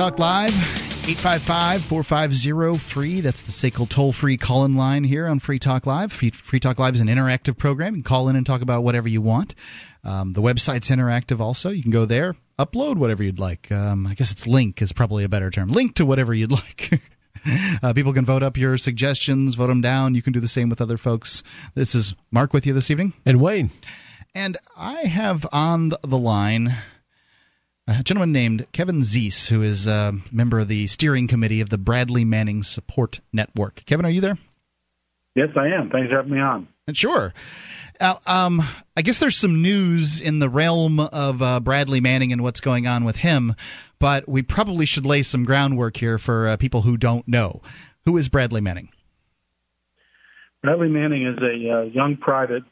Talk Live. 855 450 free. That's the SACL toll free call in line here on Free Talk Live. Free Talk Live is an interactive program. You can call in and talk about whatever you want. Um, the website's interactive also. You can go there, upload whatever you'd like. Um, I guess it's link is probably a better term. Link to whatever you'd like. uh, people can vote up your suggestions, vote them down. You can do the same with other folks. This is Mark with you this evening. And Wayne. And I have on the line a gentleman named Kevin Zeese, who is a member of the steering committee of the Bradley Manning Support Network. Kevin, are you there? Yes, I am. Thanks for having me on. Sure. Uh, um, I guess there's some news in the realm of uh, Bradley Manning and what's going on with him, but we probably should lay some groundwork here for uh, people who don't know. Who is Bradley Manning? Bradley Manning is a uh, young private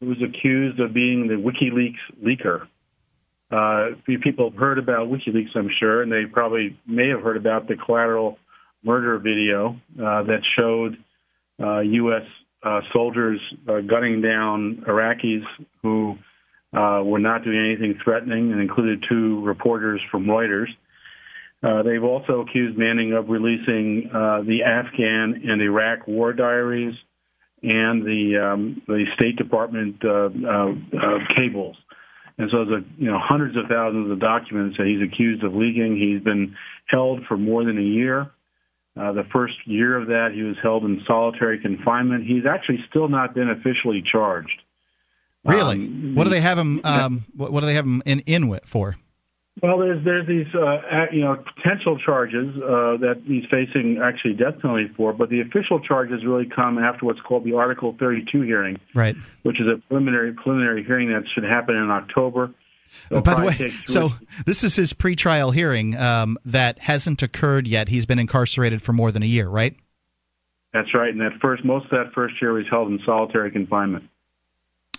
who was accused of being the WikiLeaks leaker. Uh, few people have heard about WikiLeaks, I'm sure, and they probably may have heard about the collateral murder video uh, that showed uh, U.S. Uh, soldiers uh, gunning down Iraqis who uh, were not doing anything threatening, and included two reporters from Reuters. Uh, they've also accused Manning of releasing uh, the Afghan and Iraq war diaries and the um, the State Department uh, uh, uh, cables. And so there's a, you know hundreds of thousands of documents that he's accused of leaking. He's been held for more than a year. Uh, the first year of that, he was held in solitary confinement. He's actually still not been officially charged. Really? Um, what do they have him? Um, what, what do they have him in in with for? Well, there's there's these uh, you know potential charges uh, that he's facing actually death penalty for, but the official charges really come after what's called the Article 32 hearing, right? Which is a preliminary preliminary hearing that should happen in October. Oh, by the way, so this is his pretrial hearing um, that hasn't occurred yet. He's been incarcerated for more than a year, right? That's right. And that first, most of that first year was held in solitary confinement.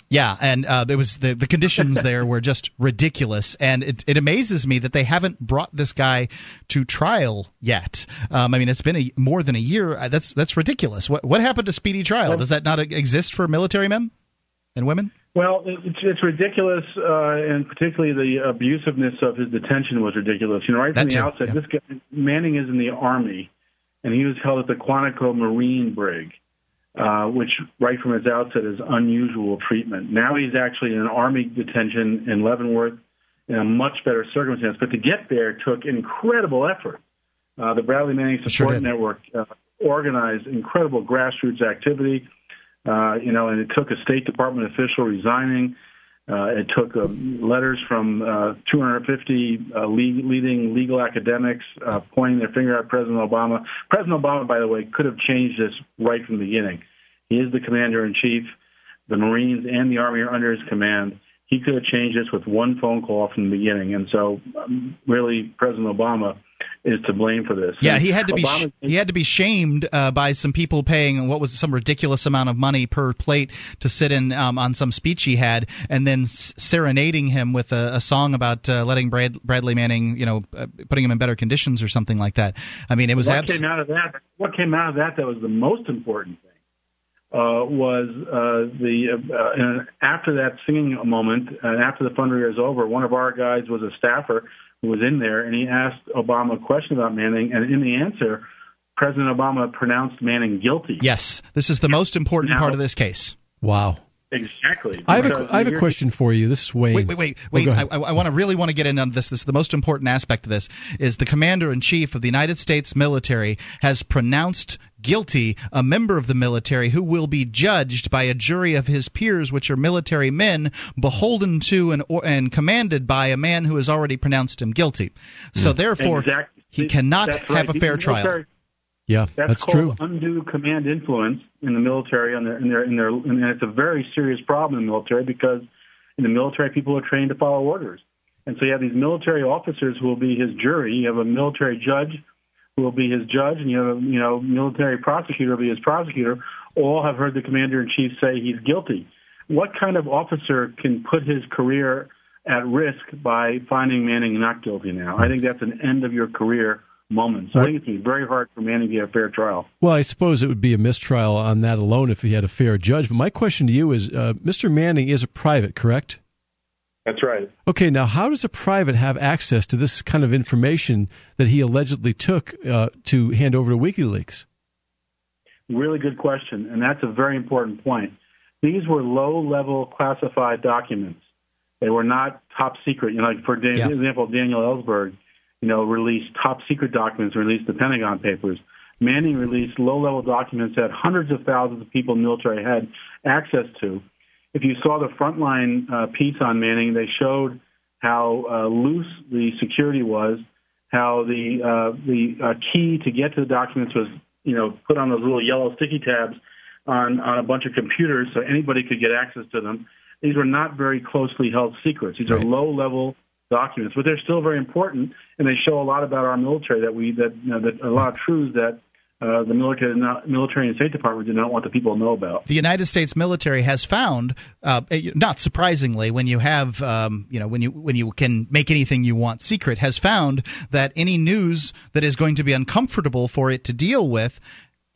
Yeah, and uh, there was the the conditions there were just ridiculous, and it, it amazes me that they haven't brought this guy to trial yet. Um, I mean, it's been a, more than a year. Uh, that's that's ridiculous. What what happened to speedy trial? Does that not exist for military men and women? Well, it's, it's ridiculous, uh, and particularly the abusiveness of his detention was ridiculous. You know, right from the too, outset, yeah. this guy, Manning is in the army, and he was held at the Quantico Marine Brig uh, which right from its outset is unusual treatment. Now he's actually in an army detention in Leavenworth in a much better circumstance. But to get there took incredible effort. Uh, the Bradley Manning Support sure Network uh, organized incredible grassroots activity. Uh, you know, and it took a State Department official resigning. Uh, it took uh, letters from uh, 250 uh, lead, leading legal academics uh, pointing their finger at President Obama. President Obama, by the way, could have changed this right from the beginning. He is the commander in chief. The Marines and the Army are under his command. He could have changed this with one phone call from the beginning. And so, um, really, President Obama is to blame for this. Yeah, he had to be Obama- he had to be shamed uh, by some people paying what was some ridiculous amount of money per plate to sit in um, on some speech he had, and then s- serenading him with a, a song about uh, letting Brad, Bradley Manning, you know, uh, putting him in better conditions or something like that. I mean, it was what abs- came out of that? What came out of that that was the most important thing uh, was uh, the uh, and after that singing moment and after the fundraiser is over, one of our guys was a staffer who was in there, and he asked Obama a question about Manning, and in the answer, President Obama pronounced Manning guilty. yes, this is the most important Now- part of this case. Wow. Exactly. I have So a, I have a question for you. This is Wayne. Wait, wait, wait, Oh, wait! go I. I, want to really want to get into this. This is the most important aspect of this: is the commander in chief of the United States military has pronounced guilty a member of the military who will be judged by a jury of his peers, which are military men beholden to and or, and commanded by a man who has already pronounced him guilty. So hmm. therefore, Exactly. he cannot That's have right. a The fair trial. Yeah, That's, that's called true. undue command influence in the military, and their, in their, in their, and it's a very serious problem in the military because in the military people are trained to follow orders, and so you have these military officers who will be his jury. You have a military judge who will be his judge, and you have a you know military prosecutor will be his prosecutor. All have heard the commander in chief say he's guilty. What kind of officer can put his career at risk by finding Manning not guilty now? I think that's an end of your career moment. So I think it's going to be very hard for Manning to get a fair trial. Well, I suppose it would be a mistrial on that alone if he had a fair judge. But my question to you is, uh, Mr. Manning is a private, correct? That's right. Okay, now how does a private have access to this kind of information that he allegedly took uh, to hand over to WikiLeaks? Really good question, and that's a very important point. These were low-level classified documents. They were not top secret. You know, like for yeah. example, Daniel Ellsberg, you know, released top secret documents, released the Pentagon Papers. Manning released low-level documents that hundreds of thousands of people in the military had access to. If you saw the frontline uh, piece on Manning, they showed how uh, loose the security was, how the uh, the uh, key to get to the documents was, you know, put on those little yellow sticky tabs on on a bunch of computers so anybody could get access to them. These were not very closely held secrets. These right. are low-level documents, but they're still very important, and they show a lot about our military that we that you know, that a lot of truths that uh, the military, not, military and State Department did not want the people to know about. The United States military has found, uh, not surprisingly, when you have, um, you know, when you when you can make anything you want secret, has found that any news that is going to be uncomfortable for it to deal with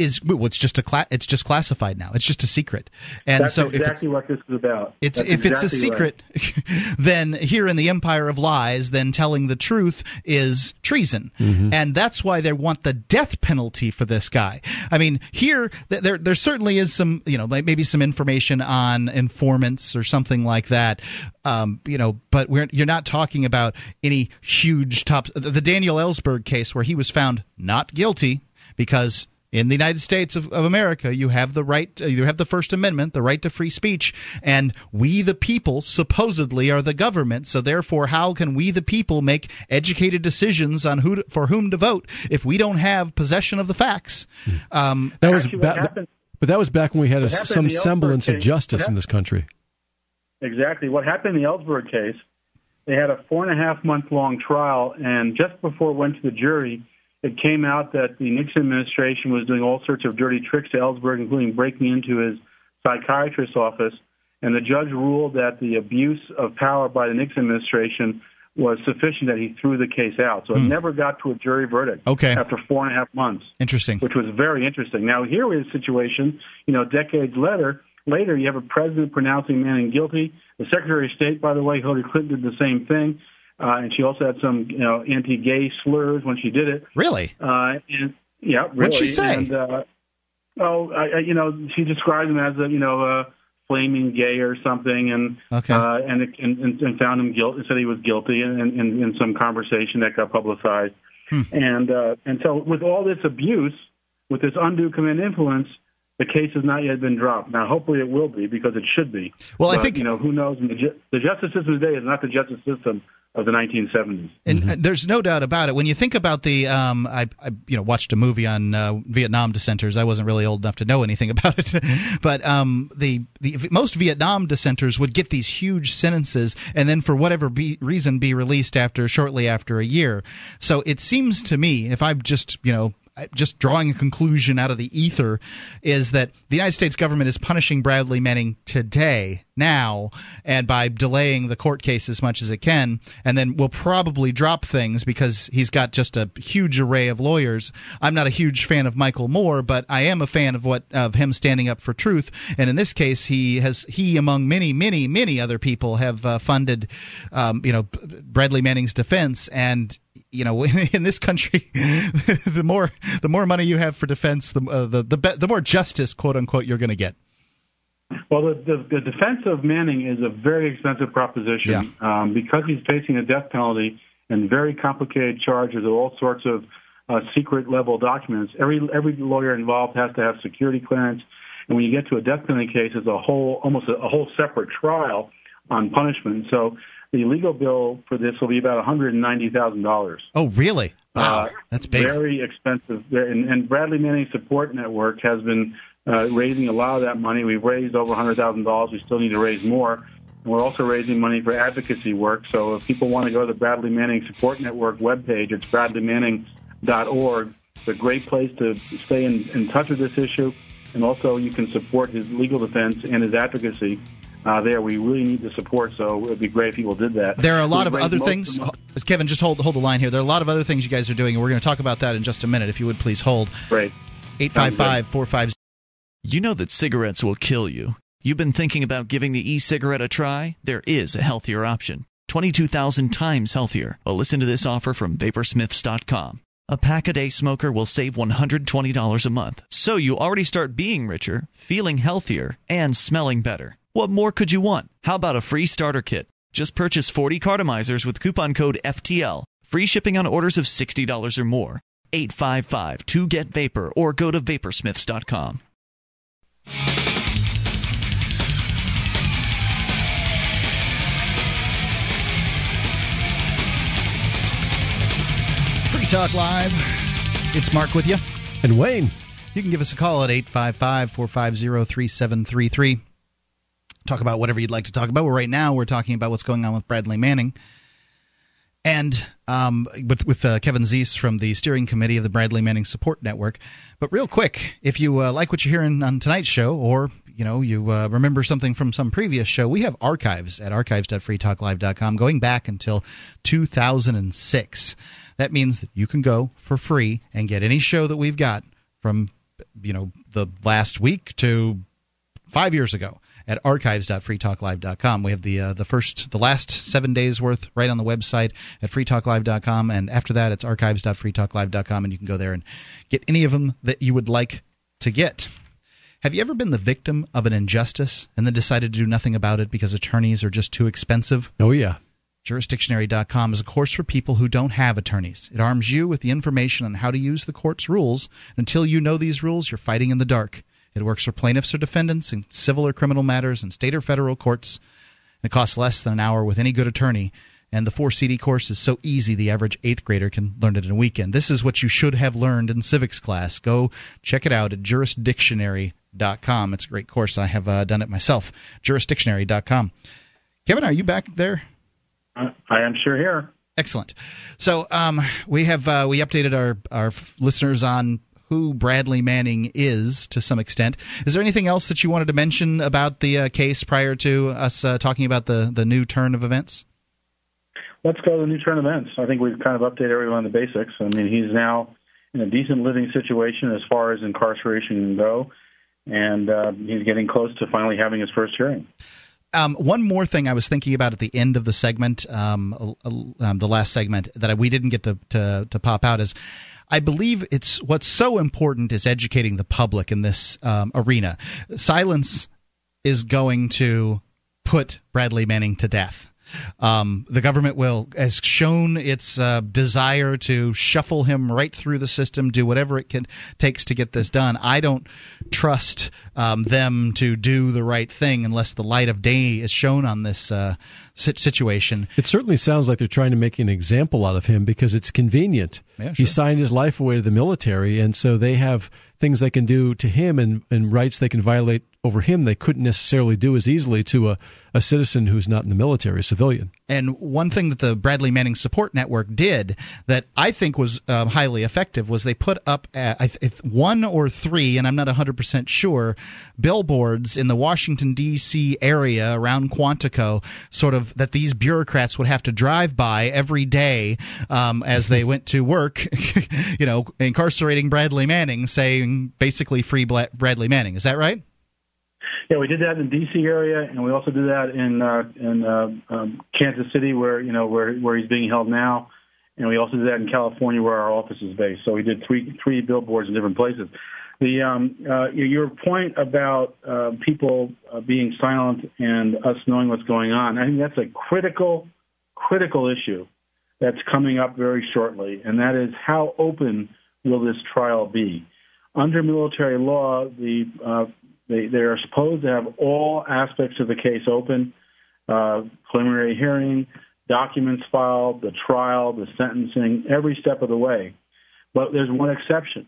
is well, it's just a cla- it's just classified now. It's just a secret. And That's so exactly what this is about. It's That's if exactly it's a secret, right. then here in the empire of lies, then telling the truth is treason, mm-hmm. and that's why they want the death penalty for this guy. I mean, here there there certainly is some you know maybe some information on informants or something like that. Um, you know, but we're you're not talking about any huge top. The Daniel Ellsberg case where he was found not guilty because in the United States of, of America, you have the right, uh, you have the First Amendment, the right to free speech, and we, the people, supposedly are the government. So therefore, how can we, the people, make educated decisions on who to, for whom to vote if we don't have possession of the facts? Um, that was, ba- but that was back when we had a, some semblance of justice in this country. Exactly. What happened in the Ellsberg case? They had a four and a half month long trial, and just before it went to the jury it came out that the Nixon administration was doing all sorts of dirty tricks to Ellsberg, including breaking into his psychiatrist's office. And the judge ruled that the abuse of power by the Nixon administration was sufficient that he threw the case out. So it hmm. never got to a jury verdict okay. after four and a half months. Interesting. Which was very interesting. Now, here is a situation, you know, decades later, later you have a president pronouncing Manning guilty. The Secretary of State, by the way, Hillary Clinton did the same thing. Uh, and she also had some, you know, anti-gay slurs when she did it. Really? Uh, and yeah, really. What'd she say? And, uh, oh, I, I, you know, she described him as a, you know, a flaming gay or something, and okay. uh, and, and and found him guilty. Said he was guilty in, in, in some conversation that got publicized. Hmm. And uh, and so with all this abuse, with this undue command influence, the case has not yet been dropped. Now, hopefully, it will be because it should be. Well, but, I think you know who knows. The, the justice system today is not the justice system of the 1970s. And mm-hmm. there's no doubt about it. When you think about the, um, I, I, you know watched a movie on uh, Vietnam dissenters. I wasn't really old enough to know anything about it, but um, the the most Vietnam dissenters would get these huge sentences, and then for whatever be, reason be released after shortly after a year. So it seems to me, if I'm just you know just drawing a conclusion out of the ether is that the United States government is punishing Bradley Manning today, now, and by delaying the court case as much as it can, and then will probably drop things because he's got just a huge array of lawyers. I'm not a huge fan of Michael Moore, but I am a fan of what of him standing up for truth. And in this case, he has he among many, many, many other people have uh, funded, um, you know, Bradley Manning's defense, and you know, in this country, the more the more money you have for defense, the uh, the the, be- the more justice, quote unquote, you're going to get. Well, the, the, the, defense of Manning is a very expensive proposition yeah. um, because he's facing a death penalty and very complicated charges of all sorts of uh, secret level documents. Every every lawyer involved has to have security clearance, and when you get to a death penalty case, it's a whole almost a, a whole separate trial on punishment. So the legal bill for this will be about $190,000. Oh, really? Wow, uh, that's big. Very expensive. And, and Bradley Manning Support Network has been uh, raising a lot of that money. We've raised over $100,000. We still need to raise more. And we're also raising money for advocacy work. So if people want to go to the Bradley Manning Support Network webpage, it's bradleymanning.org. It's a great place to stay in, in touch with this issue. And also, you can support his legal defense and his advocacy uh, there. We really need the support, so it would be great if people did that. There are a lot of other things. Of Kevin, just hold hold the line here. There are a lot of other things you guys are doing, and we're going to talk about that in just a minute. If you would please hold. Great. 855 450. You know that cigarettes will kill you. You've been thinking about giving the e cigarette a try? There is a healthier option. 22,000 times healthier. Well, listen to this offer from Vaporsmiths.com. A pack a day smoker will save $120 a month. So you already start being richer, feeling healthier, and smelling better. What more could you want? How about a free starter kit? Just purchase 40 cartomizers with coupon code FTL. Free shipping on orders of $60 or more. 855 2 get vapor or go to vaporsmiths.com. Free Talk Live. It's Mark with you. And Wayne. You can give us a call at 855 450 3733. Talk about whatever you'd like to talk about. Well, right now, we're talking about what's going on with Bradley Manning. And um, with, with uh, Kevin Zeese from the steering committee of the Bradley Manning Support Network. But real quick, if you uh, like what you're hearing on tonight's show, or you know you uh, remember something from some previous show, we have archives at archives.freetalklive.com going back until 2006. That means that you can go for free and get any show that we've got from you know the last week to five years ago at archives.freetalklive.com. We have the uh, the first the last seven days worth right on the website at freetalklive.com, and after that it's archives.freetalklive.com, and you can go there and get any of them that you would like to get. Have you ever been the victim of an injustice and then decided to do nothing about it because attorneys are just too expensive? Oh yeah. Jurisdictionary.com is a course for people who don't have attorneys. It arms you with the information on how to use the court's rules. Until you know these rules, you're fighting in the dark. It works for plaintiffs or defendants in civil or criminal matters in state or federal courts. And It costs less than an hour with any good attorney. And the 4 CD course is so easy the average eighth grader can learn it in a weekend. This is what you should have learned in civics class. Go check it out at jurisdictionary.com. It's a great course. I have uh, done it myself. Jurisdictionary.com. Kevin, are you back there? I am sure here. Excellent. So um, we have uh, we updated our our listeners on who Bradley Manning is to some extent. Is there anything else that you wanted to mention about the uh, case prior to us uh, talking about the the new turn of events? Let's go to the new turn of events. I think we've kind of updated everyone on the basics. I mean, he's now in a decent living situation as far as incarceration can go, and uh, he's getting close to finally having his first hearing. Um, one more thing I was thinking about at the end of the segment, um, um, the last segment that we didn't get to, to, to pop out is. I believe it's what's so important is educating the public in this um, arena. Silence is going to put Bradley Manning to death. Um, the government will has shown its uh, desire to shuffle him right through the system, do whatever it can takes to get this done. I don't trust um, them to do the right thing unless the light of day is shown on this uh, situation. It certainly sounds like they're trying to make an example out of him because it's convenient. Yeah, sure. He signed his life away to the military, and so they have things they can do to him and, and rights they can violate over him they couldn't necessarily do as easily to a, a citizen who's not in the military, a civilian. And one thing that the Bradley Manning Support Network did that I think was uh, highly effective was they put up uh, one or three, and I'm not 100% sure, billboards in the Washington, D.C. area around Quantico, sort of that these bureaucrats would have to drive by every day um, as they went to work, you know, incarcerating Bradley Manning, saying basically free Bradley Manning. Is that right? Yeah, we did that in the D.C. area, and we also did that in uh, in uh, um, Kansas City, where you know where where he's being held now, and we also did that in California, where our office is based. So we did three three billboards in different places. The um, uh, your point about uh, people uh, being silent and us knowing what's going on, I think that's a critical critical issue that's coming up very shortly, and that is how open will this trial be? Under military law, the uh, they, they are supposed to have all aspects of the case open uh, preliminary hearing, documents filed, the trial, the sentencing, every step of the way. But there's one exception.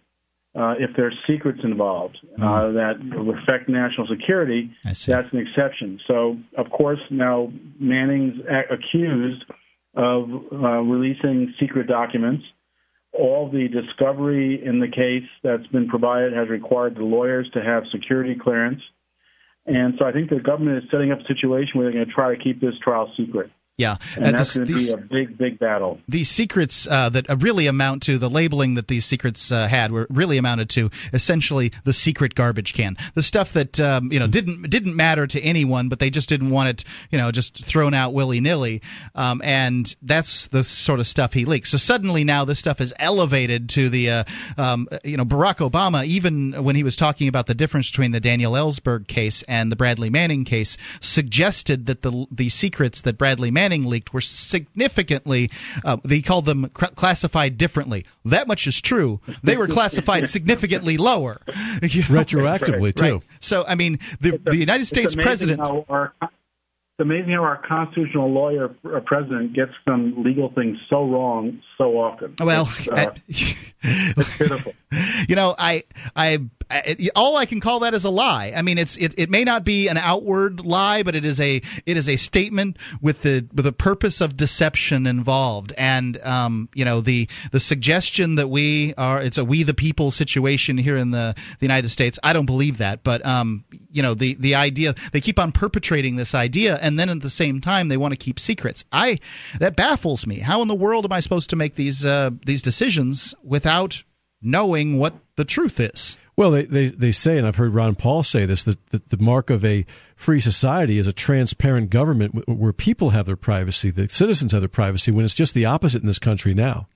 Uh, if there's secrets involved uh, mm. that affect national security, that's an exception. So, of course, now Manning's accused of uh, releasing secret documents all the discovery in the case that's been provided has required the lawyers to have security clearance. And so I think the government is setting up a situation where they're going to try to keep this trial secret. Yeah, and uh, that's going to be a big, big battle. These secrets uh, that really amount to the labeling that these secrets uh, had were really amounted to essentially the secret garbage can, the stuff that um, you know didn't didn't matter to anyone, but they just didn't want it, you know, just thrown out willy nilly, um, and that's the sort of stuff he leaks. So suddenly now this stuff is elevated to the, uh, um, you know, Barack Obama, even when he was talking about the difference between the Daniel Ellsberg case and the Bradley Manning case, suggested that the the secrets that Bradley Manning Manning leaked were significantly, uh, they called them cr- classified differently. That much is true. They were classified significantly lower. You know? Retroactively, right. too. Right. So, I mean, the, the United States president. Our, it's amazing how our constitutional lawyer uh, president gets some legal things so wrong so often. Well, uh, it's pitiful. You know, I, I all I can call that is a lie. I mean, it's it, it may not be an outward lie, but it is a it is a statement with the with a purpose of deception involved. And um, you know, the the suggestion that we are it's a we the people situation here in the the United States. I don't believe that, but um, you know, the the idea they keep on perpetrating this idea, and then at the same time they want to keep secrets. I that baffles me. How in the world am I supposed to make these uh, these decisions without knowing what the truth is? Well, they, they, they say, and I've heard Ron Paul say this, that, that the mark of a free society is a transparent government where people have their privacy, the citizens have their privacy, when it's just the opposite in this country now.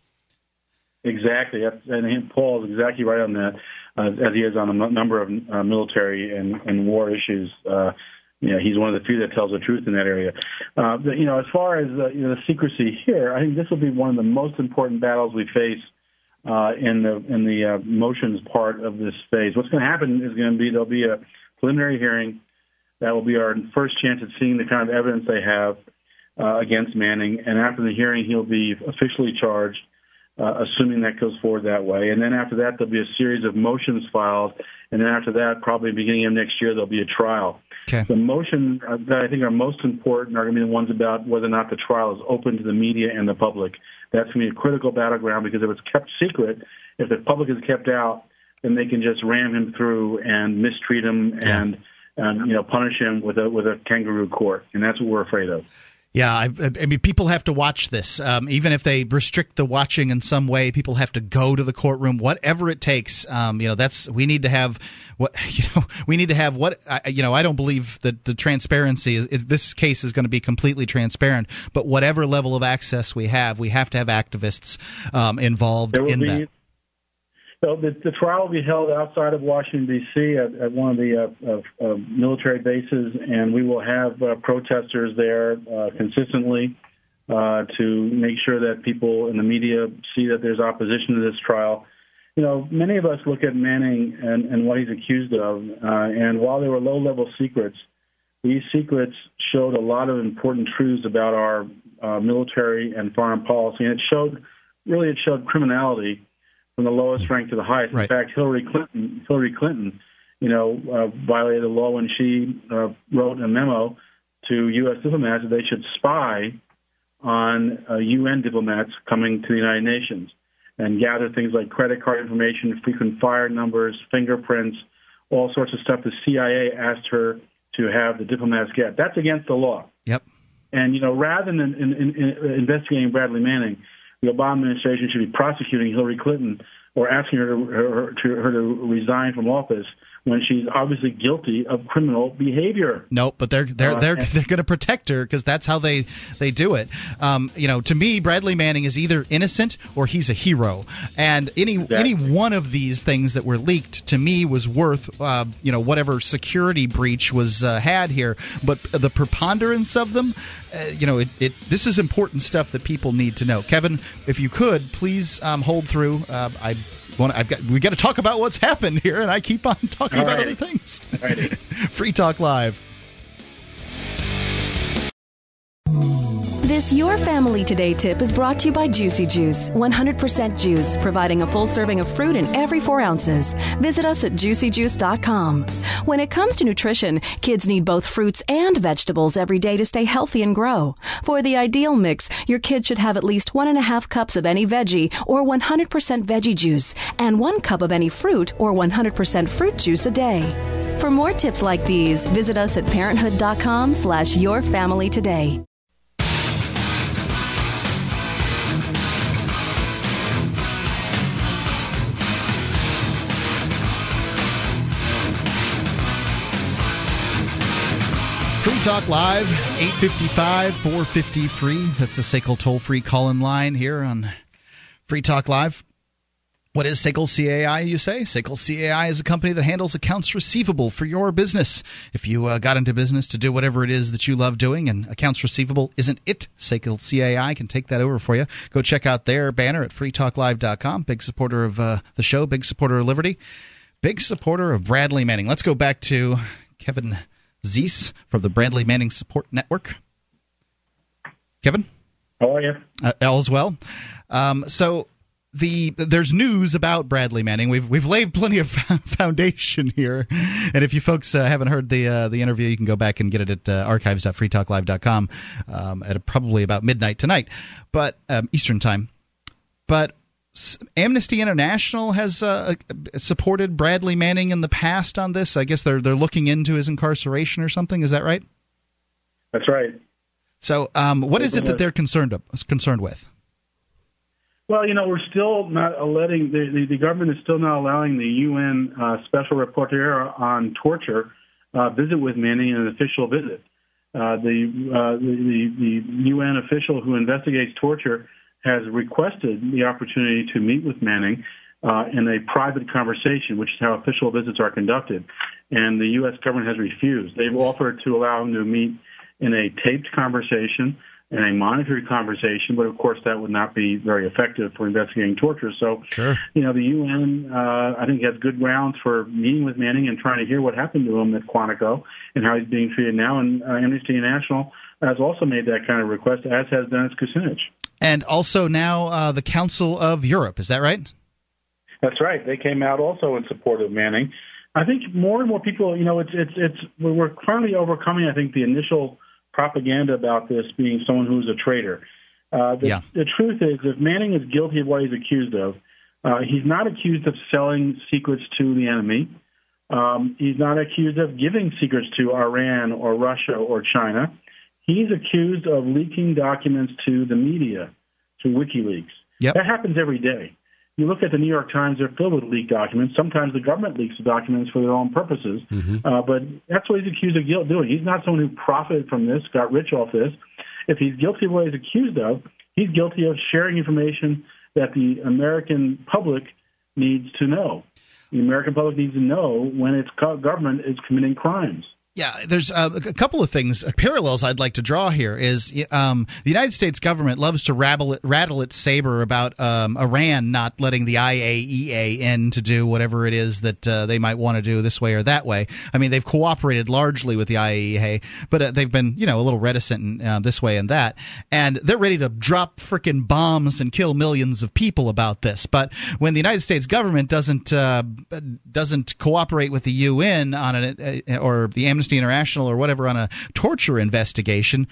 Exactly. And Paul is exactly right on that, uh, as he is on a number of uh, military and, and war issues. Uh, you know, he's one of the few that tells the truth in that area. Uh, but, you know, as far as uh, you know, the secrecy here, I think this will be one of the most important battles we face – uh, in the in the uh, motions part of this phase. What's going to happen is going to be there'll be a preliminary hearing that will be our first chance at seeing the kind of evidence they have uh, against Manning, and after the hearing, he'll be officially charged. Uh, assuming that goes forward that way. And then after that, there'll be a series of motions filed. And then after that, probably beginning of next year, there'll be a trial. Okay. The motions uh, that I think are most important are going to be the ones about whether or not the trial is open to the media and the public. That's going to be a critical battleground because if it's kept secret, if the public is kept out, then they can just ram him through and mistreat him yeah. and, and you know punish him with a with a kangaroo court, and that's what we're afraid of. Yeah, I, I, mean, people have to watch this. Um, even if they restrict the watching in some way, people have to go to the courtroom, whatever it takes. Um, you know, that's we need to have what you know. We need to have what you know. I don't believe that the transparency is, is this case is going to be completely transparent, but whatever level of access we have, we have to have activists um, involved in be, that. So the, the trial will be held outside of Washington D.C. at, at one of the uh, uh, military bases, and we will have uh, protesters there uh, consistently uh, to make sure that people in the media see that there's opposition to this trial. You know, many of us look at Manning and, and what he's accused of, uh, and while they were low-level secrets, these secrets showed a lot of important truths about our military and foreign policy, and it showed really it showed criminality from the lowest rank to the highest. Right. In fact, Hillary Clinton, Hillary Clinton, you know, uh, violated the law when she uh, wrote a memo to U.S. diplomats that they should spy on uh, UN diplomats coming to the United Nations and gather things like credit card information, frequent flyer numbers, fingerprints, all sorts of stuff the CIA asked her to have the diplomats get. That's against the law. Yep. And you know, rather than in, in, in investigating Bradley Manning, the Obama administration should be prosecuting Hillary Clinton or asking her to, her, to, her to resign from office when she's obviously guilty of criminal behavior. Nope, but they're they're uh, they're they're going to protect her because that's how they they do it. Um, you know, to me, Bradley Manning is either innocent or he's a hero, and any exactly. any one of these things that were leaked to me was worth uh, you know whatever security breach was uh, had here. But the preponderance of them, uh, you know, it, it this is important stuff that people need to know. Kevin, if you could please um, hold through. Uh, I want I've got we got to talk about what's happened here, and I keep on talking All about right. other things. Free Talk Live. This Your Family Today tip is brought to you by Juicy Juice, 100% juice, providing a full serving of fruit in every four ounces. Visit us at juicyjuice.com. When it comes to nutrition, kids need both fruits and vegetables every day to stay healthy and grow. For the ideal mix, your kid should have at least one and a half cups of any veggie or 100% veggie juice and one cup of any fruit or 100% fruit juice a day. For more tips like these, visit us at parenthood.com slash your family today. Free Talk Live, 855 450 free. That's the SACL toll free call in line here on Free Talk Live. What is SACL CAI, you say? SACL CAI is a company that handles accounts receivable for your business. If you uh, got into business to do whatever it is that you love doing and accounts receivable isn't it, SACL CAI can take that over for you. Go check out their banner at freetalklive.com. Big supporter of uh, the show, big supporter of Liberty, big supporter of Bradley Manning. Let's go back to Kevin Zeese from the Bradley Manning Support Network. Kevin? How are you? Uh, all is well. Um, so the there's news about Bradley Manning. We've we've laid plenty of foundation here, and if you folks uh, haven't heard the uh, the interview, you can go back and get it at uh, archives.freetalklive.com um, at probably about midnight tonight, but um, Eastern time. But Amnesty International has uh, supported Bradley Manning in the past on this. I guess they're they're looking into his incarceration or something. Is that right? That's right. So, um, what is it that they're concerned concerned with? Well, you know, we're still not letting the, the, the government is still not allowing the UN uh, special rapporteur on torture uh, visit with Manning in an official visit. Uh, the, uh, the the UN official who investigates torture has requested the opportunity to meet with Manning uh, in a private conversation, which is how official visits are conducted. And the U.S. government has refused. They've offered to allow him to meet in a taped conversation and a monitored conversation, but of course that would not be very effective for investigating torture. So, sure. you know, the UN, uh, I think, has good grounds for meeting with Manning and trying to hear what happened to him at Quantico and how he's being treated now. And uh, Amnesty International has also made that kind of request, as has Dennis Kucinich. And also now uh, the Council of Europe. Is that right? That's right. They came out also in support of Manning. I think more and more people, you know, it's it's it's we're currently overcoming. I think the initial propaganda about this being someone who's a traitor. Uh, the, yeah. the truth is, if Manning is guilty of what he's accused of, uh, he's not accused of selling secrets to the enemy. Um, he's not accused of giving secrets to Iran or Russia or China. He's accused of leaking documents to the media, to WikiLeaks. Yep. That happens every day you look at the New York Times, they're filled with leaked documents. Sometimes the government leaks the documents for their own purposes. Mm-hmm. Uh, but that's what he's accused of guilt doing. He's not someone who profited from this, got rich off this. If he's guilty of what he's accused of, he's guilty of sharing information that the American public needs to know. The American public needs to know when its government is committing crimes. Yeah, there's uh, a couple of things, uh, parallels I'd like to draw here. Is um, the United States government loves to rattle, it, rattle its saber about um, Iran not letting the IAEA in to do whatever it is that uh, they might want to do this way or that way. I mean, they've cooperated largely with the IAEA, but uh, they've been, you know, a little reticent in, uh, this way and that. And they're ready to drop freaking bombs and kill millions of people about this. But when the United States government doesn't uh, doesn't cooperate with the UN on it or the Amnesty Amnesty International or whatever on a torture investigation,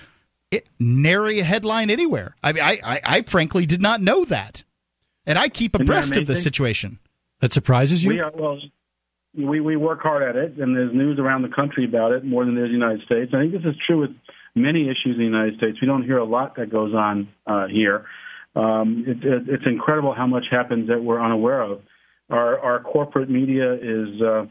it nary a headline anywhere. I mean, I, I, I frankly did not know that, and I keep abreast of the situation. That surprises you? We are, well, we we work hard at it, and there's news around the country about it more than there's the United States. I think this is true with many issues in the United States. We don't hear a lot that goes on uh, here. Um, it, it, it's incredible how much happens that we're unaware of. Our our corporate media is. Uh,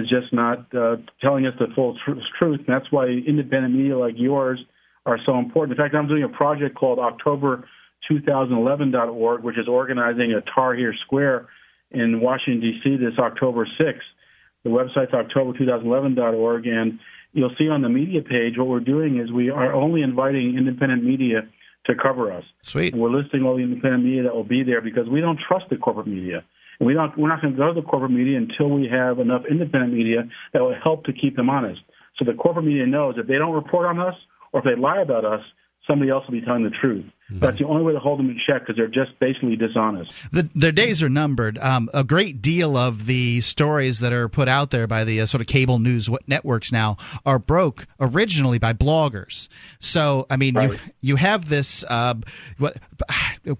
is just not uh, telling us the full tr- truth. And that's why independent media like yours are so important. In fact, I'm doing a project called October2011.org, which is organizing a Tar Tahrir Square in Washington, D.C. this October 6th. The website's October2011.org, and you'll see on the media page what we're doing is we are only inviting independent media to cover us. Sweet. And we're listing all the independent media that will be there because we don't trust the corporate media. And we don't, we're not going to go to the corporate media until we have enough independent media that will help to keep them honest. So the corporate media knows if they don't report on us or if they lie about us, somebody else will be telling the truth. Mm-hmm. That's the only way to hold them in check because they're just basically dishonest. The, their days are numbered. Um, a great deal of the stories that are put out there by the uh, sort of cable news networks now are broke originally by bloggers. So, I mean, right. you you have this uh, what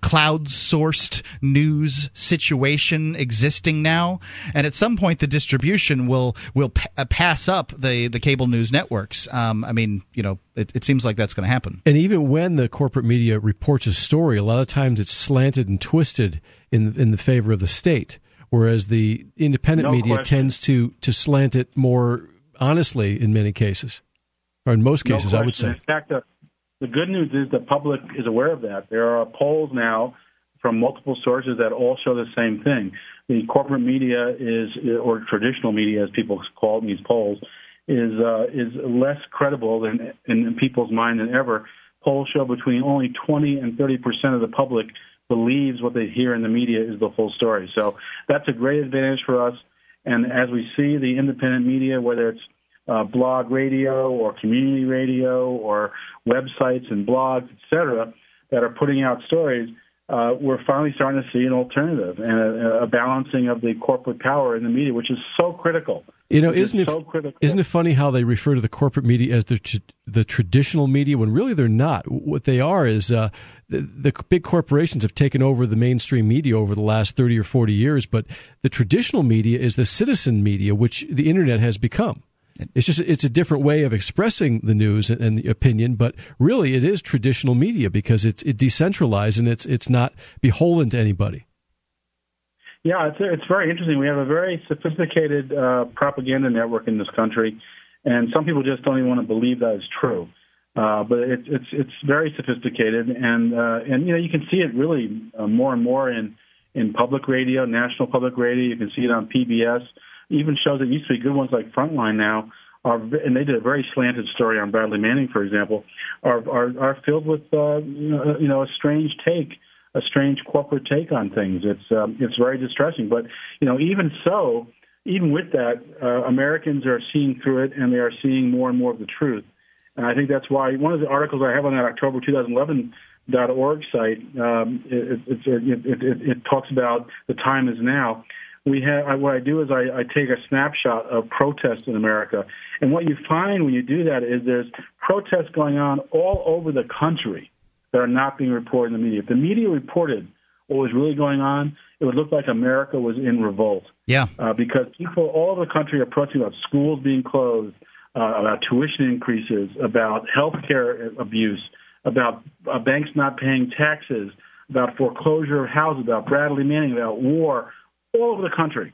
cloud sourced news situation existing now, and at some point the distribution will will pa- uh, pass up the the cable news networks. Um, I mean, you know, it, it seems like that's going to happen. And even when the corporate media reports a story, a lot of times it's slanted and twisted in in the favor of the state, whereas the independent no media question. tends to to slant it more honestly in many cases. or in most No cases, I would say. In fact, the, the good news is the public is aware of that. There are polls now from multiple sources that all show the same thing. The corporate media is, or traditional media, as people call it in these polls, is uh, is less credible than in people's mind than ever. Polls show between only 20 and 30 percent of the public believes what they hear in the media is the full story. So that's a great advantage for us. And as we see the independent media, whether it's uh, blog radio or community radio or websites and blogs, et cetera, that are putting out stories, uh, we're finally starting to see an alternative and a, a balancing of the corporate power in the media, which is so critical. You know, is isn't it, so isn't it funny how they refer to the corporate media as the tr- the traditional media when really they're not? What they are is uh, the, the big corporations have taken over the mainstream media over the last thirty or forty years, but the traditional media is the citizen media, which the internet has become. It's just it's a different way of expressing the news and, and the opinion, but really it is traditional media because it's it decentralized and it's it's not beholden to anybody. Yeah, it's it's very interesting. We have a very sophisticated uh, propaganda network in this country, and some people just don't even want to believe that is true. Uh, but it's it's it's very sophisticated, and uh, and you know you can see it really uh, more and more in in public radio, national public radio. You can see it on PBS. Even shows that used to be good ones like Frontline now are, and they did a very slanted story on Bradley Manning, for example, are are, are filled with uh, you know you know, a strange take a strange corporate take on things. It's um, it's very distressing. But you know, even so, even with that, uh, Americans are seeing through it, and they are seeing more and more of the truth. And I think that's why one of the articles I have on that October 2011 dot org site um, it, it, it, it, it talks about the time is now. We have what I do is I, I take a snapshot of protests in America, and what you find when you do that is there's protests going on all over the country that are not being reported in the media. If the media reported what was really going on, it would look like America was in revolt. Yeah. Uh, because people all over the country are protesting about schools being closed, uh, about tuition increases, about health care abuse, about uh, banks not paying taxes, about foreclosure of houses, about Bradley Manning, about war, all over the country.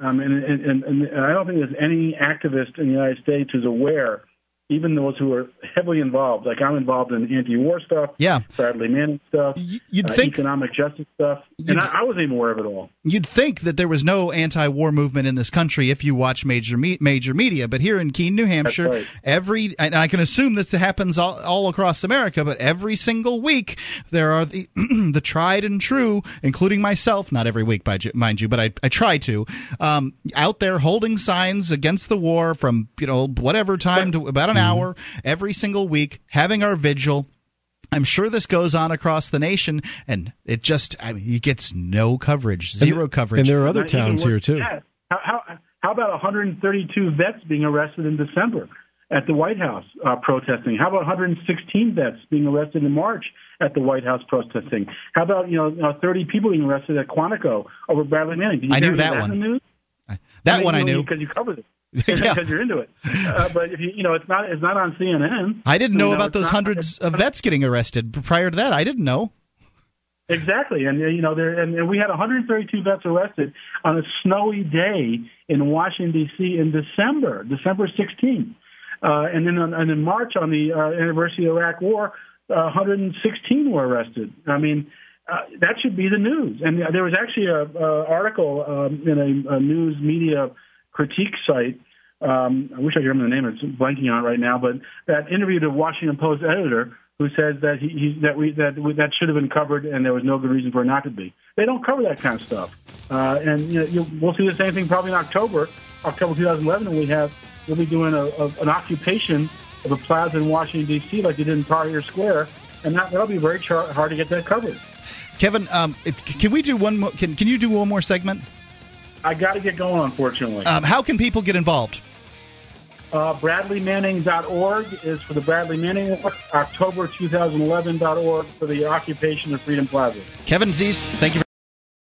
Um, and, and, and, and I don't think there's any activist in the United States who's aware even those who are heavily involved, like I'm involved in anti-war stuff, Yeah. Bradley Manning stuff, You'd uh, think economic justice stuff, and I, I wasn't even aware of it all. You'd think that there was no anti-war movement in this country if you watch major me- major media, but here in Keene, New Hampshire, right. every and I can assume this happens all, all across America, but every single week there are the, the tried and true, including myself, not every week, by, mind you, but I, I try to, um, out there holding signs against the war from you know whatever time to about an hour every single week, having our vigil. I'm sure this goes on across the nation, and it just I mean, it gets no coverage, zero coverage. And there are other Not towns here too. than. How, how, how about 132 vets being arrested in December at the White House uh, protesting? How about 116 vets being arrested in March at the White House protesting? How about you know, you know 30 people being arrested at Quantico over Bradley Manning? You I knew that in one. the news? that one I knew. because you covered it. Yeah. because you're into it. Uh, but if you you know it's not it's not on CNN. I didn't know You about those not- hundreds of vets getting arrested prior to that. I didn't know. Exactly, and uh, you know, there and, and we had 132 vets arrested on a snowy day in Washington D.C. in December, December 16th, uh, and then on, and in March on the uh, anniversary of the Iraq War, uh, 116 were arrested. I mean, uh, that should be the news. And there was actually a, a article um, in a, a news media critique site. Um, I wish I could remember the name. It's blanking on it right now, but that interviewed a Washington Post editor who says that he, he that we that we, that should have been covered and there was no good reason for it not to be. They don't cover that kind of stuff, uh, and you know, you, we'll see the same thing probably in October, October 2011, when we have we'll be doing a, a, an occupation of a plaza in Washington D.C. like they did in Tahrir Square, and that, that'll be very char- hard to get that covered. Kevin, um, can we do one? More, can Can you do one more segment? I got to get going, unfortunately. Um, how can people get involved? Uh, BradleyManning.org is for the Bradley Manning Award. October2011.org for the occupation of Freedom Plaza. Kevin Zeese, thank you.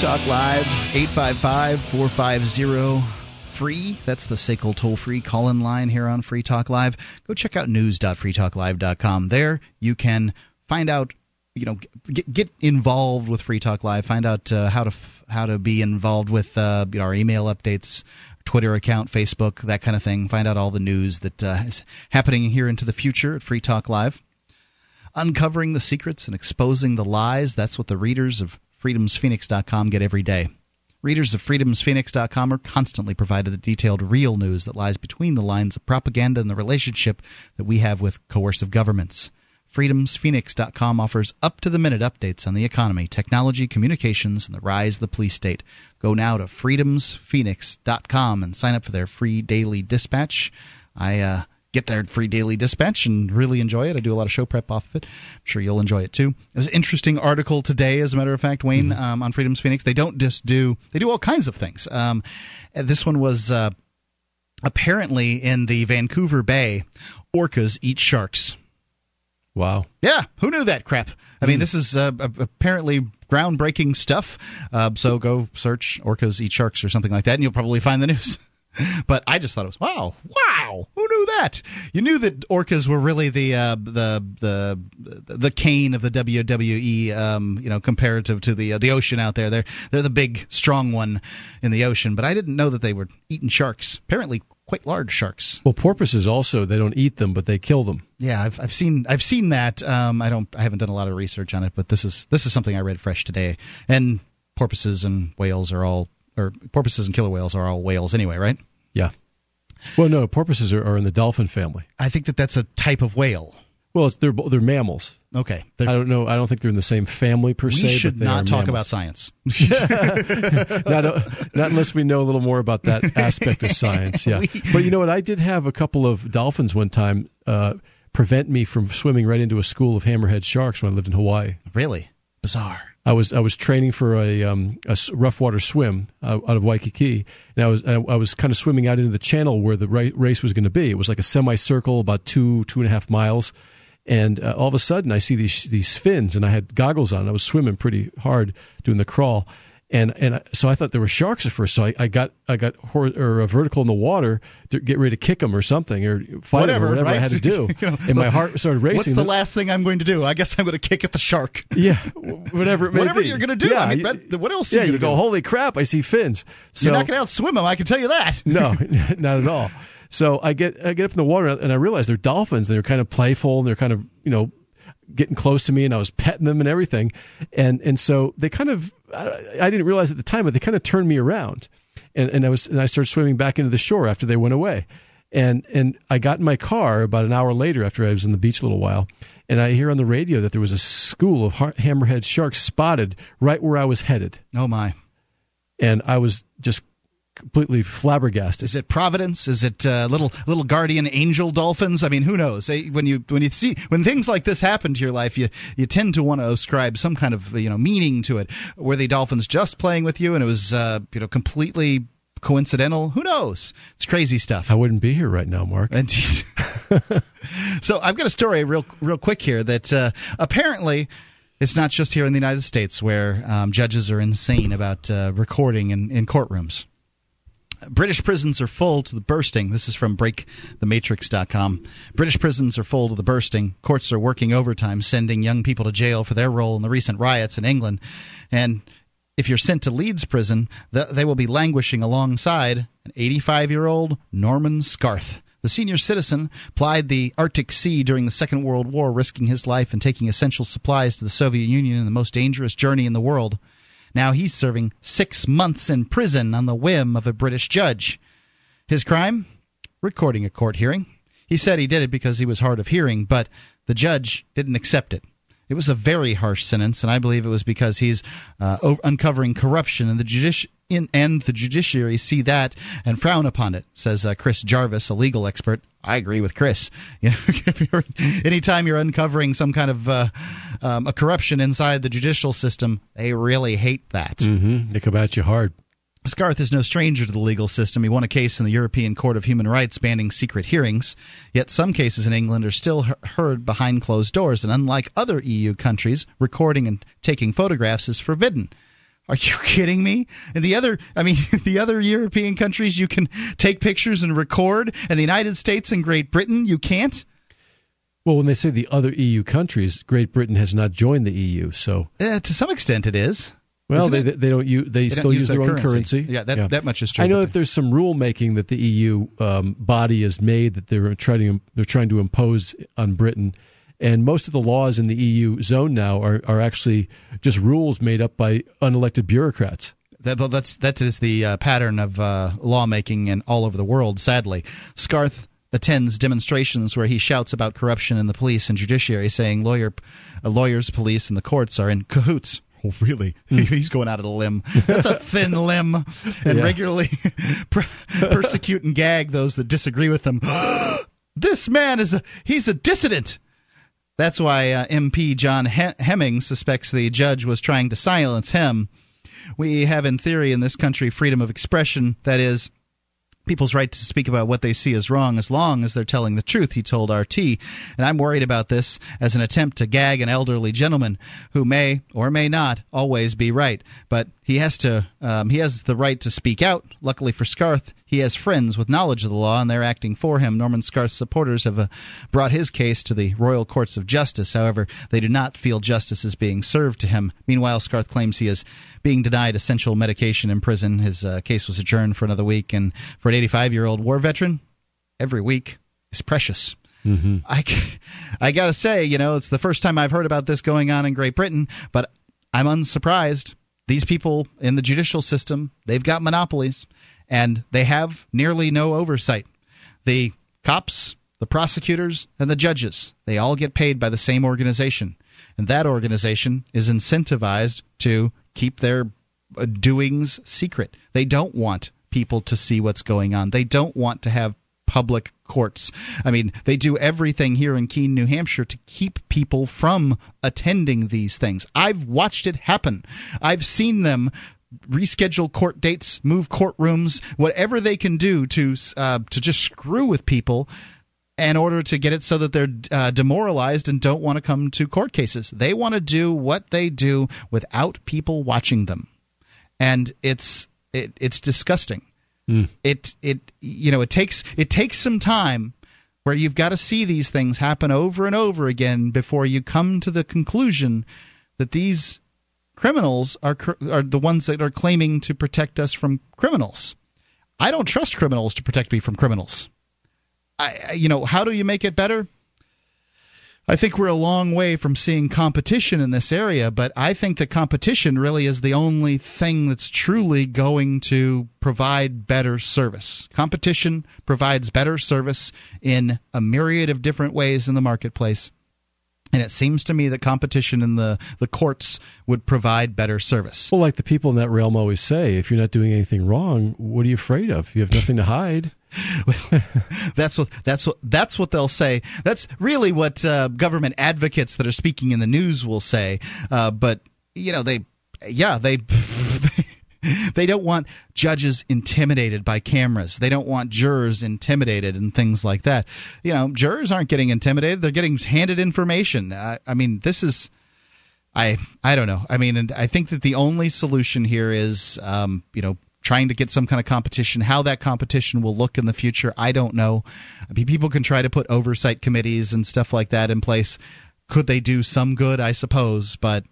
Talk Live, 855 450 free. That's the SACL toll free call in line here on Free Talk Live. Go check out news.freetalklive.com. There you can find out you know get, get involved with free talk live find out uh, how to how to be involved with uh, you know, our email updates twitter account facebook that kind of thing find out all the news that uh, is happening here into the future at free talk live uncovering the secrets and exposing the lies that's what the readers of freedomsphoenix.com get every day Readers of freedomsphoenix.com are constantly provided the detailed real news that lies between the lines of propaganda and the relationship that we have with coercive governments. FreedomsPhoenix.com offers up to the minute updates on the economy, technology, communications, and the rise of the police state. Go now to freedomsphoenix.com and sign up for their free daily dispatch. I uh, get their free daily dispatch and really enjoy it. I do a lot of show prep off of it. I'm sure you'll enjoy it too. There's an interesting article today, as a matter of fact, Wayne, mm-hmm. um, on Freedom's Phoenix. They don't just do, they do all kinds of things. Um, this one was uh, apparently in the Vancouver Bay, orcas eat sharks. Wow. Yeah, who knew that crap? I mean, mm. this is uh, apparently groundbreaking stuff. Uh, so go search orcas eat sharks or something like that, and you'll probably find the news. but I just thought it was wow, wow. Who knew that? You knew that orcas were really the uh, the the the Kane of the WWE, um, you know, comparative to the uh, the ocean out there. They're they're the big strong one in the ocean. But I didn't know that they were eating sharks. Apparently, quite large sharks. Well, porpoises also they don't eat them, but they kill them. Yeah, I've, I've seen I've seen that. Um, I don't I haven't done a lot of research on it, but this is this is something I read fresh today. And porpoises and whales are all or porpoises and killer whales are all whales anyway, right? Yeah. Well, no, porpoises are, are in the dolphin family. I think that that's a type of whale. Well, it's, they're they're mammals. Okay, they're, I don't know. I don't think they're in the same family per we se. We should not talk mammals. about science. not, not unless we know a little more about that aspect of science. Yeah, but you know what? I did have a couple of dolphins one time uh, prevent me from swimming right into a school of hammerhead sharks when I lived in Hawaii. Really bizarre. I was I was training for a um, a rough water swim uh, out of Waikiki, and I was I, I was kind of swimming out into the channel where the ra- race was going to be. It was like a semicircle, about two two and a half miles, and uh, all of a sudden I see these these fins, and I had goggles on. I was swimming pretty hard doing the crawl, and and so I thought there were sharks at first. So I, I got I got hor- or a vertical in the water to get ready to kick them or something or fight whatever, them or whatever right? I had to do. you know, and my heart started racing. What's the last thing I'm going to do? I guess I'm going to kick at the shark. Yeah, whatever whatever be. you're going to do. Yeah, I mean, what else? Yeah, you, you go. Do? Holy crap! I see fins. So, you're not going to outswim them. I can tell you that. no, not at all. So I get I get up in the water and I realize they're dolphins. They're kind of playful and they're kind of you know getting close to me and I was petting them and everything. And, and so they kind of, I didn't realize at the time, but they kind of turned me around and, and I was, and I started swimming back into the shore after they went away. And, and I got in my car about an hour later after I was in the beach a little while. And I hear on the radio that there was a school of hammerhead sharks spotted right where I was headed. Oh my. And I was just completely flabbergasted. Is it Providence? Is it uh, little little guardian angel dolphins? I mean, who knows? When you when you see when things like this happen to your life, you you tend to want to ascribe some kind of you know meaning to it. Were the dolphins just playing with you, and it was uh, you know completely coincidental? Who knows? It's crazy stuff. I wouldn't be here right now, Mark. so I've got a story real real quick here that uh, apparently. It's not just here in the United States where um, judges are insane about uh, recording in, in courtrooms. British prisons are full to the bursting. This is from breakthematrix.com. British prisons are full to the bursting. Courts are working overtime, sending young people to jail for their role in the recent riots in England. And if you're sent to Leeds prison, they will be languishing alongside an 85 year old Norman Scarth. The senior citizen plied the Arctic Sea during the Second World War, risking his life and taking essential supplies to the Soviet Union in the most dangerous journey in the world. Now he's serving six months in prison on the whim of a British judge. His crime? Recording a court hearing. He said he did it because he was hard of hearing, but the judge didn't accept it. It was a very harsh sentence, and I believe it was because he's uh, uncovering corruption, in the judici- in, and the judiciary see that and frown upon it. Says uh, Chris Jarvis, a legal expert. I agree with Chris. You know, if you're, anytime you're uncovering some kind of uh, um, a corruption inside the judicial system, they really hate that. Mm-hmm. They come at you hard. Scarth is no stranger to the legal system. He won a case in the European Court of Human Rights banning secret hearings. Yet some cases in England are still heard behind closed doors, and unlike other EU countries, recording and taking photographs is forbidden. Are you kidding me? And the other, I mean, the other European countries you can take pictures and record, and the United States and Great Britain you can't. Well, when they say the other EU countries, Great Britain has not joined the EU, so uh, to some extent it is. Well, they, they don't use they, they still use, use their, own currency. currency. Yeah, that, yeah. that much is true. I know that there's some rule making that the EU um, body has made that they're trying to they're trying to impose on Britain, and most of the laws in the EU zone now are are actually just rules made up by unelected bureaucrats. That, that's that is the uh, pattern of uh, lawmaking in all over the world. Sadly, Scarth attends demonstrations where he shouts about corruption in the police and judiciary, saying lawyer, uh, lawyers, police, and the courts are in cahoots Oh, really? Mm. He's going out of the limb. That's a thin limb. And yeah. regularly persecute and gag those that disagree with him. this man is a he's a dissident. That's why uh, MP John he- Hemming suspects the judge was trying to silence him. We have, in theory, in this country, freedom of expression. That is, people's right to speak about what they see as wrong as long as they're telling the truth, he told RT. And I'm worried about this as an attempt to gag an elderly gentleman who may or may not always be right. But he has to um, he has the right to speak out. Luckily for Scarth, he has friends with knowledge of the law, and they're acting for him. Norman Scarth's supporters have uh, brought his case to the Royal Courts of Justice. However, they do not feel justice is being served to him. Meanwhile, Scarth claims he is being denied essential medication in prison. His uh, case was adjourned for another week, and for an 85 year old war veteran, every week is precious. Mm-hmm. I, I got to say, you know, it's the first time I've heard about this going on in Great Britain, but I'm unsurprised. These people in the judicial system, they've got monopolies and they have nearly no oversight. The cops, the prosecutors, and the judges, they all get paid by the same organization. And that organization is incentivized to keep their uh, doings secret. They don't want people to see what's going on. They don't want to have public courts. I mean, they do everything here in Keene, New Hampshire to keep people from attending these things. I've watched it happen. I've seen them reschedule court dates, move courtrooms, whatever they can do to uh, to just screw with people in order to get it so that they're uh, demoralized and don't want to come to court cases. They want to do what they do without people watching them, and it's it, it's disgusting. Mm. It it you know it takes it takes some time where you've got to see these things happen over and over again before you come to the conclusion that these criminals are are the ones that are claiming to protect us from criminals. I don't trust criminals to protect me from criminals. I, you know, how do you make it better? I think we're a long way from seeing competition in this area, but I think that competition really is the only thing that's truly going to provide better service. Competition provides better service in a myriad of different ways in the marketplace. And it seems to me that competition in the, the courts would provide better service. Well, like the people in that realm always say, if you're not doing anything wrong, what are you afraid of? You have nothing to hide. that's what that's what that's what they'll say. That's really what uh, government advocates that are speaking in the news will say. Uh, but you know, they, yeah, they they don't want judges intimidated by cameras. They don't want jurors intimidated and things like that. You know, jurors aren't getting intimidated; they're getting handed information. I, I mean, this is. I I don't know. I mean, and I think that the only solution here is, um, you know, trying to get some kind of competition. How that competition will look in the future, I don't know. I mean, people can try to put oversight committees and stuff like that in place. Could they do some good? I suppose, but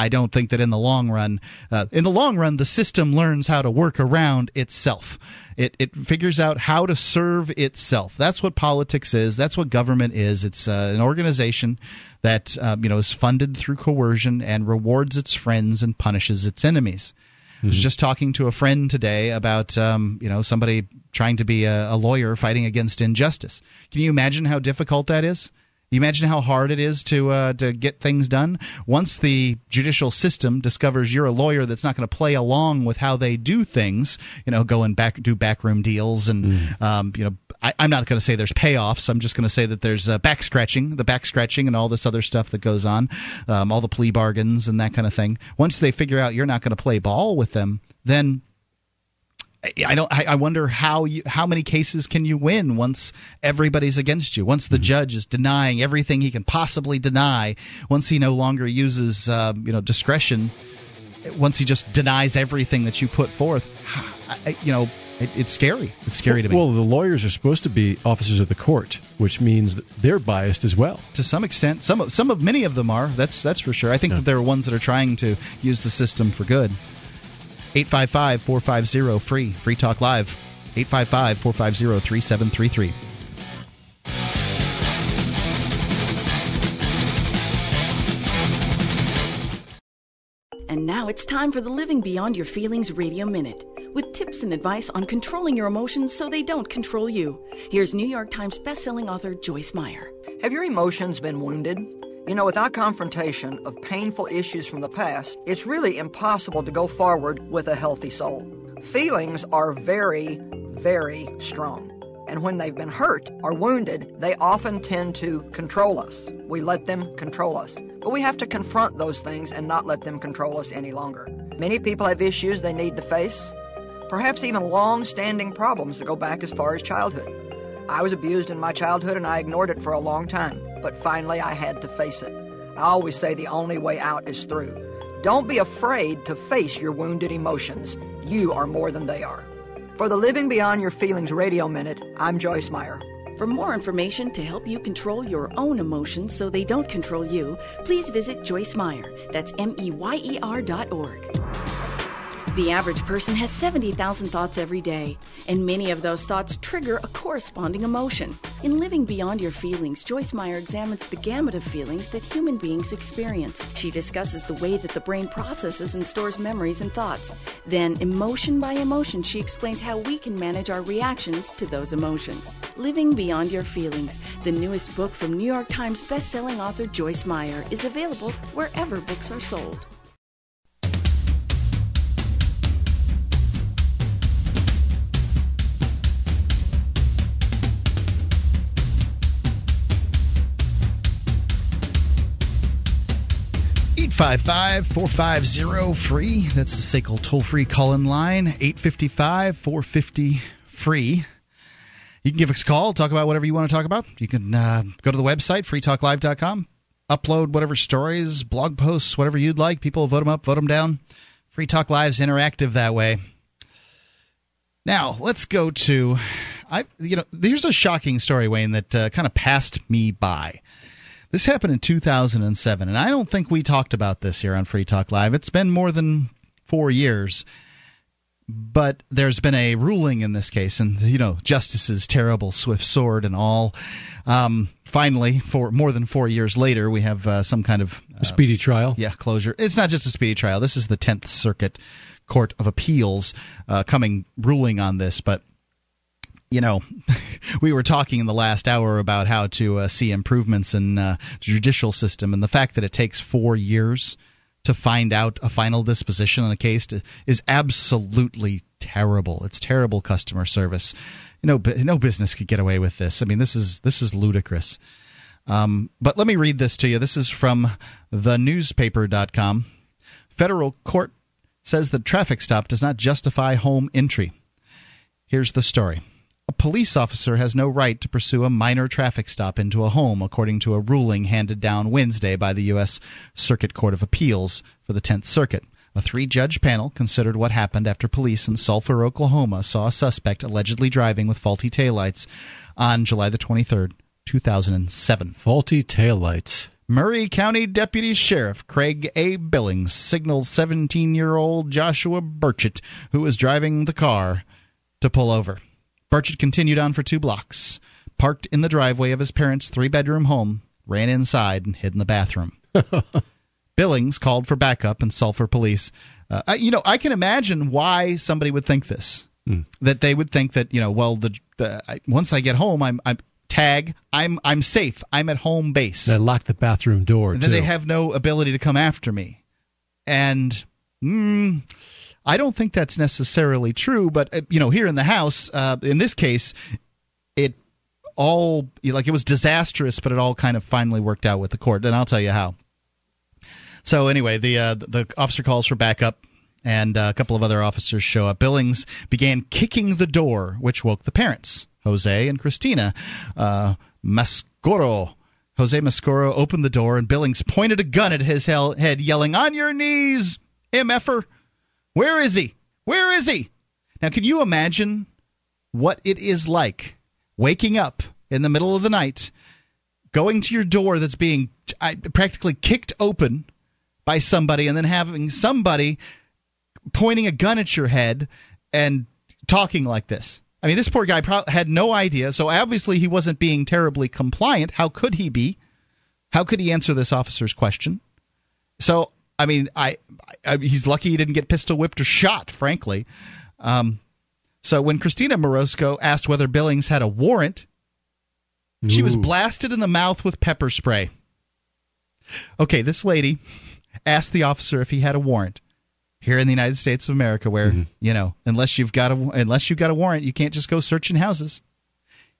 I don't think that in the long run, uh, in the long run, the system learns how to work around itself. It it figures out how to serve itself. That's what politics is. That's what government is. It's uh, an organization that uh, you know is funded through coercion and rewards its friends and punishes its enemies. I was just talking to a friend today about um, you know somebody trying to be a, a lawyer fighting against injustice. Can you imagine how difficult that is? You imagine how hard it is to uh, to get things done. Once the judicial system discovers you're a lawyer that's not going to play along with how they do things, you know, go and back do backroom deals and um, you know. I, I'm not going to say there's payoffs. I'm just going to say that there's uh, back scratching, the back scratching, and all this other stuff that goes on, um, all the plea bargains and that kind of thing. Once they figure out you're not going to play ball with them, then I don't. I wonder how you, how many cases can you win once everybody's against you? Once the judge is denying everything he can possibly deny. Once he no longer uses uh, you know discretion. Once he just denies everything that you put forth. I, you know, it, it's scary. It's scary to me. Well, the lawyers are supposed to be officers of the court, which means that they're biased as well. to some extent, some of some of many of them are. That's that's for sure. I think that there are ones that are trying to use the system for good. 855 450 free. Free Talk Live. 855 450 3733. And now it's time for the Living Beyond Your Feelings Radio Minute with tips and advice on controlling your emotions so they don't control you. Here's New York Times bestselling author Joyce Meyer. Have your emotions been wounded? You know, without confrontation of painful issues from the past, it's really impossible to go forward with a healthy soul. Feelings are very, very strong. And when they've been hurt or wounded, they often tend to control us. We let them control us. But we have to confront those things and not let them control us any longer. Many people have issues they need to face, perhaps even long standing problems that go back as far as childhood. I was abused in my childhood and I ignored it for a long time, but finally I had to face it. I always say the only way out is through. Don't be afraid to face your wounded emotions. You are more than they are. For the Living Beyond Your Feelings Radio Minute, I'm Joyce Meyer. For more information to help you control your own emotions so they don't control you, please visit Joyce Meyer. That's M E Y E R dot org. The average person has 70,000 thoughts every day, and many of those thoughts trigger a corresponding emotion. In Living Beyond Your Feelings, Joyce Meyer examines the gamut of feelings that human beings experience. She discusses the way that the brain processes and stores memories and thoughts. Then, emotion by emotion, she explains how we can manage our reactions to those emotions. Living Beyond Your Feelings, the newest book from New York Times bestselling author Joyce Meyer, is available wherever books are sold. Eight five five four five zero free. That's the SACL toll free call in line. 855 450 free. You can give us a call, talk about whatever you want to talk about. You can uh, go to the website, freetalklive.com, upload whatever stories, blog posts, whatever you'd like. People vote them up, vote them down. Free Talk Live's interactive that way. Now, let's go to I you know, here's a shocking story Wayne that uh, kind of passed me by. This happened in 2007 and I don't think we talked about this here on Free Talk Live. It's been more than 4 years. But there's been a ruling in this case, and you know, justice's terrible swift sword and all. Um, finally, for more than four years later, we have uh, some kind of A speedy trial. yeah, closure. It's not just a speedy trial. This is the Tenth Circuit Court of Appeals uh, coming ruling on this. But you know, we were talking in the last hour about how to uh, see improvements in uh, judicial system, and the fact that it takes four years to find out a final disposition on a case to, is absolutely terrible. It's terrible customer service. You know, no business could get away with this. I mean, this is this is ludicrous. Um, but let me read this to you. This is from thenewspaper.com. Federal court says that traffic stop does not justify home entry. Here's the story. A police officer has no right to pursue a minor traffic stop into a home, according to a ruling handed down Wednesday by the U.S. Circuit Court of Appeals for the Tenth Circuit. A three judge panel considered what happened after police in Sulphur, Oklahoma saw a suspect allegedly driving with faulty taillights on July the 23rd, 2007. Faulty taillights. Murray County Deputy Sheriff Craig A. Billings signals 17 year old Joshua Burchett, who was driving the car, to pull over. Burchett continued on for two blocks, parked in the driveway of his parents' three bedroom home, ran inside, and hid in the bathroom. Billings called for backup and Sulphur police. Uh, you know, I can imagine why somebody would think this. Mm. That they would think that you know, well, the, the I, once I get home, I'm, I'm tag. I'm I'm safe. I'm at home base. They lock the bathroom door. And then they have no ability to come after me. And mm, I don't think that's necessarily true. But uh, you know, here in the house, uh, in this case, it all like it was disastrous, but it all kind of finally worked out with the court. And I'll tell you how. So anyway, the uh, the officer calls for backup and uh, a couple of other officers show up. Billings began kicking the door, which woke the parents. Jose and Christina. Uh, Mascorro. Jose Mascorro opened the door, and Billings pointed a gun at his head, yelling, On your knees, MFer! Where is he? Where is he? Now, can you imagine what it is like waking up in the middle of the night, going to your door that's being practically kicked open by somebody, and then having somebody pointing a gun at your head and talking like this? I mean, this poor guy pro- had no idea. So obviously he wasn't being terribly compliant. How could he be? How could he answer this officer's question? So I mean, I, I he's lucky he didn't get pistol whipped or shot. Frankly, um, so when Christina Morosco asked whether Billings had a warrant, Ooh. she was blasted in the mouth with pepper spray. Okay, this lady asked the officer if he had a warrant here in the United States of America, where mm-hmm. you know, unless you've got a unless you've got a warrant, you can't just go searching houses.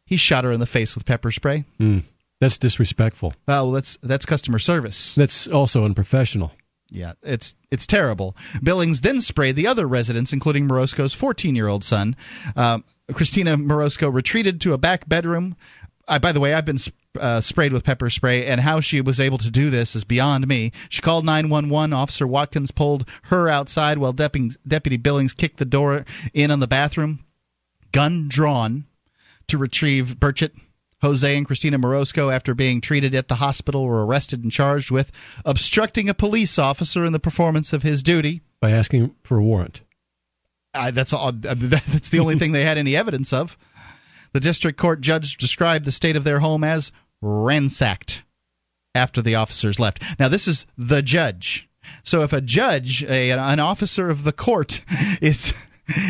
He shot her in the face with pepper spray. Mm. That's disrespectful. Oh, well, that's that's customer service. That's also unprofessional. Yeah, it's it's terrible. Billings then sprayed the other residents, including Morosco's 14 year old son. Um, Christina Morosco retreated to a back bedroom. I, by the way, I've been uh, sprayed with pepper spray, and how she was able to do this is beyond me. She called 911. Officer Watkins pulled her outside while Deputy, Deputy Billings kicked the door in on the bathroom, gun drawn, to retrieve Burchett. Jose and Christina Morosco, after being treated at the hospital, were arrested and charged with obstructing a police officer in the performance of his duty by asking for a warrant. Uh, that's all. That's the only thing they had any evidence of. The district court judge described the state of their home as ransacked after the officers left. Now, this is the judge. So if a judge, a, an officer of the court, is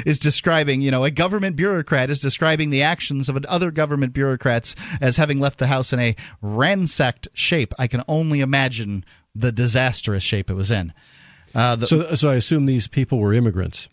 is describing, you know, a government bureaucrat is describing the actions of other government bureaucrats as having left the house in a ransacked shape. I can only imagine the disastrous shape it was in. Uh, the, so, so I assume these people were immigrants.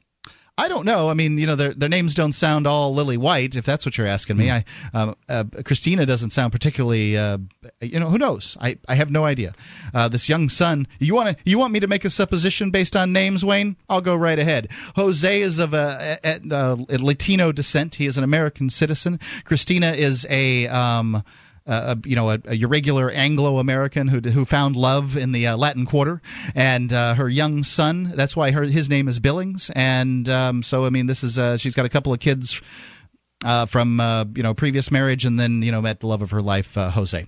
I don't know. I mean, you know, their their names don't sound all lily white. If that's what you're asking me, mm. I um, uh, Christina doesn't sound particularly. Uh, you know, who knows? I, I have no idea. Uh, this young son. You want to you want me to make a supposition based on names, Wayne? I'll go right ahead. Jose is of a, a, a Latino descent. He is an American citizen. Christina is a. Um, uh, you know, a, a irregular Anglo-American who who found love in the uh, Latin Quarter, and uh, her young son. That's why her his name is Billings, and um, so I mean, this is uh, she's got a couple of kids. Uh, from uh, you know previous marriage, and then you know met the love of her life, Jose.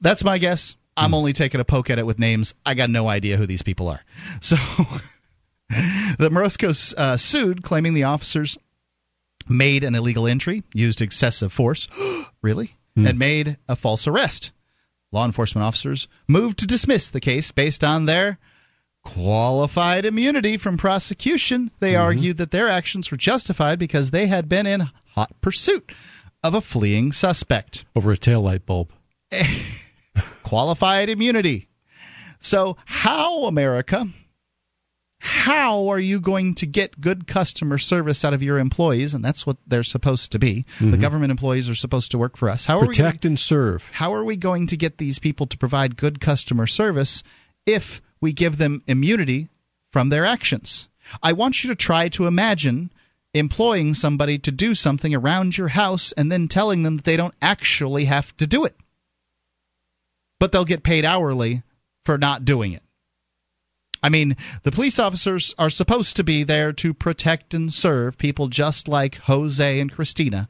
That's my guess. I'm mm. only taking a poke at it with names. I got no idea who these people are. So the Moroscos uh, sued, claiming the officers made an illegal entry, used excessive force. really? Mm. and made a false arrest. Law enforcement officers moved to dismiss the case based on their qualified immunity from prosecution. They mm-hmm. argued that their actions were justified because they had been in hot pursuit of a fleeing suspect. Over a taillight bulb. qualified immunity. So, how, America, how are you going to get good customer service out of your employees? And that's what they're supposed to be. Mm-hmm. The government employees are supposed to work for us. How Protect are we going, and serve. How are we going to get these people to provide good customer service if we give them immunity from their actions? I want you to try to imagine employing somebody to do something around your house and then telling them that they don't actually have to do it. But they'll get paid hourly for not doing it. I mean, the police officers are supposed to be there to protect and serve people just like Jose and Christina,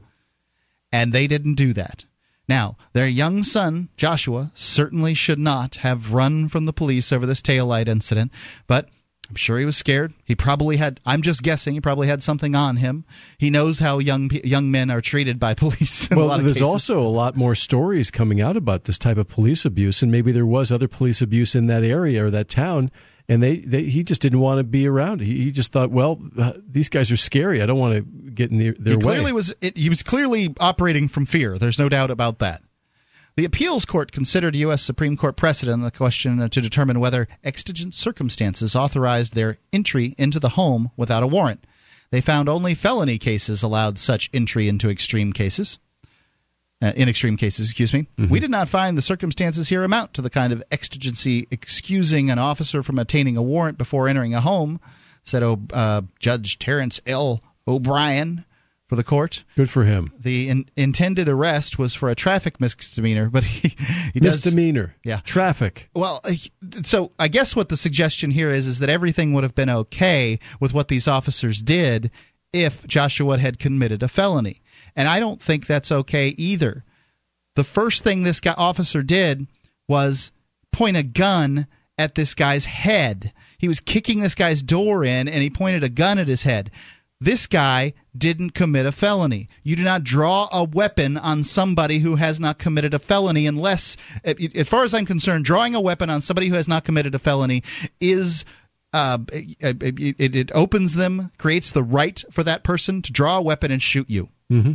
and they didn't do that. Now, their young son, Joshua, certainly should not have run from the police over this taillight incident, but I'm sure he was scared. He probably had I'm just guessing, he probably had something on him. He knows how young young men are treated by police well, there's cases. also a lot more stories coming out about this type of police abuse and maybe there was other police abuse in that area or that town and they, they he just didn't want to be around. He, he just thought, well, uh, these guys are scary. I don't want to get in the, their he way. Clearly was it, he was clearly operating from fear. There's no doubt about that. The appeals court considered U.S. Supreme Court precedent on the question to determine whether exigent circumstances authorized their entry into the home without a warrant. They found only felony cases allowed such entry into extreme cases uh, in extreme cases, excuse me. Mm-hmm. We did not find the circumstances here amount to the kind of exigency excusing an officer from obtaining a warrant before entering a home, said uh, Judge Terrence L. O'Brien for the court. Good for him. The in, intended arrest was for a traffic misdemeanor, but he, he does misdemeanor. Yeah, traffic. Well, uh, so I guess what the suggestion here is is that everything would have been okay with what these officers did if Joshua had committed a felony. And I don't think that's okay either. The first thing this guy officer did was point a gun at this guy's head. He was kicking this guy's door in and he pointed a gun at his head. This guy didn't commit a felony. You do not draw a weapon on somebody who has not committed a felony unless, as far as I'm concerned, drawing a weapon on somebody who has not committed a felony is. Uh, it, it, it, opens them, creates the right for that person to draw a weapon and shoot you. Mm-hmm.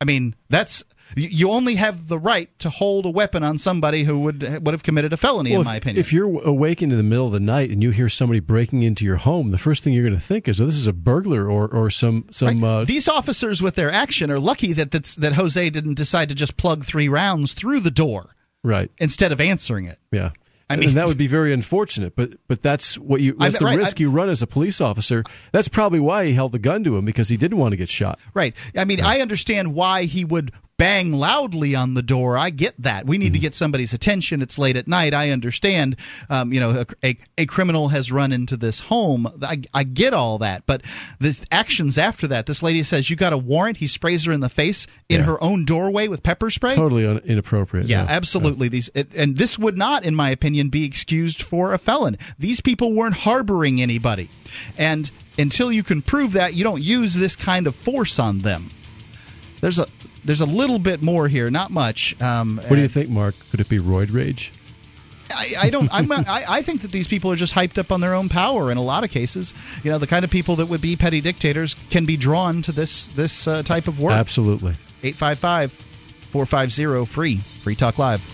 I mean, that's you only have the right to hold a weapon on somebody who would would have committed a felony, well, in my if, opinion. If you're awakened in the middle of the night and you hear somebody breaking into your home, the first thing you're going to think is, "Oh, this is a burglar or or some some." Right. Uh, These officers, with their action, are lucky that that's, that Jose didn't decide to just plug three rounds through the door, right, instead of answering it. Yeah. I mean, and that would be very unfortunate, but but that's what you that's the right, risk I, you run as a police officer. That's probably why he held the gun to him because he didn't want to get shot. Right. I mean, I understand why he would bang loudly on the door. I get that. We need mm-hmm. to get somebody's attention. It's late at night. I understand. Um, you know, a, a, a, criminal has run into this home. I, I get all that. But the actions after that, this lady says, You got a warrant. He sprays her in the face in yeah. her own doorway with pepper spray. Totally un- inappropriate. Yeah, absolutely. Yeah. These it, And this would not, in my opinion, be excused for a felon. These people weren't harboring anybody. And until you can prove that, you don't use this kind of force on them. There's a there's a little bit more here, not much. Um, what do you think, Mark? Could it be roid rage? I, I don't. I'm not, I, I think that these people are just hyped up on their own power. In a lot of cases, you know, the kind of people that would be petty dictators can be drawn to this this uh, type of work. Absolutely. 855 450 free. Free Talk Live.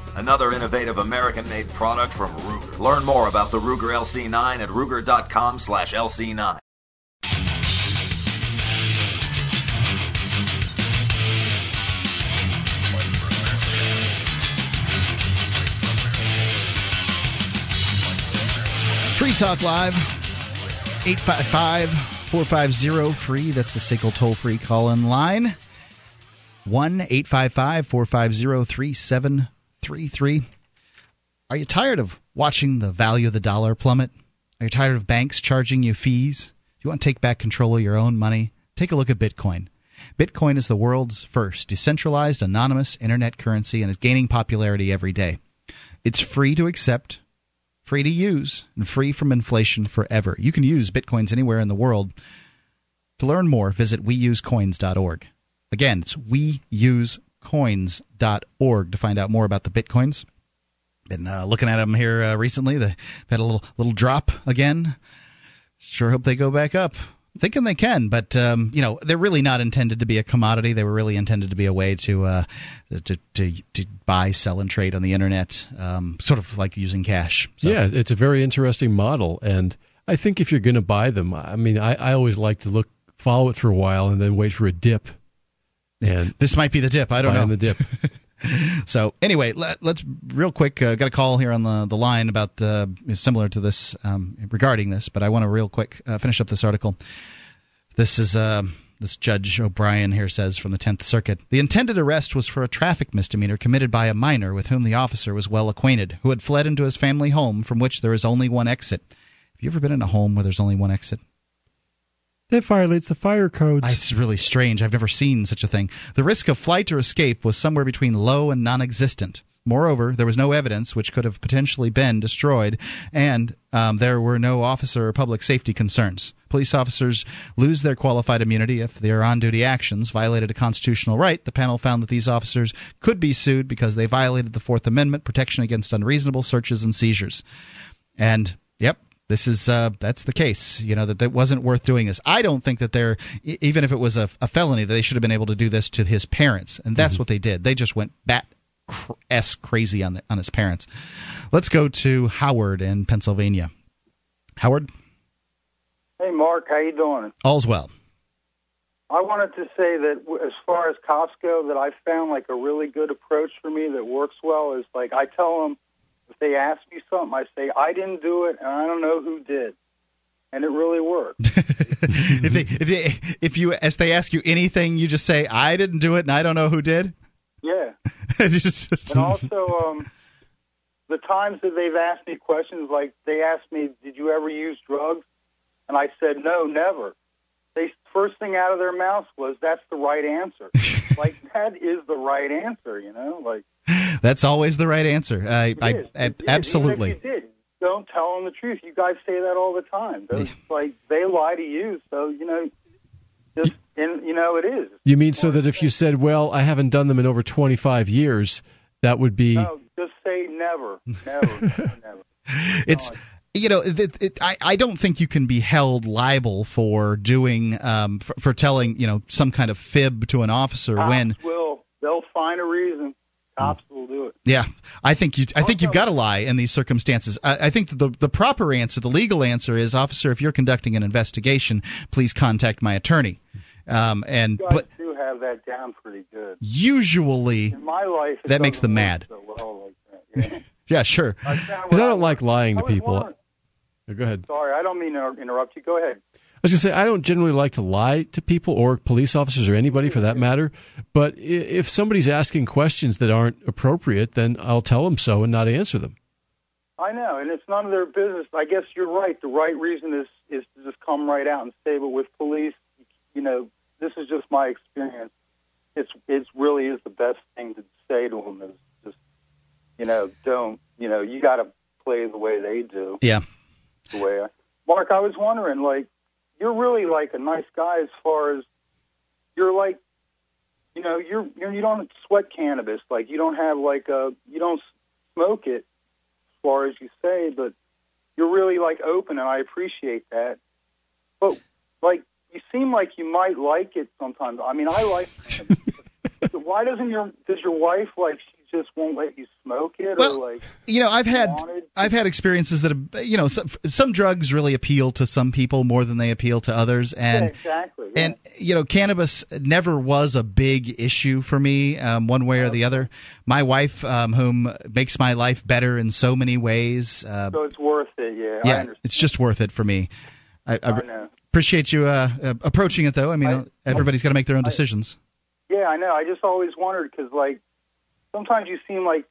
another innovative American-made product from Ruger. Learn more about the Ruger LC9 at ruger.com/lc9. Free Talk Live, 855 450 free. That's the SACL toll free call in line. 1 855 450 833. Are you tired of watching the value of the dollar plummet? Are you tired of banks charging you fees? Do you want to take back control of your own money? Take a look at Bitcoin. Bitcoin is the world's first decentralized, anonymous internet currency and is gaining popularity every day. It's free to accept, free to use, and free from inflation forever. You can use Bitcoins anywhere in the world. To learn more, visit weusecoins.org. Again, it's weusecoins.org coins.org to find out more about the bitcoins. Been uh, looking at them here uh, recently. They've had a little little drop again. Sure hope they go back up. Thinking they can, but um, you know they're really not intended to be a commodity. They were really intended to be a way to uh, to, to, to buy, sell, and trade on the internet, um, sort of like using cash. So. Yeah, it's a very interesting model, and I think if you're going to buy them, I mean, I, I always like to look follow it for a while and then wait for a dip and this might be the dip. I don't know the dip. so anyway, let, us real quick. Uh, got a call here on the the line about the similar to this um, regarding this, but I want to real quick uh, finish up this article. This is. Uh, this Judge O'Brien here says from the Tenth Circuit. The intended arrest was for a traffic misdemeanor committed by a minor with whom the officer was well acquainted, who had fled into his family home from which there is only one exit. Have you ever been in a home where there's only one exit? That violates the fire codes. It's really strange. I've never seen such a thing. The risk of flight or escape was somewhere between low and non existent. Moreover, there was no evidence which could have potentially been destroyed, and um, there were no officer or public safety concerns. Police officers lose their qualified immunity if their on duty actions violated a constitutional right. The panel found that these officers could be sued because they violated the Fourth Amendment protection against unreasonable searches and seizures. And, yep, this is uh, that's the case. You know that that wasn't worth doing this. I don't think that they're even if it was a, a felony, that they should have been able to do this to his parents, and that's mm-hmm. what they did. They just went bat s crazy on the, on his parents. Let's go to Howard in Pennsylvania. Howard. Hey, Mark. How you doing? All's well. I wanted to say that as far as Costco, that I found like a really good approach for me that works well is like I tell them if they ask me something, I say I didn't do it and I don't know who did, and it really worked. if they if they if you as they ask you anything, you just say I didn't do it and I don't know who did. Yeah. and also, um, the times that they've asked me questions, like they asked me, "Did you ever use drugs?" and I said, "No, never." They first thing out of their mouth was, "That's the right answer." like that is the right answer, you know. Like that's always the right answer. I, I, I absolutely. Even if you did, don't tell them the truth. You guys say that all the time. Those, like they lie to you, so you know. Just and you know it is. You mean so that if you said, "Well, I haven't done them in over 25 years," that would be No, just say never. Never. never. It's you know, it, it, I, I don't think you can be held liable for doing um, for, for, telling you know some kind of fib to an officer Cops when will they'll find a reason. Cops will do it. Yeah, I think you. I think you've got to lie in these circumstances. I, I think the the proper answer, the legal answer, is, officer, if you're conducting an investigation, please contact my attorney. Um, and you but do have that down pretty good. Usually, in my life, that makes them mad. So well like that, yeah. yeah, sure. Because I, I, don't like lying to people. Go ahead. Sorry, I don't mean to interrupt you. Go ahead. I was going to say, I don't generally like to lie to people or police officers or anybody for that matter. But if somebody's asking questions that aren't appropriate, then I'll tell them so and not answer them. I know, and it's none of their business. I guess you're right. The right reason is is to just come right out and say. But with police, you know, this is just my experience. It's it really is the best thing to say to them is just, you know, don't you know you got to play the way they do. Yeah. The way I, Mark, I was wondering, like, you're really like a nice guy as far as you're like, you know, you're, you're you don't sweat cannabis, like you don't have like a you don't smoke it as far as you say, but you're really like open, and I appreciate that. But like you seem like you might like it sometimes. I mean, I like. Why doesn't your does your wife like? She just won't let you smoke it, well, or like you know, I've had wanted? I've had experiences that have, you know some, some, drugs really appeal to some people more than they appeal to others, and yeah, exactly, yeah. and you know, cannabis never was a big issue for me, um, one way or the other. My wife, um, whom makes my life better in so many ways, uh, so it's worth it. Yeah, yeah, it's just worth it for me. I, I, I appreciate you uh, uh, approaching it though. I mean, I, everybody's got to make their own decisions. yeah, I know. I just always wondered because, like, sometimes you seem like,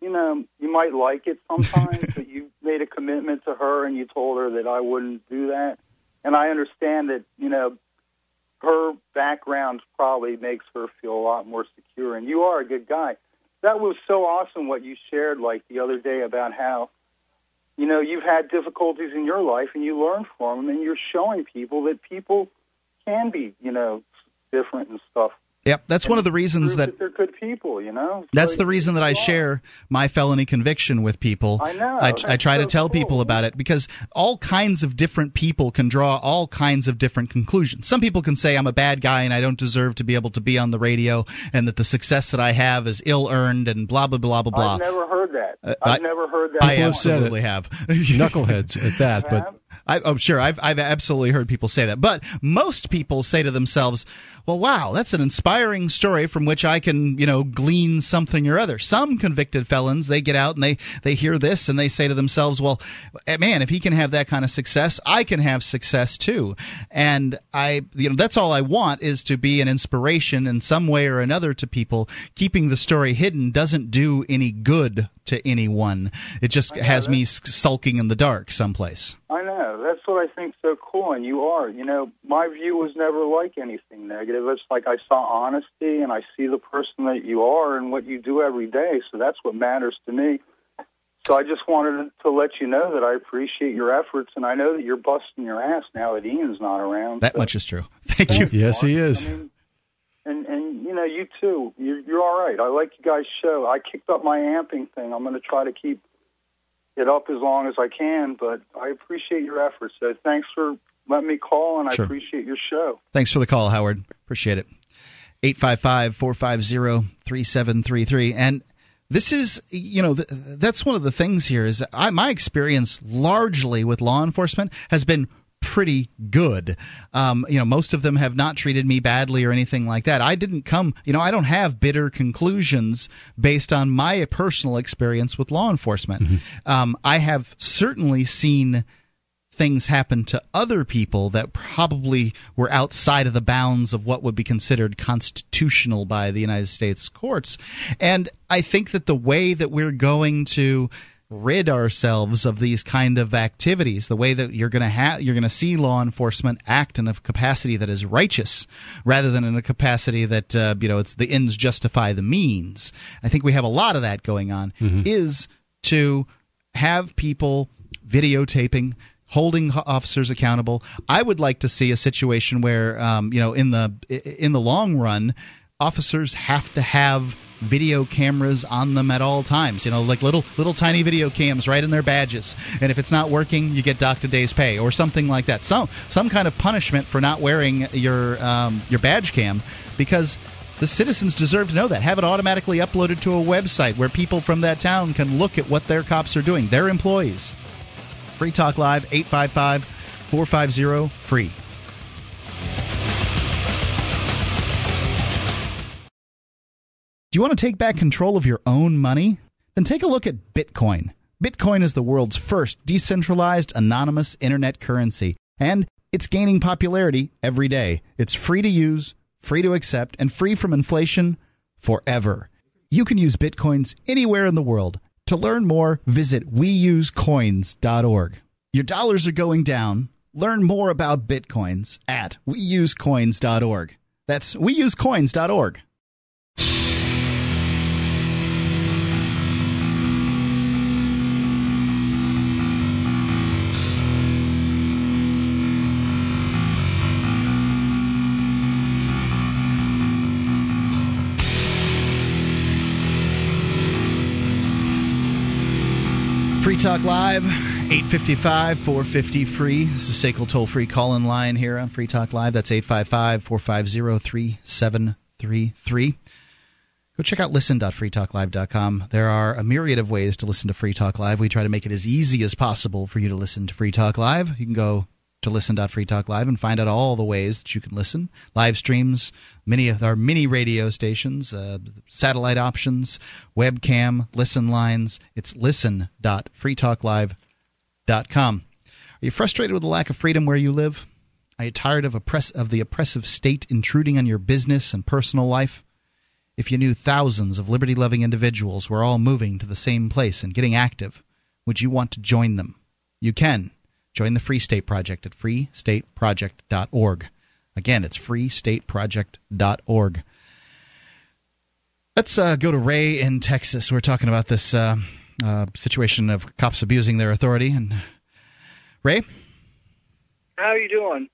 you know, you might like it sometimes, but you made a commitment to her and you told her that I wouldn't do that. And I understand that, you know, her background probably makes her feel a lot more secure. And you are a good guy. That was so awesome what you shared, like the other day, about how you know, you've had difficulties in your life and you learn from them and you're showing people that people can be, you know, different and stuff. Yep, that's and one of the reasons that, that, they're good people. You know, that's the reason that I share my felony conviction with people. I know. I, I try so to tell cool. people about it because all kinds of different people can draw all kinds of different conclusions. Some people can say I'm a bad guy and I don't deserve to be able to be on the radio, and that the success that I have is ill earned, and blah blah blah blah blah. I've never heard that. Uh, I've I, never heard that. I absolutely have. Knuckleheads at that, but I, I, oh, sure. I've I've absolutely heard people say that, but most people say to themselves, "Well, wow, that's an inspiring story from which I can, you know, glean something or other." Some convicted felons they get out and they they hear this and they say to themselves, "Well, eh, man, if he can have that kind of success, I can have success too." And I, you know, that's all I want is to be an inspiration in some way or another to people. Keeping the story hidden doesn't do any good to anyone. It just has me sulking in the dark someplace. I know. That's what I think so cool, and you are. You know, my view was never like anything negative. It's like I saw honesty, and I see the person that you are and what you do every day. So that's what matters to me. So I just wanted to let you know that I appreciate your efforts, and I know that you're busting your ass now that Ian's not around. That so. much is true. Thank you. Yes, he is. I mean, and and you know you too. You're, you're all right. I like you guys' show. I kicked up my amping thing. I'm going to try to keep it up as long as I can. But I appreciate your efforts. So thanks for letting me call, and Sure. I appreciate your show. Thanks for the call, Howard. Appreciate it. 855 450 3733. And this is, you know, th- that's one of the things here is I, my experience largely with law enforcement has been pretty good. Um, you know, most of them have not treated me badly or anything like that. I didn't come, you know, I don't have bitter conclusions based on my personal experience with law enforcement. Um, I have certainly seen things happen to other people that probably were outside of the bounds of what would be considered constitutional by the United States courts. And I think that the way that we're going to rid ourselves of these kind of activities the way that you're going to have you're going to see law enforcement act in a capacity that is righteous rather than in a capacity that uh, you know it's the ends justify the means. I think we have a lot of that going on is to have people videotaping holding officers accountable. I would like to see a situation where um, you know in the in the long run officers have to have video cameras on them at all times you know like little little tiny video cams right in their badges and if it's not working you get docked a day's pay or something like that some some kind of punishment for not wearing your um, your badge cam because the citizens deserve to know that. Have it automatically uploaded to a website where people from that town can look at what their cops are doing, their employees. Free Talk Live, 855 450 free. Do you want to take back control of your own money? Then take a look at Bitcoin. Bitcoin is the world's first decentralized, anonymous internet currency, and it's gaining popularity every day. It's free to use, free to accept, and free from inflation forever. You can use Bitcoins anywhere in the world. To learn more, visit weusecoins.org. Your dollars are going down. Learn more about Bitcoins at weusecoins.org. That's weusecoins.org. Talk Live, 855 450 free. This is SACL toll free call in line here on Free Talk Live. That's 855 450 3733. Go check out listen.freetalklive.com. There are a myriad of ways to listen to Free Talk Live. We try to make it as easy as possible for you to listen to Free Talk Live. You can go to listen.freetalklive and find out all the ways that you can listen. Live streams, many of our mini radio stations, uh, satellite options, webcam, listen lines. It's listen.freetalklive.com. Are you frustrated with the lack of freedom where you live? Are you tired of oppress of the oppressive state intruding on your business and personal life? If you knew thousands of liberty loving individuals were all moving to the same place and getting active, would you want to join them? You can. Join the Free State Project at freestateproject.org. Again, it's freestateproject.org. Let's uh, go to Ray in Texas. We're talking about this uh, uh, situation of cops abusing their authority. And Ray, How are you doing?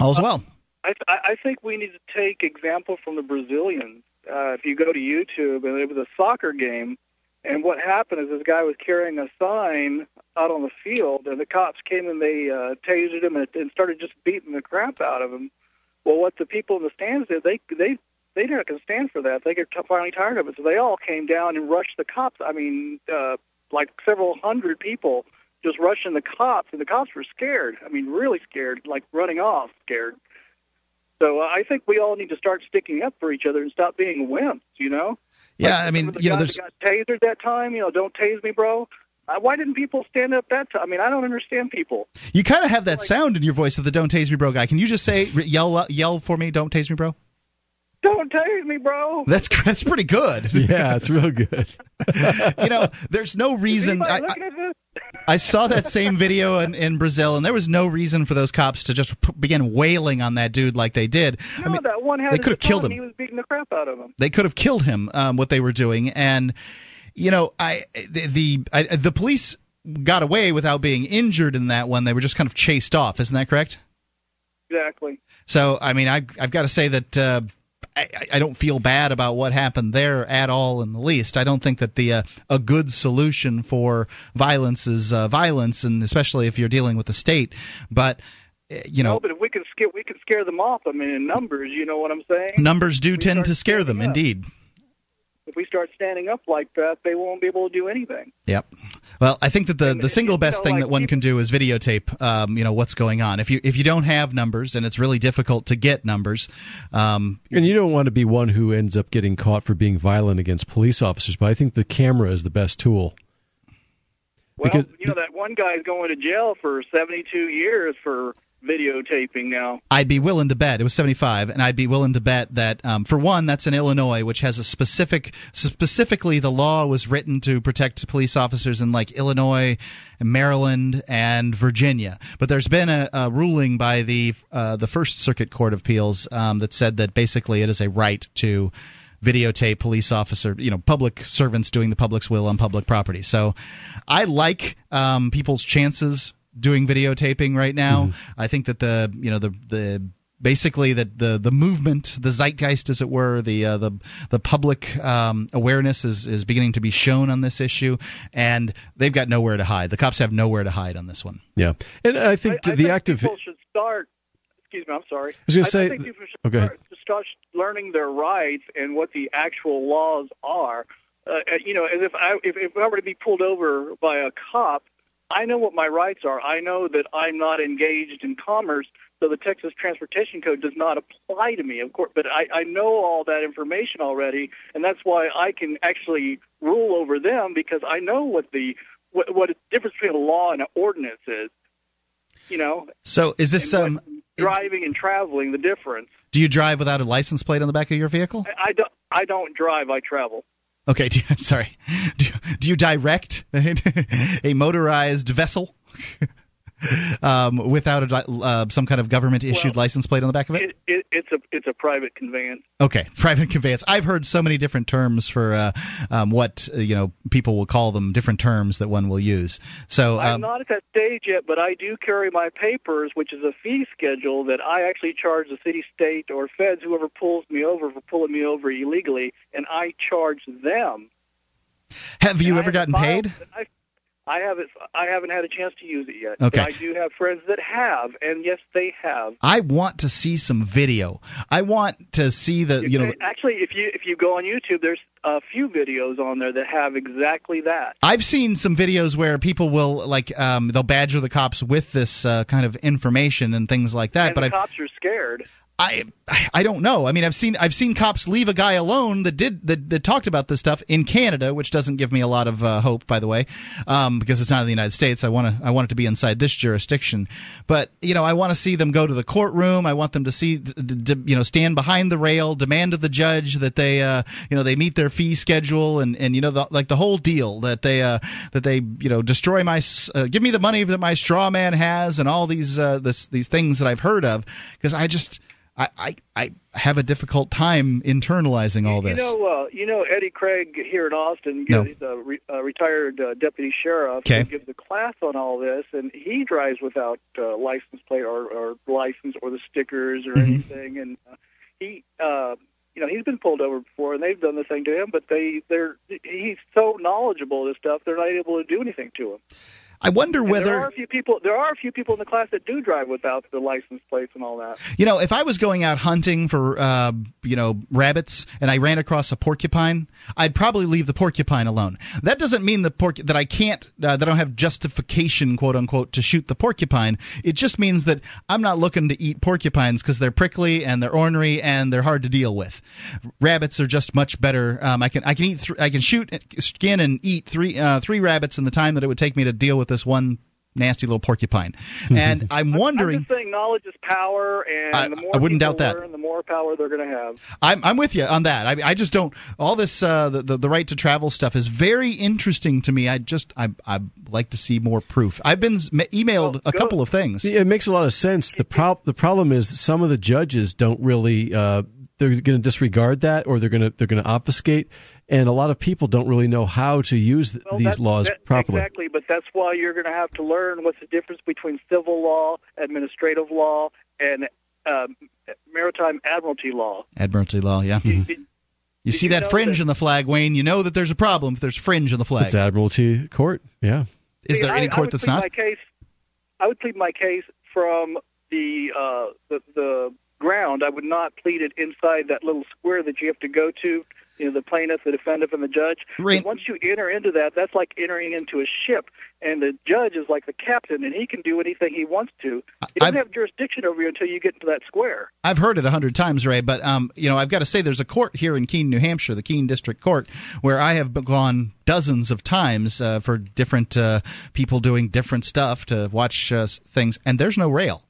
all's well. I, I I think we need to take example from the Brazilians. Uh, if you go to YouTube, and it was a soccer game, and what happened is this guy was carrying a sign out on the field, and the cops came and they uh, tasered him and, and started just beating the crap out of him. Well, what the people in the stands did, they they they didn't can stand for that. They get t- finally tired of it, so they all came down and rushed the cops. I mean, uh, like several hundred people just rushing the cops, and the cops were scared. I mean, really scared, like running off, scared. So uh, I think we all need to start sticking up for each other and stop being wimps. You know? Yeah, Like, I mean, the you know, guy there's that got tasered that time. You know, don't tase me, bro. Uh, why didn't people stand up that time? I mean, I don't understand people. you kind of have that sound in your voice of the "Don't Tase Me, Bro" guy. Can you just say yell yell for me? Don't tase me, bro. Don't tase me, bro. That's that's pretty good. Yeah, it's real good. you know, there's no reason. I, Anybody looking at this? I saw that same video in, in Brazil, and there was no reason for those cops to just p- begin wailing on that dude like they did. No, I mean, that one had they could have killed him. He was beating the crap out of him. They could have killed him. Um, what they were doing, and you know, I the the, I, the police got away without being injured in that one. They were just kind of chased off. Isn't that correct? Exactly. So, I mean, I, I've got to say that uh, I, I don't feel bad about what happened there at all in the least. I don't think that the uh, a good solution for violence is uh, violence, and especially if you're dealing with the state. But uh, you know, no, but if we can scare, we can scare them off. I mean, in numbers, you know what I'm saying? numbers do tend to scare them. up. Indeed. If we start standing up like that, they won't be able to do anything. Yep. Well, I think that the, the single best thing that one can do is videotape. Um, you know what's going on. If you if you don't have numbers and it's really difficult to get numbers, um, And you don't want to be one who ends up getting caught for being violent against police officers, but I think the camera is the best tool. Well, Because- you know that one guy's going to jail for 72 years for videotaping now. I'd be willing to bet it was 75, and I'd be willing to bet that um, for one, that's in Illinois, which has a specific, specifically the law was written to protect police officers in like Illinois, Maryland, and Virginia. But there's been a, a ruling by the uh, the First Circuit Court of Appeals um, that said that basically it is a right to videotape police officer, you know, public servants doing the public's will on public property. So I like um, people's chances doing videotaping right now. I think that the, you know, the, the, basically that the the movement the zeitgeist as it were the uh, the the public um, awareness is is beginning to be shown on this issue and they've got nowhere to hide the cops have nowhere to hide on this one Yeah, and I think I, I the think active. people should start. Excuse me, I'm sorry. I was gonna say- I think people should go ahead. start, to start learning their rights and what the actual laws are. Uh, uh, you know, as if I if, if I were to be pulled over by a cop, I know what my rights are. I know that I'm not engaged in commerce, so the Texas Transportation Code does not apply to me. Of course, but I, I know all that information already, and that's why I can actually rule over them because I know what the what, what the difference between a law and an ordinance is. You know, so is this um driving and traveling the difference. do you drive without a license plate on the back of your vehicle I, I don't I don't drive. I travel. Okay do you, sorry. Do, do you direct a motorized vessel um, without a, uh, some kind of government issued Well, license plate on the back of it? It, it, it's a it's a private conveyance. Okay, private conveyance. I've heard so many different terms for uh, um, what uh, you know people will call them, different terms that one will use. So I'm um, not at that stage yet, but I do carry my papers, which is a fee schedule that I actually charge the city, state, or feds, whoever pulls me over for pulling me over illegally, and I charge them. have you And ever gotten haven't paid? I, I haven't. I haven't had a chance to use it yet. Okay. But I do have friends that have, and yes, they have. I want to see some video. I want to see the you know. actually, if you if you go on YouTube, there's a few videos on there that have exactly that. I've seen some videos where people will like um, they'll badger the cops with this uh, kind of information and things like that. and but the I cops are scared. I I don't know. I mean, I've seen I've seen cops leave a guy alone that did that, that talked about this stuff in Canada, which doesn't give me a lot of uh, hope, by the way, um, because it's not in the United States. I want to I want it to be inside this jurisdiction. But you know, I want to see them go to the courtroom. I want them to see d- d- you know stand behind the rail, demand of the judge that they uh, you know they meet their fee schedule, and and you know the, like the whole deal that they uh, that they you know destroy my uh, give me the money that my straw man has, and all these uh, this, these things that I've heard of, because I just. I, I, I have a difficult time internalizing all this. You know, uh, you know Eddie Craig here in Austin. No. He's a re- uh, retired uh, deputy sheriff. Okay. He gives a class on all this, and he drives without uh, license plate or, or license or the stickers or Mhm. anything. And uh, he, uh, you know, he's been pulled over before, and they've done the thing to him. But they, they're he's so knowledgeable of this stuff, they're not able to do anything to him. I wonder And whether there are a few people. There are a few people in the class that do drive without the license plates and all that. You know, if I was going out hunting for, uh, you know, rabbits and I ran across a porcupine, I'd probably leave the porcupine alone. That doesn't mean the porc- that I can't, uh, that I don't have justification, quote unquote, to shoot the porcupine. It just means that I'm not looking to eat porcupines because they're prickly and they're ornery and they're hard to deal with. Rabbits are just much better. Um, I can I can eat th- I can shoot, skin, and eat three uh, three rabbits in the time that it would take me to deal with this one nasty little porcupine. And I'm wondering. I'm just saying, knowledge is power, and I- the more I wouldn't people doubt that. learn, the more power they're going to have. I'm I'm with you on that. I I just don't all this uh, the, the the right to travel stuff is very interesting to me. I just I I like to see more proof. I've been s- emailed a couple of things. Yeah, it makes a lot of sense. The prob- the problem is some of the judges don't really uh, they're going to disregard that or they're going to they're going to obfuscate, and a lot of people don't really know how to use th- Well, these laws that- properly. Exactly, but that's why you're going to have to learn what's the difference between civil law, administrative law, and um, maritime admiralty law. Admiralty law, yeah. You see that fringe in the flag, Wayne. You know that there's a problem if there's a fringe in the flag. It's Admiralty Court. Yeah. Is See, there I- any I court would that's plead not? My case, I would plead my case from the, uh, the the ground. I would not plead it inside that little square that you have to go to. You know, the plaintiff, the defendant, and the judge. Right. And once you enter into that, that's like entering into a ship, and the judge is like the captain, and he can do anything he wants to. He doesn't I've- have jurisdiction over you until you get into that square. I've heard it a hundred times, Ray, but um, you know, I've got to say, there's a court here in Keene, New Hampshire, the Keene District Court, where I have gone dozens of times uh, for different uh, people doing different stuff to watch uh, things, and there's no rail.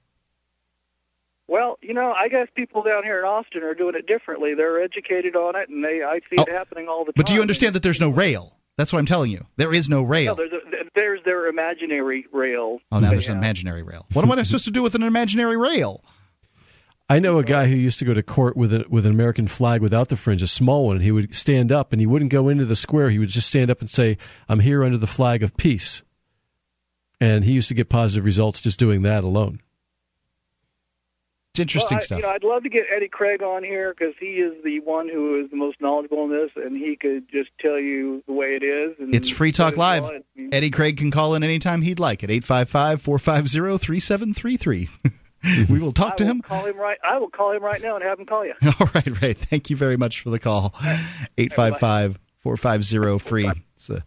Well, you know, I guess people down here in Austin are doing it differently. They're educated on it, and they I see it oh, happening all the time. Oh, But do you understand that there's no rail? That's what I'm telling you. There is no No, rail. there's a, there's their imaginary rail. Oh, now they there's an imaginary rail. What am I supposed to do with an imaginary rail? I know a guy who used to go to court with a, with an American flag without the fringe, a small one, and he would stand up and he wouldn't go into the square. He would just stand up and say, "I'm here under the flag of peace," and he used to get positive results just doing that alone. It's interesting well, I, stuff. You know, I'd love to get Eddie Craig on here because he is the one who is the most knowledgeable in this, and he could just tell you the way it is. And It's Free Talk Live. it's all. I mean, Eddie Craig can call in anytime he'd like at 855 450 3733. We will talk I to will him. Call him right. I will call him right now and have him call you. All right, Ray. Thank you very much for the call. 855 450 free. It's a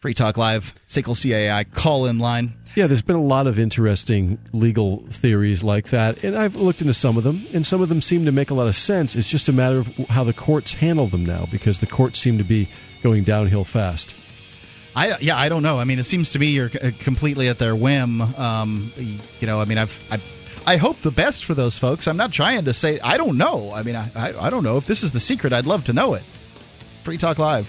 Free Talk Live, SACL CAI call in line. Yeah, there's been a lot of interesting legal theories like that, and I've looked into some of them, and some of them seem to make a lot of sense. It's just a matter of how the courts handle them now, because the courts seem to be going downhill fast. I yeah, I don't know. I mean, it seems to me you're uh, completely at their whim. Um, you know, I mean, I've, I, I hope the best for those folks. I'm not trying to say I don't know. I mean, I, I, I don't know if this is the secret. I'd love to know it. Free Talk Live.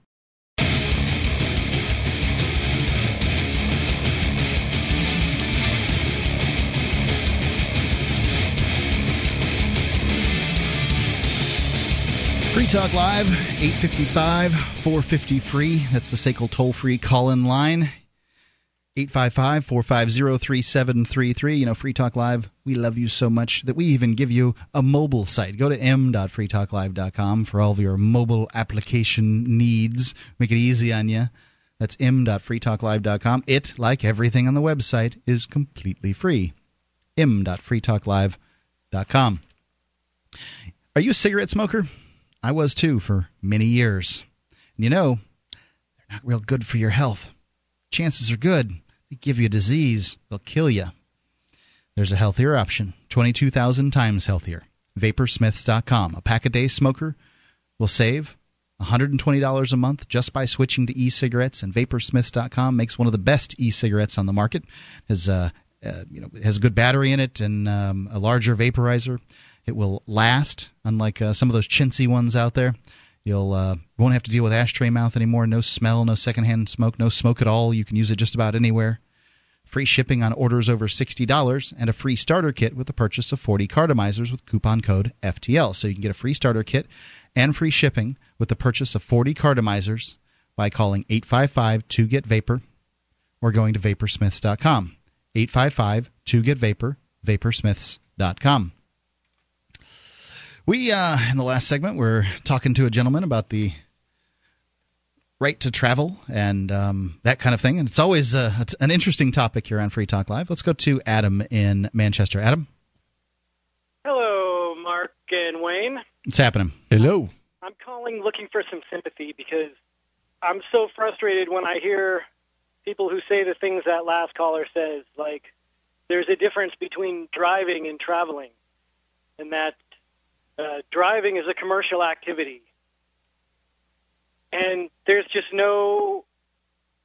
Free Talk Live, 855 450 free. That's the SACL toll free call in line. 855 450 3733. You know, Free Talk Live, we love you so much that we even give you a mobile site. Go to m.freetalklive.com for all of your mobile application needs. Make it easy on you. That's m.freetalklive.com. It, like everything on the website, is completely free. m.freetalklive.com. Are you a cigarette smoker? I was too for many years. And you know, they're not real good for your health. Chances are good they give you a disease, they'll kill you. There's a healthier option, 22,000 times healthier. Vaporsmiths.com. A pack a day smoker will save $120 a month just by switching to e-cigarettes and vaporsmiths.com makes one of the best e-cigarettes on the market. Has uh, uh, you know, has a good battery in it and um, a larger vaporizer. It will last, unlike uh, some of those chintzy ones out there. You'll uh, won't have to deal with ashtray mouth anymore. No smell, no secondhand smoke, no smoke at all. You can use it just about anywhere. Free shipping on orders over $60 and a free starter kit with the purchase of 40 cartomizers with coupon code FTL. So you can get a free starter kit and free shipping with the purchase of 40 cartomizers by calling 855 2 get vapor or going to vaporsmiths.com. 855 2 get vapor, vaporsmiths.com. We, uh, in the last segment, we're talking to a gentleman about the right to travel and um, that kind of thing. And it's always uh, it's an interesting topic here on Free Talk Live. Let's go to Adam in Manchester. Adam, Hello, Mark and Wayne. what's happening? Hello. I'm calling looking for some sympathy because I'm so frustrated when I hear people who say the things that last caller says, like there's a difference between driving and traveling, and that uh, driving is a commercial activity, and there's just no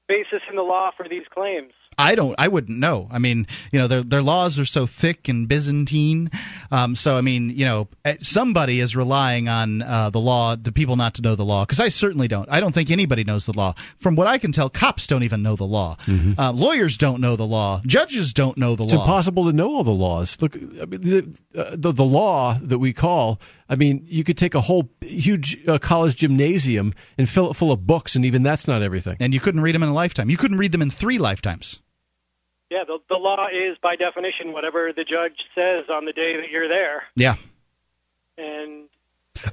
basis in the law for these claims. I don't. I wouldn't know. I mean, you know, their their laws are so thick and Byzantine. Um, so I mean, you know, eh, somebody is relying on uh, the law to people not to know the law. Because I certainly don't. I don't think anybody knows the law. From what I can tell, cops don't even know the law. Uh, lawyers don't know the law. Judges don't know the It's law. It's impossible to know all the laws. Look, I mean, the, uh, the the law that we call. I mean, you could take a whole huge uh, college gymnasium and fill it full of books, and even that's not everything. And you couldn't read them in a lifetime. You couldn't read them in three lifetimes. Yeah, the, the law is by definition whatever the judge says on the day that you're there, Yeah. and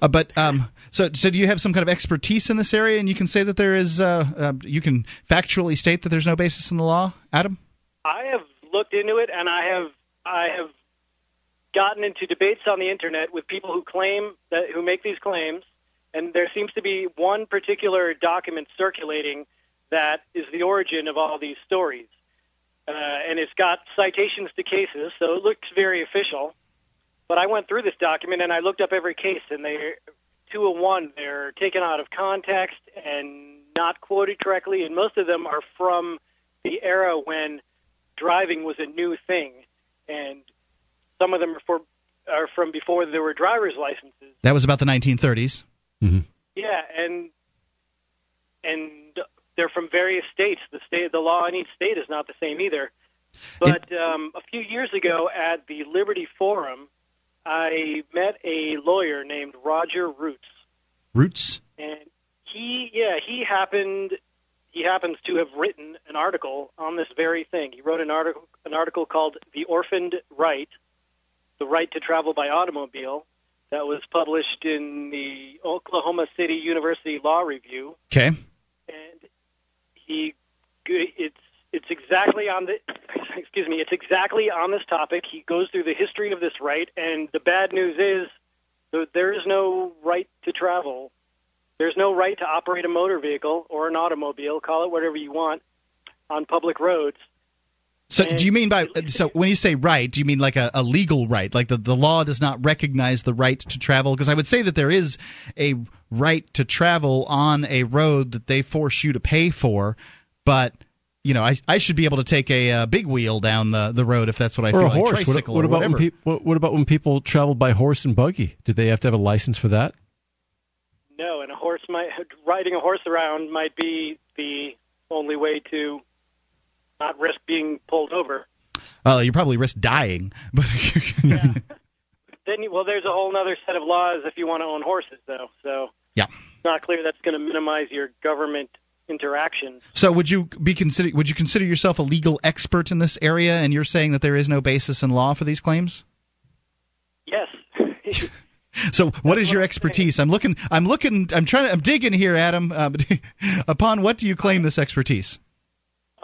Uh, but um, so so do you have some kind of expertise in this area, and you can say that there is uh, uh, you can factually state that there's no basis in the law, Adam? I have looked into it, and I have I have gotten into debates on the internet with people who claim that who make these claims, and there seems to be one particular document circulating that is the origin of all these stories, uh, and it's got citations to cases, so it looks very official. But I went through this document and I looked up every case, and they two of one they're taken out of context and not quoted correctly, and most of them are from the era when driving was a new thing, and some of them are for are from before there were driver's licenses. That was about the 1930s. Yeah, and and they're from various states. The state, the law in each state is not the same either. But um, a few years ago at the Liberty Forum, I met a lawyer named Roger Roots, Roots. and he, yeah, he happened, he happens to have written an article on this very thing. He wrote an article, an article called "The Orphaned Right: The Right to Travel by Automobile," that was published in the Oklahoma City University Law Review Okay. and he it's it's exactly on the excuse me it's exactly on this topic he goes through the history of this right and the bad news is there is no right to travel there's no right to operate a motor vehicle or an automobile call it whatever you want on public roads So do you mean by so when you say right, do you mean like a, a legal right? Like the, the law does not recognize the right to travel? Because I would say that there is a right to travel on a road that they force you to pay for, but you know, I, I should be able to take a, uh big wheel down the, the road if that's what I or feel a like horse. What, tricycle what or about when whatever. people? What, what about when people traveled by horse and buggy? Did they have to have a license for that? no and a horse might riding a horse around might be the only way to not risk being pulled over Uh, you probably risk dying, but Then, you, well, there's a whole other set of laws if you want to own horses, though. So yeah. it's not clear that's going to minimize your government interactions. So would you be consider would you consider yourself a legal expert in this area? And you're saying that there is no basis in law for these claims? Yes. So, what is your expertise? I'm looking. I'm looking. I'm trying. To, I'm digging here, Adam. Uh, upon what do you claim this expertise?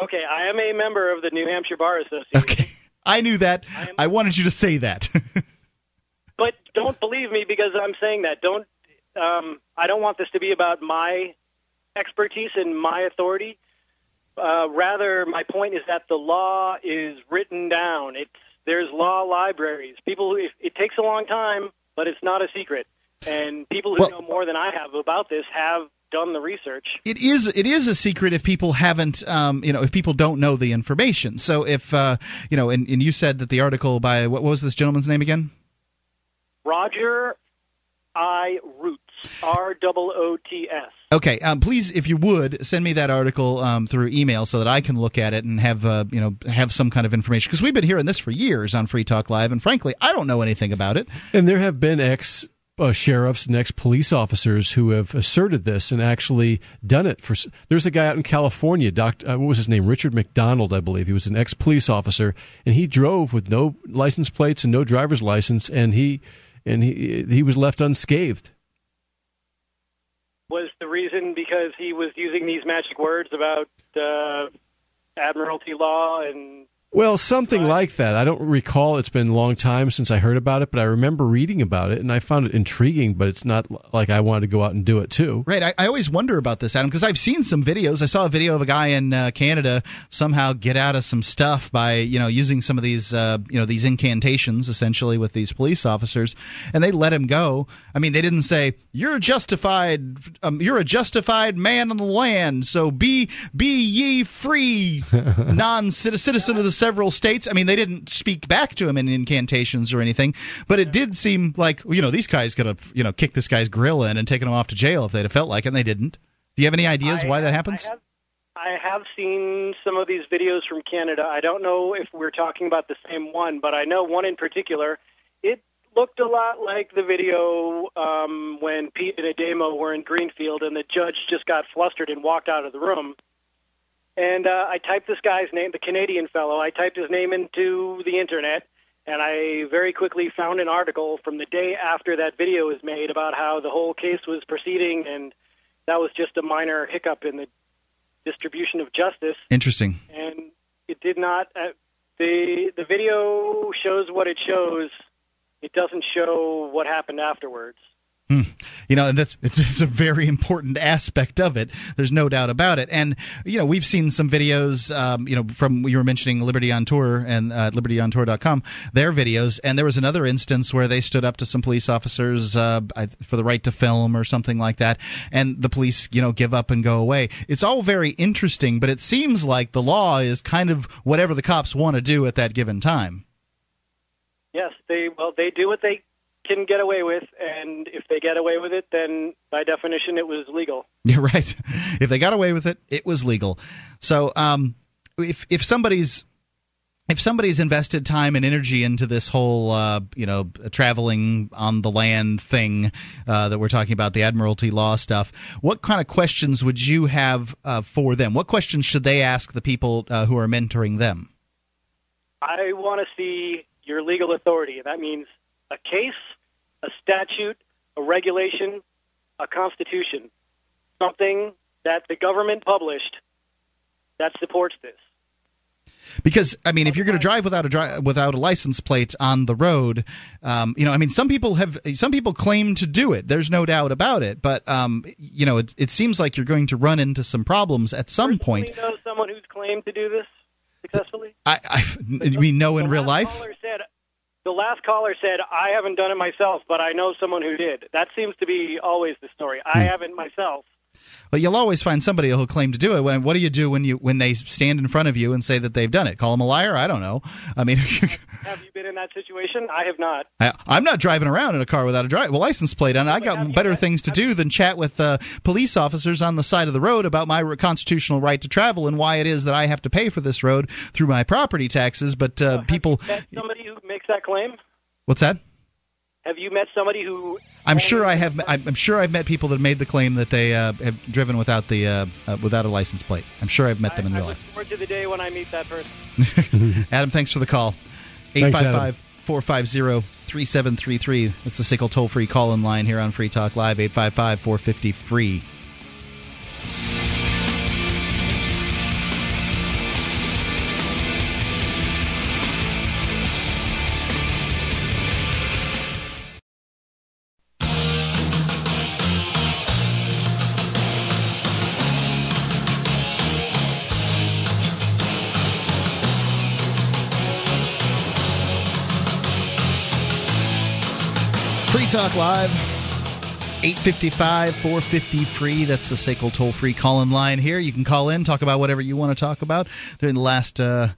okay, I am a member of the New Hampshire Bar Association. Okay, I knew that. I wanted you to say that. But don't believe me because I'm saying that. Don't. Um, I don't want this to be about my expertise and my authority. Uh, rather, my point is that the law is written down. It's there's law libraries. People, it, it takes a long time, but it's not a secret. And people who know more than I have about this have done the research. it is. It is a secret if people haven't. Um, you know, if people don't know the information. So, if uh, you know, and, and you said that the article by what was this gentleman's name again? Roger I Roots. R O O T S. Okay, um, please, if you would, send me that article um, through email so that I can look at it and have uh, you know have some kind of information because we've been hearing this for years on Free Talk Live, and frankly, I don't know anything about it. And there have been ex uh, sheriffs and ex police officers who have asserted this and actually done it. For there's a guy out in California, Doctor, uh, what was his name? Richard McDonald, I believe. He was an ex police officer, and he drove with no license plates and no driver's license, and he and he he was left unscathed. Was the reason because he was using these magic words about uh, admiralty law and well, something like that. I don't recall. It's been a long time since I heard about it, but I remember reading about it and I found it intriguing, but it's not like I wanted to go out and do it too. Right. I, I always wonder about this, Adam, because I've seen some videos. I saw a video of a guy in uh, Canada somehow get out of some stuff by, you know, using some of these, uh, you know, these incantations essentially with these police officers, and they let him go. I mean, they didn't say, you're justified, um, you're a justified man on the land, so be, be ye free, non citizen of the several states. I mean, they didn't speak back to him in incantations or anything, but it did seem like you know these guys could have you know kicked this guy's grill in and taken him off to jail if they'd have felt like it, and they didn't. Do you have any ideas I why that happens? I have, I have seen some of these videos from Canada. I don't know if we're talking about the same one, but I know one in particular. It looked a lot like the video um, when Pete and Ademo were in Greenfield, and the judge just got flustered and walked out of the room. And uh, I typed this guy's name, the Canadian fellow. I typed his name into the internet, and I very quickly found an article from the day after that video was made about how the whole case was proceeding, and that was just a minor hiccup in the distribution of justice. Interesting. And it did not. Uh, the The video shows what it shows. It doesn't show what happened afterwards. Hmm. You know, and that's it's a very important aspect of it. There's no doubt about it. And you know, we've seen some videos. Um, you know, from you were mentioning Liberty on Tour and uh, LibertyOnTour.com, their videos. And there was another instance where they stood up to some police officers uh, for the right to film or something like that, and the police, you know, give up and go away. It's all very interesting, but it seems like the law is kind of whatever the cops want to do at that given time. Yes, they well they do what they can get away with, and if they get away with it, then by definition it was legal. You're right. If they got away with it, it was legal. So, um, if if somebody's if somebody's invested time and energy into this whole, uh, you know, traveling on the land thing uh, that we're talking about, the Admiralty law stuff, what kind of questions would you have uh, for them? What questions should they ask the people uh, who are mentoring them? I want to see your legal authority. That means a case, a statute, a regulation, a constitution, something that the government published that supports this. Because I mean, if you're going to drive without a dri- without a license plate on the road, um, you know, I mean, some people have some people claim to do it. There's no doubt about it. But um, you know, it, it seems like you're going to run into some problems at some Personally point. know someone who's claimed to do this successfully? I, I we know in real life. Caller said, the last caller said, I haven't done it myself, but I know someone who did. That seems to be always the story. I Hmm. haven't myself. But you'll always find somebody who'll claim to do it. When, what do you do when you when they stand in front of you and say that they've done it? Call them a liar? I don't know. I mean, Have you been in that situation? I have not. I, I'm not driving around in a car without a drive, well, license plate on. I got better things to do than chat with uh, police officers on the side of the road about my constitutional right to travel and why it is that I have to pay for this road through my property taxes. But uh, people, Met somebody who makes that claim? what's that? Have you met somebody who I'm sure I have. I'm sure I've met people that made the claim that they uh, have driven without the uh, uh, without a license plate. I'm sure I've met them in I real look life. forward to the day when I meet that person. Adam, thanks for the call. Thanks, 855 450 3733. That's the SICKLE toll free call in line here on Free Talk Live, 855 Talk Live. 855 450 free. That's the SACL toll free call in line here. You can call in, talk about whatever you want to talk about. During the last uh,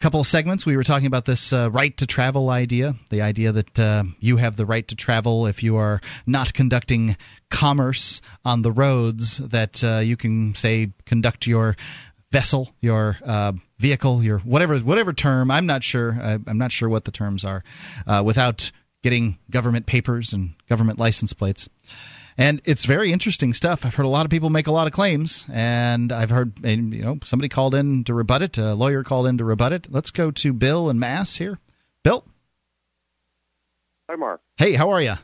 couple of segments, we were talking about this uh, right to travel idea the idea that uh, you have the right to travel if you are not conducting commerce on the roads, that uh, you can, say, conduct your vessel, your uh, vehicle, your whatever whatever term. I'm not sure. I, am not sure what the terms are uh, without getting government papers and government license plates. And it's very interesting stuff. I've heard a lot of people make a lot of claims, and I've heard and, you know somebody called in to rebut it. A lawyer called in to rebut it. Let's go to Bill and Mass here. Bill. Hi, Mark. Hey, how are you?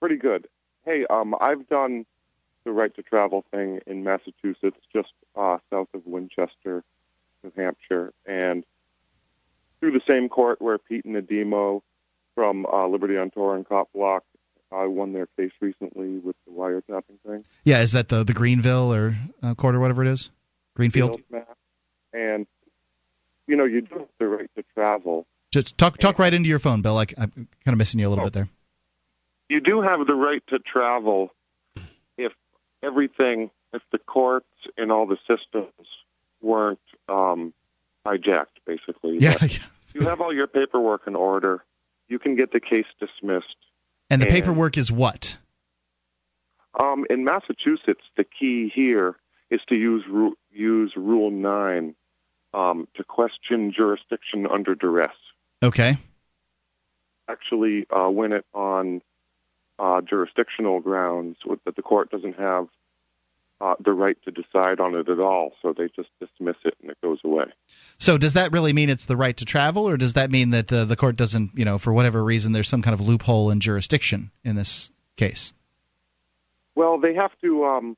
Pretty good. Hey, um, I've done the right to travel thing in Massachusetts, just uh, south of Winchester, New Hampshire, and through the same court where Pete and Ademo from uh, Liberty on Tour and Cop Block I won their case recently with the wiretapping thing. Yeah, is that the the Greenville or uh, court or whatever it is? Greenfield. And you know, you do have the right to travel. Just talk talk right into your phone, Bill. Like I'm kind of missing you a little oh. bit there. You do have the right to travel if everything, if the courts and all the systems weren't um, hijacked, basically. Yeah. you have all your paperwork in order. You can get the case dismissed and the and, paperwork is what? Um, in Massachusetts, the key here is to use ru- use Rule Nine um, to question jurisdiction under duress. Okay. Actually, uh, win it on uh, jurisdictional grounds that the court doesn't have uh, the right to decide on it at all, so they just dismiss it and it goes away. So, does that really mean it's the right to travel, or does that mean that uh, the court doesn't, you know, for whatever reason, there's some kind of loophole in jurisdiction in this case? Well, they have to. Um,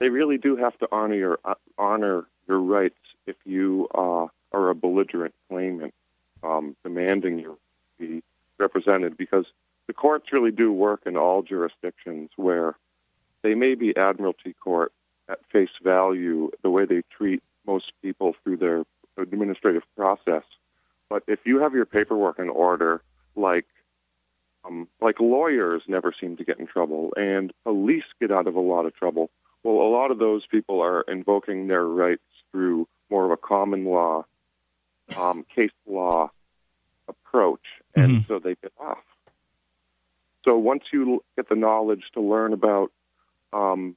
they really do have to honor your uh, honor your rights if you uh, are a belligerent claimant um, demanding you be represented, because the courts really do work in all jurisdictions where they may be admiralty court at face value, the way they treat most people through their administrative process. But if you have your paperwork in order, like um, like lawyers never seem to get in trouble, and police get out of a lot of trouble. Well, a lot of those people are invoking their rights through more of a common law, um, case law approach, and mm-hmm. so they get off. So once you get the knowledge to learn about um,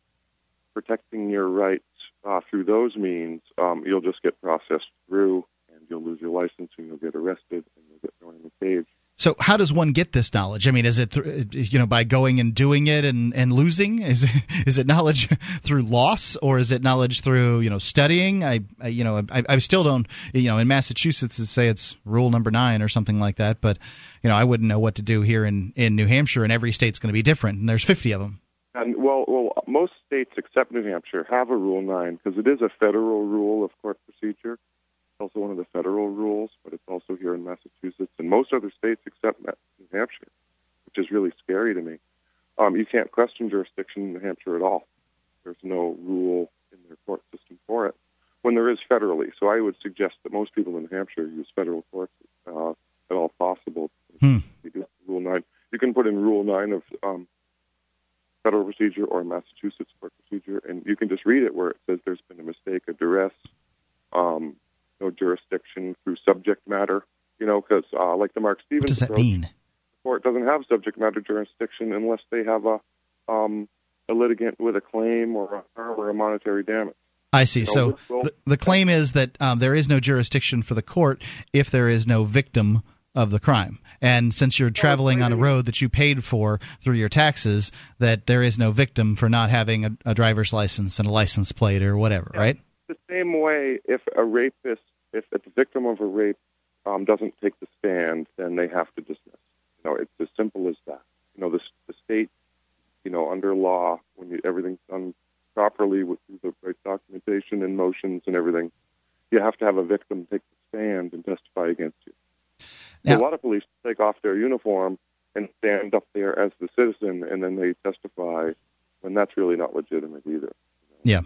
protecting your rights uh, through those means, um, you'll just get processed through, and you'll lose your license, and you'll get arrested, and you'll get thrown in the cage. So, how does one get this knowledge? I mean, is it th- you know by going and doing it and, and losing? Is it, is it knowledge through loss, or is it knowledge through you know studying? I, I you know I, I still don't you know in Massachusetts they say it's rule number nine or something like that, but you know I wouldn't know what to do here in in New Hampshire, and every state's going to be different, and there's fifty of them. And well, well, most states except New Hampshire have a Rule Nine because it is a federal rule of court procedure. It's also one of the federal rules, but it's also here in Massachusetts and most other states except New Hampshire, which is really scary to me. Um, you can't question jurisdiction in New Hampshire at all. There's no rule in their court system for it when there is federally. So I would suggest that most people in New Hampshire use federal courts uh, at all possible. Hmm. Rule nine. You can put in Rule nine of um, federal procedure or Massachusetts court procedure, and you can just read it where it says there's been a mistake, a duress, um, no jurisdiction through subject matter. You know, because uh, like the Marc Stevens, what does that approach, mean? The court doesn't have subject matter jurisdiction unless they have a um, a litigant with a claim or a, or a monetary damage. I see. So, so the, the, claim is that um, there is no jurisdiction for the court if there is no victim of the crime. And since you're traveling on a road that you paid for through your taxes, that there is no victim for not having a, a driver's license and a license plate or whatever, yeah. right? The same way, if a rapist, if, the victim of a rape um, doesn't take the stand, then they have to dismiss. You know, it's as simple as that. You know, the, the state, you know, under law, when you, everything's done properly with the right documentation and motions and everything, you have to have a victim take the stand and testify against you. Now, a lot of police take off their uniform and stand up there as the citizen, and then they testify, and that's really not legitimate either. Yeah.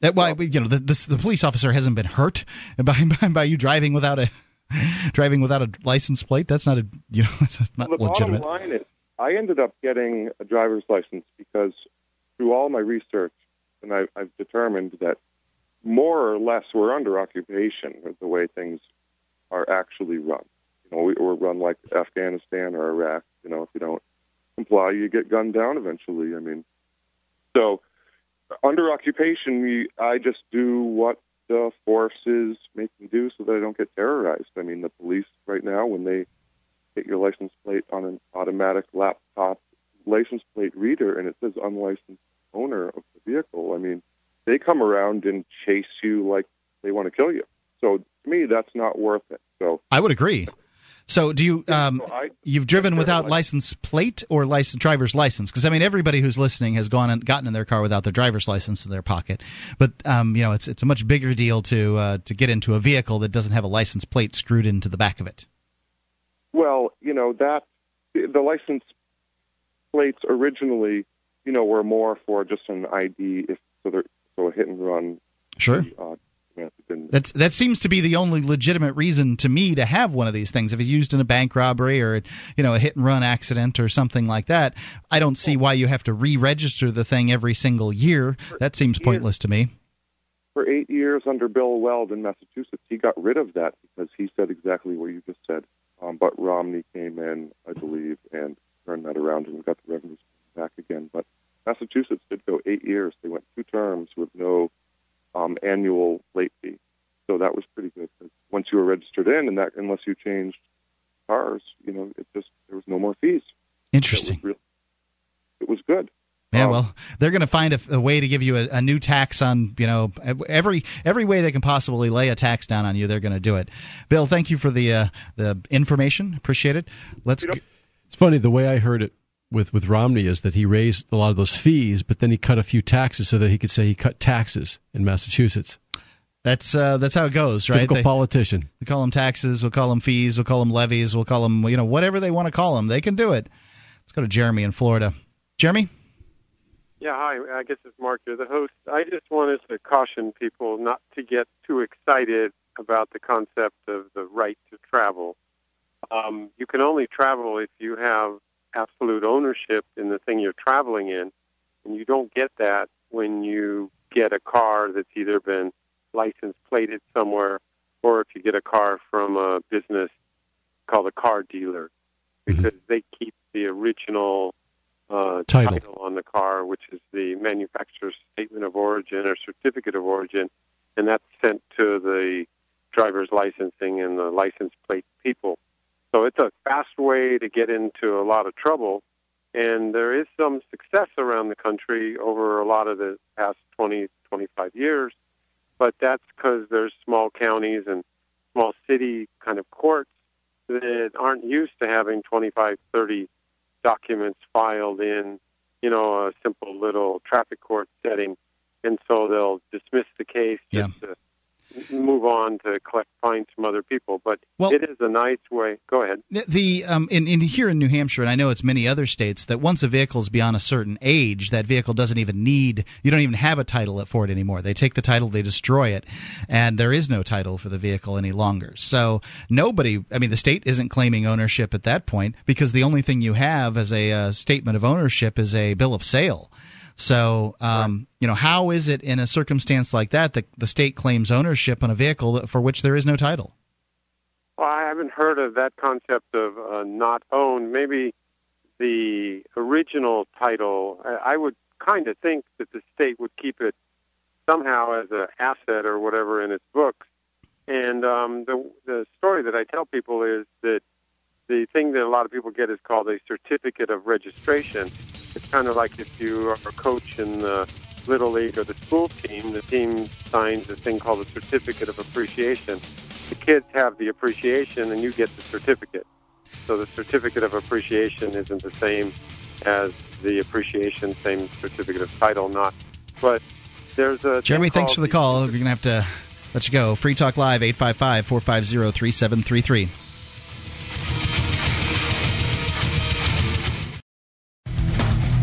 That why you know the, the, the police officer hasn't been hurt by, by, by you driving without a driving without a license plate. That's not a you know that's not well, the legitimate. bottom line is, I ended up getting a driver's license because through all my research, and I, I've determined that more or less we're under occupation with the way things are actually run. Know, or run like Afghanistan or Iraq. You know, if you don't comply, you get gunned down eventually. I mean, so under occupation, we, I just do what the forces make me do so that I don't get terrorized. I mean, the police right now, when they get your license plate on an automatic laptop license plate reader and it says unlicensed owner of the vehicle, I mean, they come around and chase you like they want to kill you. So to me, that's not worth it. So I would agree. So do you um, you've driven without license plate or license driver's license? Because I mean, everybody who's listening has gone and gotten in their car without their driver's license in their pocket. But um, you know, it's it's a much bigger deal to uh, to get into a vehicle that doesn't have a license plate screwed into the back of it. Well, you know that the license plates originally, you know, were more for just an ID, if so, so a hit and run. Sure. Uh, That's that seems to be the only legitimate reason to me to have one of these things. If it's used in a bank robbery or you know a hit and run accident or something like that, I don't see why you have to re-register the thing every single year. That seems pointless to me. for eight years under Bill Weld in Massachusetts, he got rid of that because he said exactly what you just said. Um, but Romney came in, I believe, and turned that around and got the revenues back again. But Massachusetts did go eight years. They went two terms with no um, annual late fee. So that was pretty good. 'cause Once you were registered in, and that unless you changed cars, you know, it just there was no more fees. Interesting. It was, real, it was good. Yeah, well, they're going to find a, a way to give you a, a new tax on you know every every way they can possibly lay a tax down on you. They're going to do it. Bill, thank you for the uh, the information. Appreciate it. Let's. g- It's funny the way I heard it with with Romney is that he raised a lot of those fees, but then he cut a few taxes so that he could say he cut taxes in Massachusetts. That's uh, that's how it goes, right? Typical They- politician. We call them taxes. We'll call them fees. We'll call them levies. We'll call them you know whatever they want to call them. They can do it. Let's go to Jeremy in Florida. Jeremy. Yeah, hi. I guess it's Mark here, the host. I just wanted to caution people not to get too excited about the concept of the right to travel. Um, you can only travel if you have absolute ownership in the thing you're traveling in, and you don't get that when you get a car that's either been license plated somewhere or if you get a car from a business called a car dealer because they keep the original uh, Title. on the car, which is the manufacturer's statement of origin or certificate of origin, and that's sent to the driver's licensing and the license plate people. So it's a fast way to get into a lot of trouble, and there is some success around the country over a lot of the past 20, 25 years, but that's because there's small counties and small city kind of courts that aren't used to having 25, 30 documents filed in, you know, a simple little traffic court setting, and so they'll dismiss the case just to move on to collect fines from other people. But Well- it is a nice way. Go ahead. The um, in, in here in New Hampshire, and I know it's many other states, that once a vehicle is beyond a certain age, that vehicle doesn't even need you don't even have a title for it anymore. They take the title, they destroy it, and there is no title for the vehicle any longer. So nobody, I mean, the state isn't claiming ownership at that point because the only thing you have as a uh, statement of ownership is a bill of sale. So, um, you know, how is it in a circumstance like that that the state claims ownership on a vehicle for which there is no title? Well, I haven't heard of that concept of uh, not owned. Maybe the original title, I, I would kind of think that the state would keep it somehow as an asset or whatever in its books. And um, the the story that I tell people is that the thing that a lot of people get is called a certificate of registration. It's kind of like if you are a coach in the little league or the school team, the team signs a thing called a certificate of appreciation. The kids have the appreciation, and you get the certificate. So the certificate of appreciation isn't the same as the appreciation, same certificate of title, not. But there's a Jeremy, thanks for the call. We're going to have to let you go. Free Talk Live, 855 450 3733.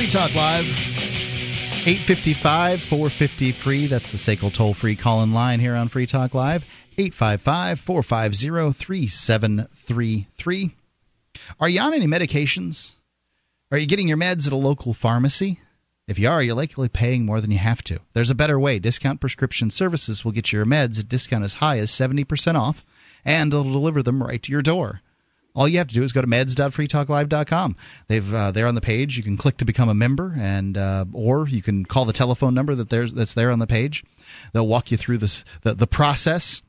Free Talk Live. 855 450 free. That's the SACL toll free call in line here on Free Talk Live. 855 450 3733. Are you on any medications? Are you getting your meds at a local pharmacy? If you are, you're likely paying more than you have to. There's a better way. Discount Prescription Services will get you your meds at discount as high as 70% off, and they'll deliver them right to your door. All you have to do is go to meds.freetalklive.com. They've uh, there on the page. You can click to become a member, and uh, or you can call the telephone number that there's that's there on the page. They'll walk you through this the, the process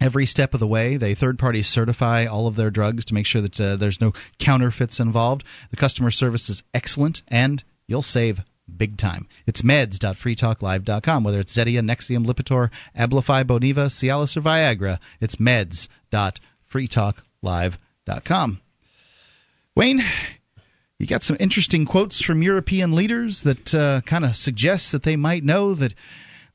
every step of the way. They third party certify all of their drugs to make sure that uh, there's no counterfeits involved. The customer service is excellent, and you'll save big time. It's meds.freetalklive.com. Whether it's Zetia, Nexium, Lipitor, Abilify, Boniva, Cialis, or Viagra, it's meds.freetalklive.com. Com. Wayne, you got some interesting quotes from European leaders that uh, kind of suggest that they might know that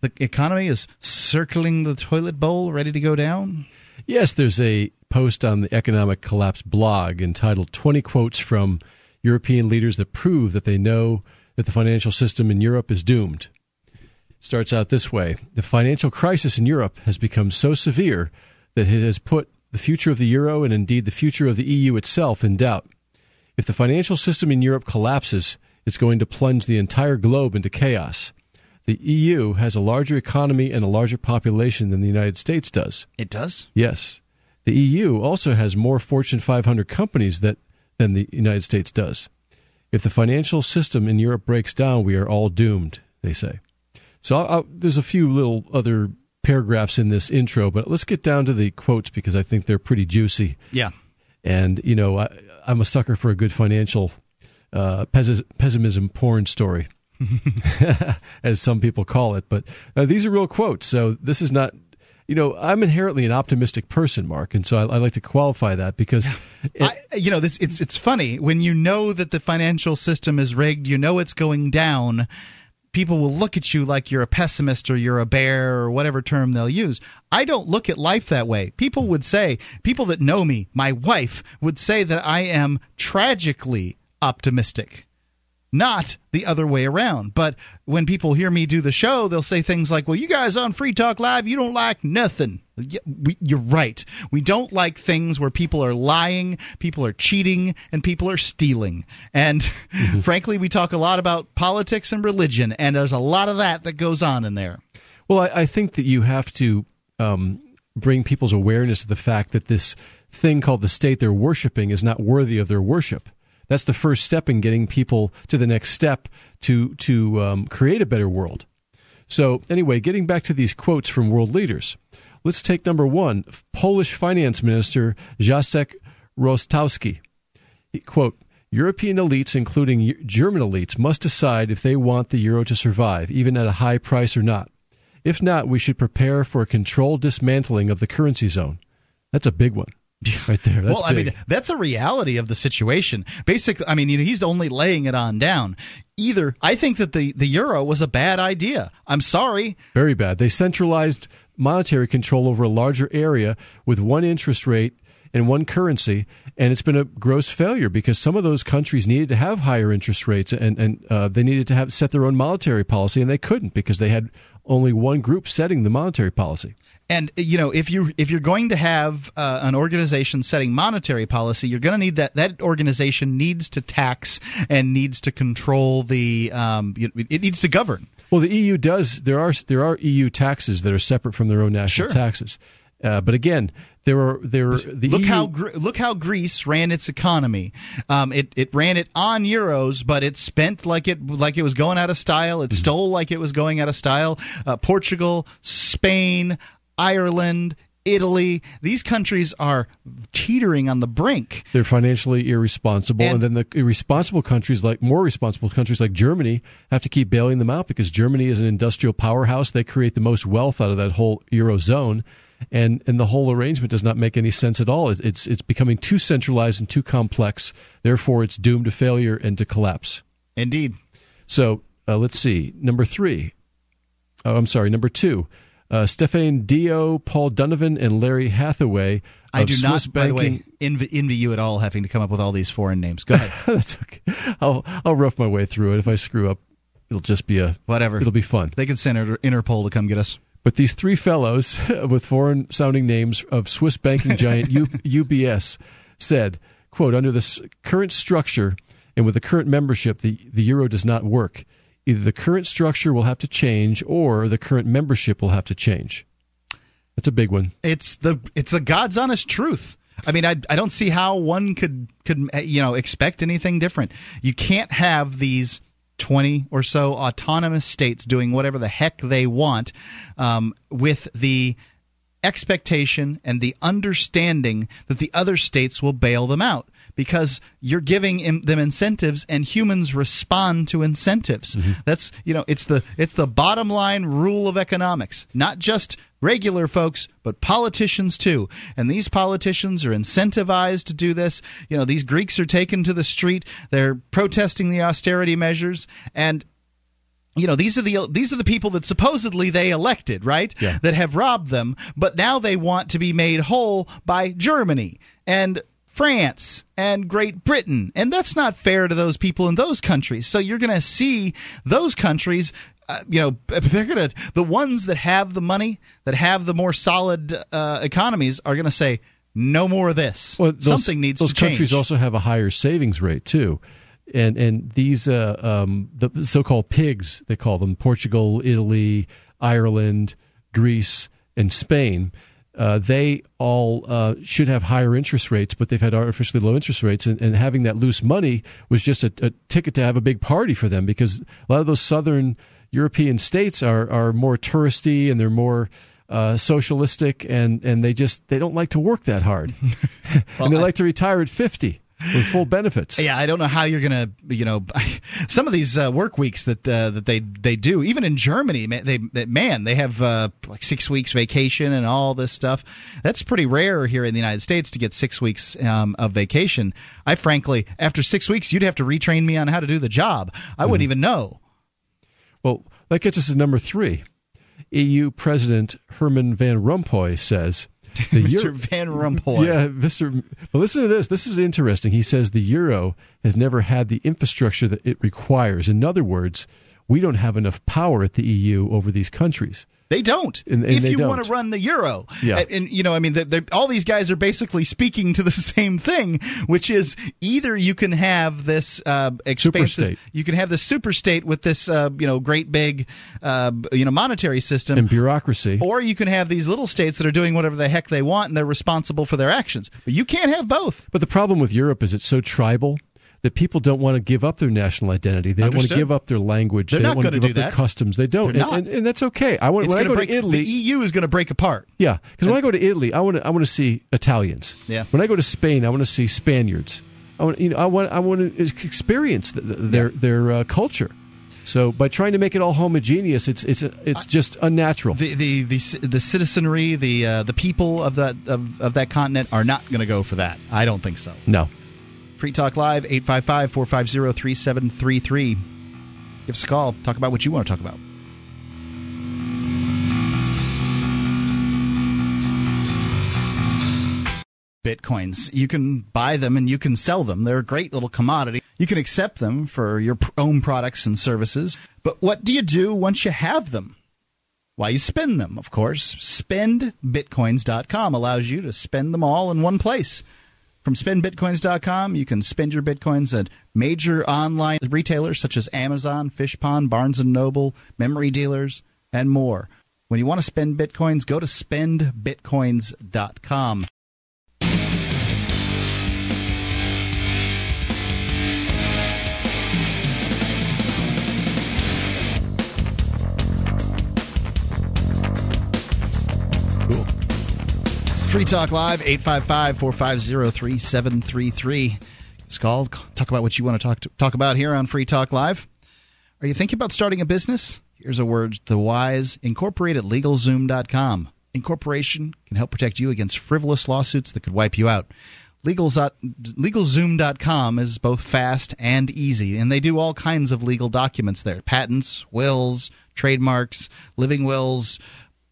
the economy is circling the toilet bowl, ready to go down. Yes, there's a post on the Economic Collapse blog entitled 20 Quotes from European Leaders That Prove That They Know That the Financial System in Europe is Doomed. It starts out this way The financial crisis in Europe has become so severe that it has put the future of the euro and indeed the future of the EU itself in doubt. If the financial system in Europe collapses, it's going to plunge the entire globe into chaos. The EU has a larger economy and a larger population than the United States does. It does? Yes. The EU also has more Fortune 500 companies that, than the United States does. If the financial system in Europe breaks down, we are all doomed, they say. So I'll, I'll, there's a few little other paragraphs in this intro, but let's get down to the quotes because I think they're pretty juicy. Yeah. And, you know, I, am a sucker for a good financial uh, pessimism porn story, as some people call it. But uh, these are real quotes. So this is not you know, I'm inherently an optimistic person, Mark, and so I, I like to qualify that because, it, I, you know, this it's it's funny when you know that the financial system is rigged, you know it's going down, people will look at you like you're a pessimist or you're a bear or whatever term they'll use. I don't look at life that way. People would say, people that know me, my wife, would say that I am tragically optimistic not the other way around. But when people hear me do the show, they'll say things like, well, you guys on Free Talk Live, you don't like nothing. You're right. We don't like things where people are lying, people are cheating, and people are stealing. And mm-hmm. frankly, we talk a lot about politics and religion, and there's a lot of that that goes on in there. Well, I, I think that you have to um, bring people's awareness to the fact that this thing called the state they're worshiping is not worthy of their worship. That's the first step in getting people to the next step to to um, create a better world. So anyway, getting back to these quotes from world leaders, let's take number one: Polish Finance Minister Jacek Rostowski. He, quote. European elites, including German elites, must decide if they want the euro to survive, even at a high price or not. If not, we should prepare for a controlled dismantling of the currency zone. That's a big one. right there. That's well, I big. mean, that's a reality of the situation. Basically, I mean, you know, he's only laying it on down. Either I think that the the euro was a bad idea. I'm sorry. Very bad. They centralized monetary control over a larger area with one interest rate and one currency, and it's been a gross failure because some of those countries needed to have higher interest rates and and uh, they needed to have set their own monetary policy, and they couldn't because they had only one group setting the monetary policy. And you know, if you if you're going to have uh, an organization setting monetary policy, you're going to need that that organization needs to tax and needs to control the um, it needs to govern. Well, the EU does. There are there are EU taxes that are separate from their own national sure. taxes. Uh, but again, there are there are the look EU how look how Greece ran its economy. Um, it it ran it on euros, but it spent like it like it was going out of style. It stole like it was going out of style. Uh, Portugal, Spain, Ireland. Italy, these countries are teetering on the brink. They're financially irresponsible, and, And- then the irresponsible countries, like more responsible countries like Germany, have to keep bailing them out because Germany is an industrial powerhouse. They create the most wealth out of that whole eurozone, and and the whole arrangement does not make any sense at all. It's it's, it's becoming too centralized and too complex. Therefore, it's doomed to failure and to collapse. Indeed. So uh, let's see. Number three. Oh, I'm sorry. Number two. Uh, Stefan Deo, Paul Donovan, and Larry Hatheway. I do Swiss not, by the way, envy, envy you at all having to come up with all these foreign names. Go ahead. That's okay. I'll I'll rough my way through it. If I screw up, it'll just be a whatever. It'll be fun. They can send Inter- Interpol to come get us. But these three fellows with foreign sounding names of Swiss banking giant U- UBS said, quote, under the current structure and with the current membership, the, the euro does not work. Either the current structure will have to change or the current membership will have to change. That's a big one. It's the it's the God's honest truth. I mean, I, I don't see how one could could you know expect anything different. You can't have these twenty or so autonomous states doing whatever the heck they want um, with the expectation and the understanding that the other states will bail them out because you're giving im- them incentives and humans respond to incentives. Mm-hmm. That's you know it's the it's the bottom line rule of economics. Not just regular folks but politicians too. And these politicians are incentivized to do this. You know these greeks are taken to the street. They're protesting the austerity measures. And you know these are the these are the people that supposedly they elected right? Yeah. that have robbed them. But now they want to be made whole by Germany. And France and Great Britain. And that's not fair to those people in those countries. So you're going to see those countries uh, you know they're going to the ones that have the money that have the more solid uh, economies are going to say no more of this. Well, those, something needs those to change Those countries also have a higher savings rate too, and and these uh, um, the so-called pigs they call them Portugal, Italy, Ireland, Greece, and Spain. Uh, they all uh, should have higher interest rates, but they've had artificially low interest rates, and, and having that loose money was just a, a ticket to have a big party for them because a lot of those southern European states are are more touristy and they're more uh, socialistic, and and they just they don't like to work that hard, and they like to retire at fifty with full benefits. Yeah, I don't know how you're gonna, you know, some of these uh, work weeks that uh, that they they do. Even in Germany, man, they they- man they have uh, like six weeks vacation and all this stuff. That's pretty rare here in the United States to get six weeks um, of vacation. I frankly, after six weeks, you'd have to retrain me on how to do the job. I wouldn't even know. Well, that gets us to number three. EU President Herman Van Rompuy says. The Mr. Euro- Van Rompuy. Yeah, Mr. But listen to this. This is interesting. He says the euro has never had the infrastructure that it requires. In other words, we don't have enough power at the EU over these countries. They don't. And- and if they you don't. want to run the euro, Yeah. and, you know, I mean, they're, they're- all these guys are basically speaking to the same thing, which is either you can have this uh, expansive, you can have the super state with this, uh, you know, great big, uh, you know, monetary system, And bureaucracy. or you can have these little states that are doing whatever the heck they want and they're responsible for their actions. But you can't have both. But the problem with Europe is it's so tribal that people don't want to give up their national identity. They don't want to give up their language. They're they not don't want to give do up their that. customs. They don't, and, and, and that's okay. I want when I go break, to Italy. the EU is going to break apart. Yeah, because when I go to Italy, I want to I want to see Italians. Yeah. When I go to Spain, I want to see Spaniards. I want you know I want I want to experience th th their their uh, culture. So by trying to make it all homogeneous, it's it's it's just unnatural. The the the, the citizenry, the uh, the people of that of, of that continent are not going to go for that. I don't think so. no. Free Talk Live, 855 450 3733. Give us a call. Talk about what you want to talk about. Bitcoins. You can buy them and you can sell them. They're a great little commodity. You can accept them for your own products and services. But what do you do once you have them? Why, you spend them, of course. SpendBitcoins.com allows you to spend them all in one place. From spendbitcoins.com, you can spend your bitcoins at major online retailers such as Amazon, Fishpond, Barnes & Noble, memory dealers, and more. When you want to spend bitcoins, go to spendbitcoins.com. Free Talk Live, 855 450 3733. Just call, talk about what you want to talk, to talk about here on Free Talk Live. Are you thinking about starting a business? Here's a word the wise. Incorporate at LegalZoom.com. Incorporation can help protect you against frivolous lawsuits that could wipe you out. Legals, uh, LegalZoom.com is both fast and easy, and they do all kinds of legal documents there patents, wills, trademarks, living wills,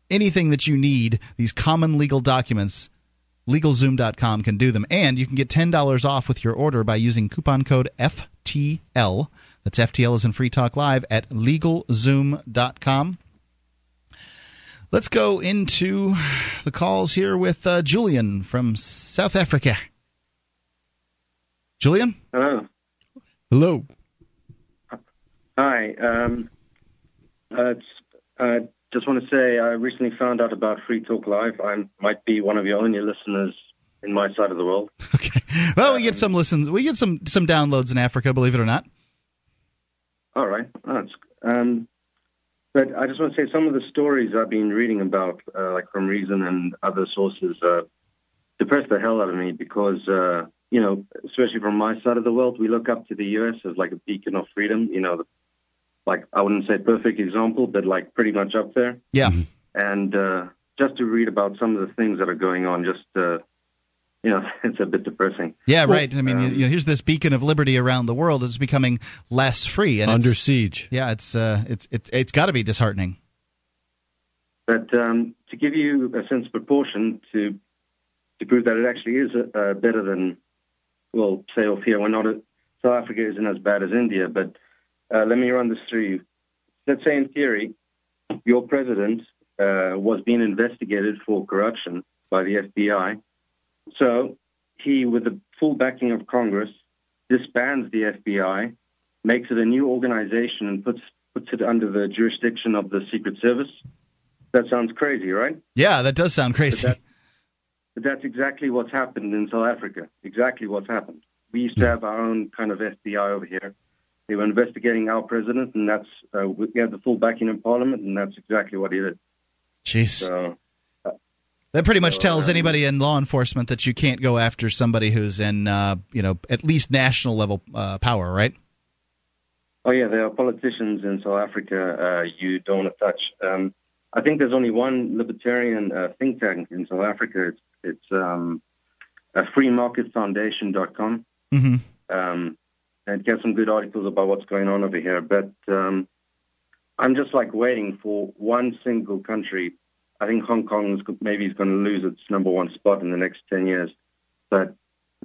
anything that you need, these common legal documents. LegalZoom.com can do them. And you can get $10 off with your order by using coupon code FTL. That's FTL is in Free Talk Live at LegalZoom.com. Let's go into the calls here with uh, Julian from South Africa. Julian? Hello. Hello. Hi. Um, uh, I just want to say I recently found out about Free Talk Live. I might be one of your only listeners in my side of the world. Okay. Well, we get some listens. We get some some downloads in Africa, believe it or not. All right. That's, um, but I just want to say some of the stories I've been reading about, uh, like from Reason and other sources, uh, depress the hell out of me because, uh, you know, especially from my side of the world, we look up to the U.S. as like a beacon of freedom. You know, like I wouldn't say perfect example, but like pretty much up there. Yeah. And uh, just to read about some of the things that are going on, just uh, you know, it's a bit depressing. Yeah, right. I mean, you know, here's this beacon of liberty around the world is becoming less free and Under it's- siege. Yeah, it's uh, it's it's it's got to be disheartening. But um, to give you a sense of proportion, to to prove that it actually is uh, better than, well, say off here, we're not. A, South Africa isn't as bad as India, but let me run this through you. Let's say, in theory, your president uh, was being investigated for corruption by the FBI. So he, with the full backing of Congress, disbands the FBI, makes it a new organization, and puts puts it under the jurisdiction of the Secret Service. That sounds crazy, right? Yeah, that does sound crazy. But, that, but that's exactly what's happened in South Africa. Exactly what's happened. We used to have our own kind of FBI over here. They were investigating our president, and that's uh, we had the full backing in Parliament, and that's exactly what he did. Jeez. So, That pretty much tells anybody in law enforcement that you can't go after somebody who's in, uh, you know, at least national level uh, power, right? oh yeah, there are politicians in South Africa uh, you don't want to touch. Um, I think there's only one libertarian uh, think tank in South Africa. It's, it's um, uh, freemarketfoundation.com. Mm-hmm. um, and get some good articles about what's going on over here. But um, I'm just like waiting for one single country. I think Hong Kong is maybe is going to lose its number one spot in the next ten years, but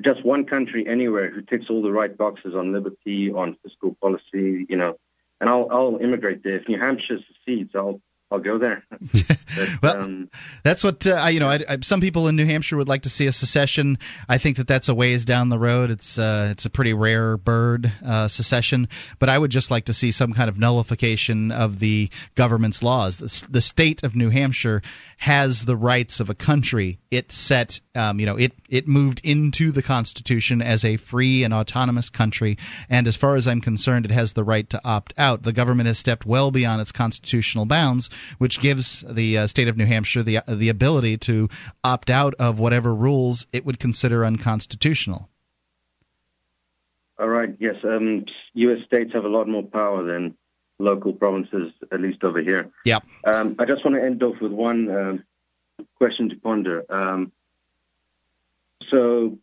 just one country anywhere who ticks all the right boxes on liberty, on fiscal policy, you know, and I'll I'll immigrate there. If New Hampshire secedes, I'll I'll go there. well, that's what uh, I, you know. I, I, some people in New Hampshire would like to see a secession. I think that that's a ways down the road. It's uh, it's a pretty rare bird uh, secession, but I would just like to see some kind of nullification of the government's laws. The, the state of New Hampshire has the rights of a country. It set, um, you know, it it moved into the Constitution as a free and autonomous country, and as far as I'm concerned, it has the right to opt out. The government has stepped well beyond its constitutional bounds which gives the uh, state of New Hampshire the the ability to opt out of whatever rules it would consider unconstitutional. All right. Yes. Um, U.S. states have a lot more power than local provinces, at least over here. Yeah. Um, I just want to end off with one um, question to ponder. Um, so,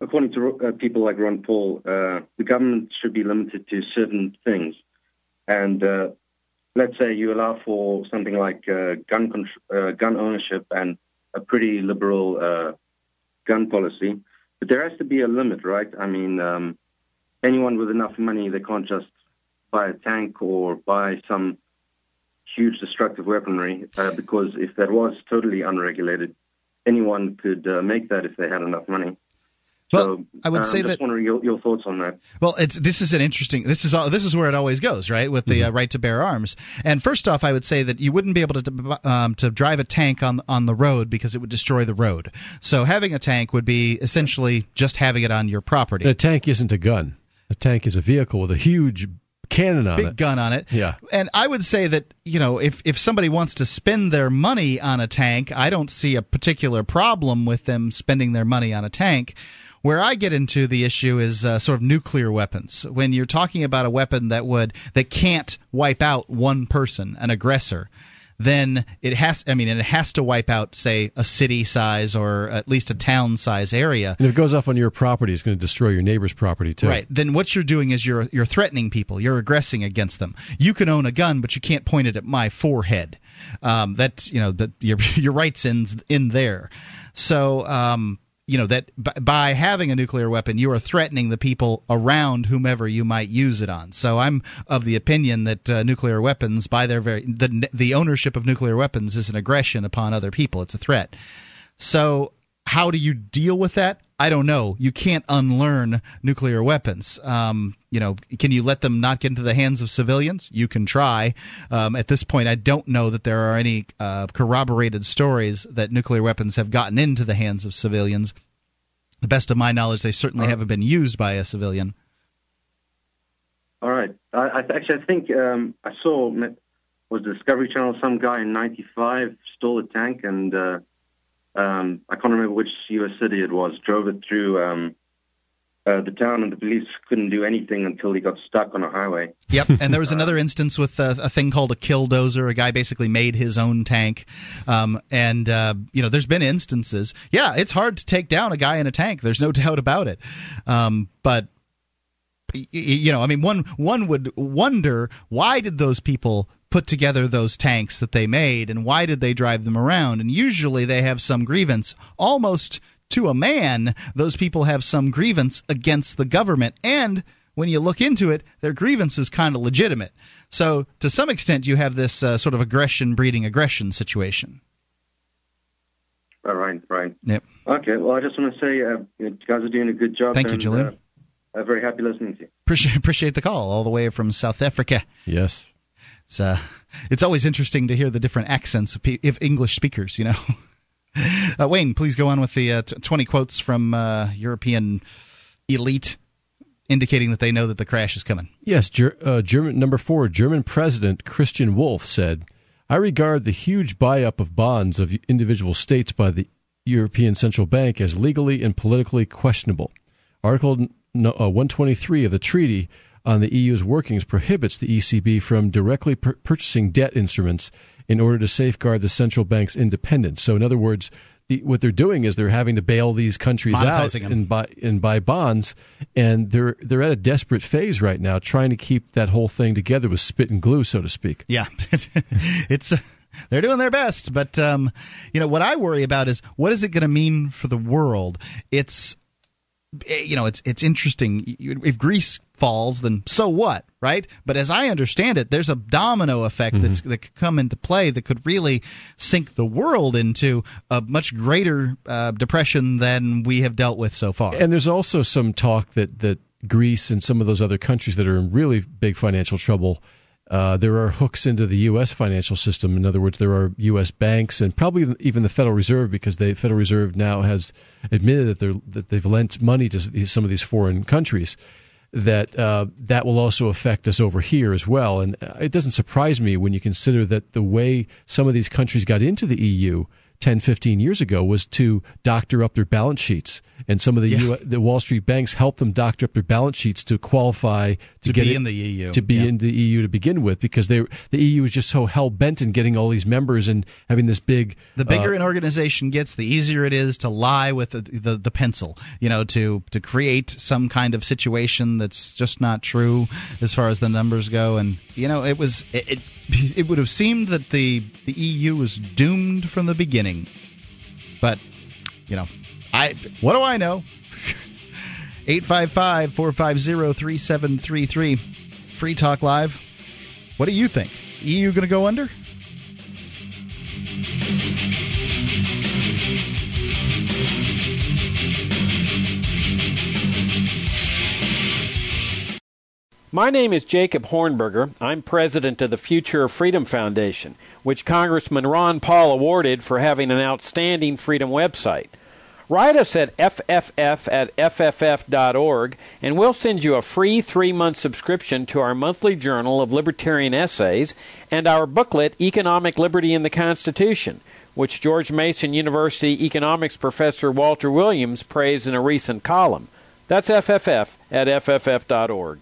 according to uh, people like Ron Paul, uh, the government should be limited to certain things, and uh, let's say you allow for something like uh, gun uh, gun ownership and a pretty liberal uh, gun policy, but there has to be a limit, right? I mean, um, anyone with enough money they can't just buy a tank or buy some huge destructive weaponry uh, because if that was totally unregulated, anyone could uh, make that if they had enough money. Well, so, I would um, say just that- wondering your, your thoughts on that. Well, it's this is an interesting. This is all, this is where it always goes, right? With the uh, right to bear arms. And first off, I would say that you wouldn't be able to um, to drive a tank on on the road because it would destroy the road. So having a tank would be essentially just having it on your property. And a tank isn't a gun. A tank is a vehicle with a huge cannon on Big it. gun on it. Yeah. And I would say that, you know, if, if somebody wants to spend their money on a tank, I don't see a particular problem with them spending their money on a tank. Where I get into the issue is uh, sort of nuclear weapons. When you're talking about a weapon that would that can't wipe out one person, an aggressor, then it has. I mean, it has to wipe out, say, a city size or at least a town size area. And if it goes off on your property, it's going to destroy your neighbor's property too. Right. Then what you're doing is you're you're threatening people. You're aggressing against them. You can own a gun, but you can't point it at my forehead. Um, that you know that your your rights ends in there. So um, you know that b- by having a nuclear weapon, you are threatening the people around whomever you might use it on. So I'm of the opinion that uh, nuclear weapons, by their very the the ownership of nuclear weapons, is an aggression upon other people. It's a threat. So how do you deal with that? I don't know. You can't unlearn nuclear weapons. Um, you know, can you let them not get into the hands of civilians? You can try. Um, at this point, I don't know that there are any uh, corroborated stories that nuclear weapons have gotten into the hands of civilians. The best of my knowledge, they certainly haven't been used by a civilian. All right. I, I actually I think um, I saw was Discovery Channel. Some guy in '95 stole a tank, and uh, um, I can't remember which U.S. city it was. Drove it through um, uh, the town, and the police couldn't do anything until he got stuck on a highway. Yep, and there was another instance with a, a thing called a killdozer. A guy basically made his own tank, um, and uh, you know, there's been instances. Yeah, it's hard to take down a guy in a tank. There's no doubt about it. Um, but you know, I mean, one one would wonder why did those people put together those tanks that they made, and why did they drive them around? And usually they have some grievance, almost to a man. Those people have some grievance against the government, and when you look into it, their grievance is kind of legitimate. So, to some extent, you have this uh, sort of aggression breeding aggression situation. All right, right. Yep. Okay. Well, I just want to say uh, you guys are doing a good job. Thank you, and, Julian. Uh, I'm very happy listening to you. Appreciate appreciate the call all the way from South Africa. Yes. It's uh, it's always interesting to hear the different accents of, English speakers. You know. uh, Wayne, please go on with the uh, t- twenty quotes from uh, European elite indicating that they know that the crash is coming. Yes, Ger- uh, German number four. German President Christian Wulff said, "I regard the huge buy-up of bonds of individual states by the European Central Bank as legally and politically questionable." Article uh, 123 of the treaty on the EU's workings prohibits the ECB from directly pur- purchasing debt instruments in order to safeguard the central bank's independence. So, in other words, the, what they're doing is they're having to bail these countries out and buy and buy bonds, and they're they're at a desperate phase right now, trying to keep that whole thing together with spit and glue, so to speak. Yeah, it's. They're doing their best, but um, you know what I worry about is what is it going to mean for the world? It's eh, you know it's it's interesting. If Greece falls, then so what, right? But as I understand it, there's a domino effect that's, that could come into play that could really sink the world into a much greater uh, depression than we have dealt with so far. And there's also some talk that that Greece and some of those other countries that are in really big financial trouble. Uh, there are hooks into the U.S. financial system. In other words, there are U.S. banks and probably even the Federal Reserve, because the Federal Reserve now has admitted that they're that they've lent money to some of these foreign countries. That uh, that will also affect us over here as well. And uh, it doesn't surprise me when you consider that the way some of these countries got into the EU 10, 15 years ago was to doctor up their balance sheets. And some of the U- the Wall Street banks helped them doctor up their balance sheets to qualify to, To get be it- in the EU, To be yeah. in the EU to begin with, because they the EU is just so hell bent in getting all these members and having this big. The bigger uh, an organization gets, the easier it is to lie with the, the the pencil. You know, to to create some kind of situation that's just not true as far as the numbers go. And you know, it was it it, it would have seemed that the the EU was doomed from the beginning. But you know, I what do I know? 855 450 3733. Free Talk Live. What do you think? EU going to go under? My name is Jacob Hornberger. I'm president of the Future of Freedom Foundation, which Congressman Ron Paul awarded for having an outstanding freedom website. Write us at fff at fff.org, and we'll send you a free three month subscription to our monthly journal of libertarian essays and our booklet, Economic Liberty in the Constitution, which George Mason University economics professor Walter Williams praised in a recent column. That's FFF at FFF.org.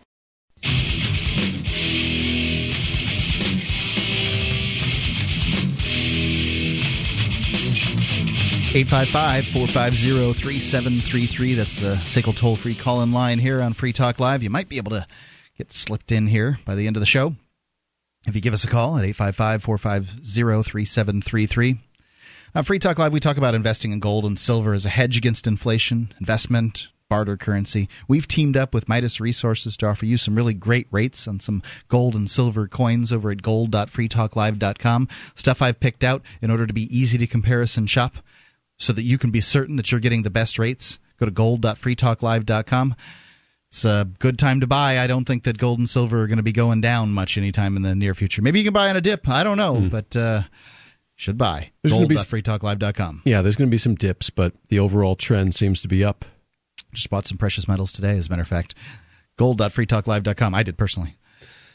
855 450 3733. That's the SACL toll free call in line here on Free Talk Live. You might be able to get slipped in here by the end of the show if you give us a call at 855 450 3733. On Free Talk Live, we talk about investing in gold and silver as a hedge against inflation, investment, barter currency. We've teamed up with Midas Resources to offer you some really great rates on some gold and silver coins over at gold.freetalklive.com. Stuff I've picked out in order to be easy to comparison shop so that you can be certain that you're getting the best rates. Go to gold.freetalklive.com. It's a good time to buy. I don't think that gold and silver are going to be going down much anytime in the near future. Maybe you can buy on a dip. I don't know, mm. but uh, should buy. Gold.freetalklive.com. Yeah, there's going to be some dips, but the overall trend seems to be up. Just bought some precious metals today, as a matter of fact. Gold.freetalklive.com. I did personally.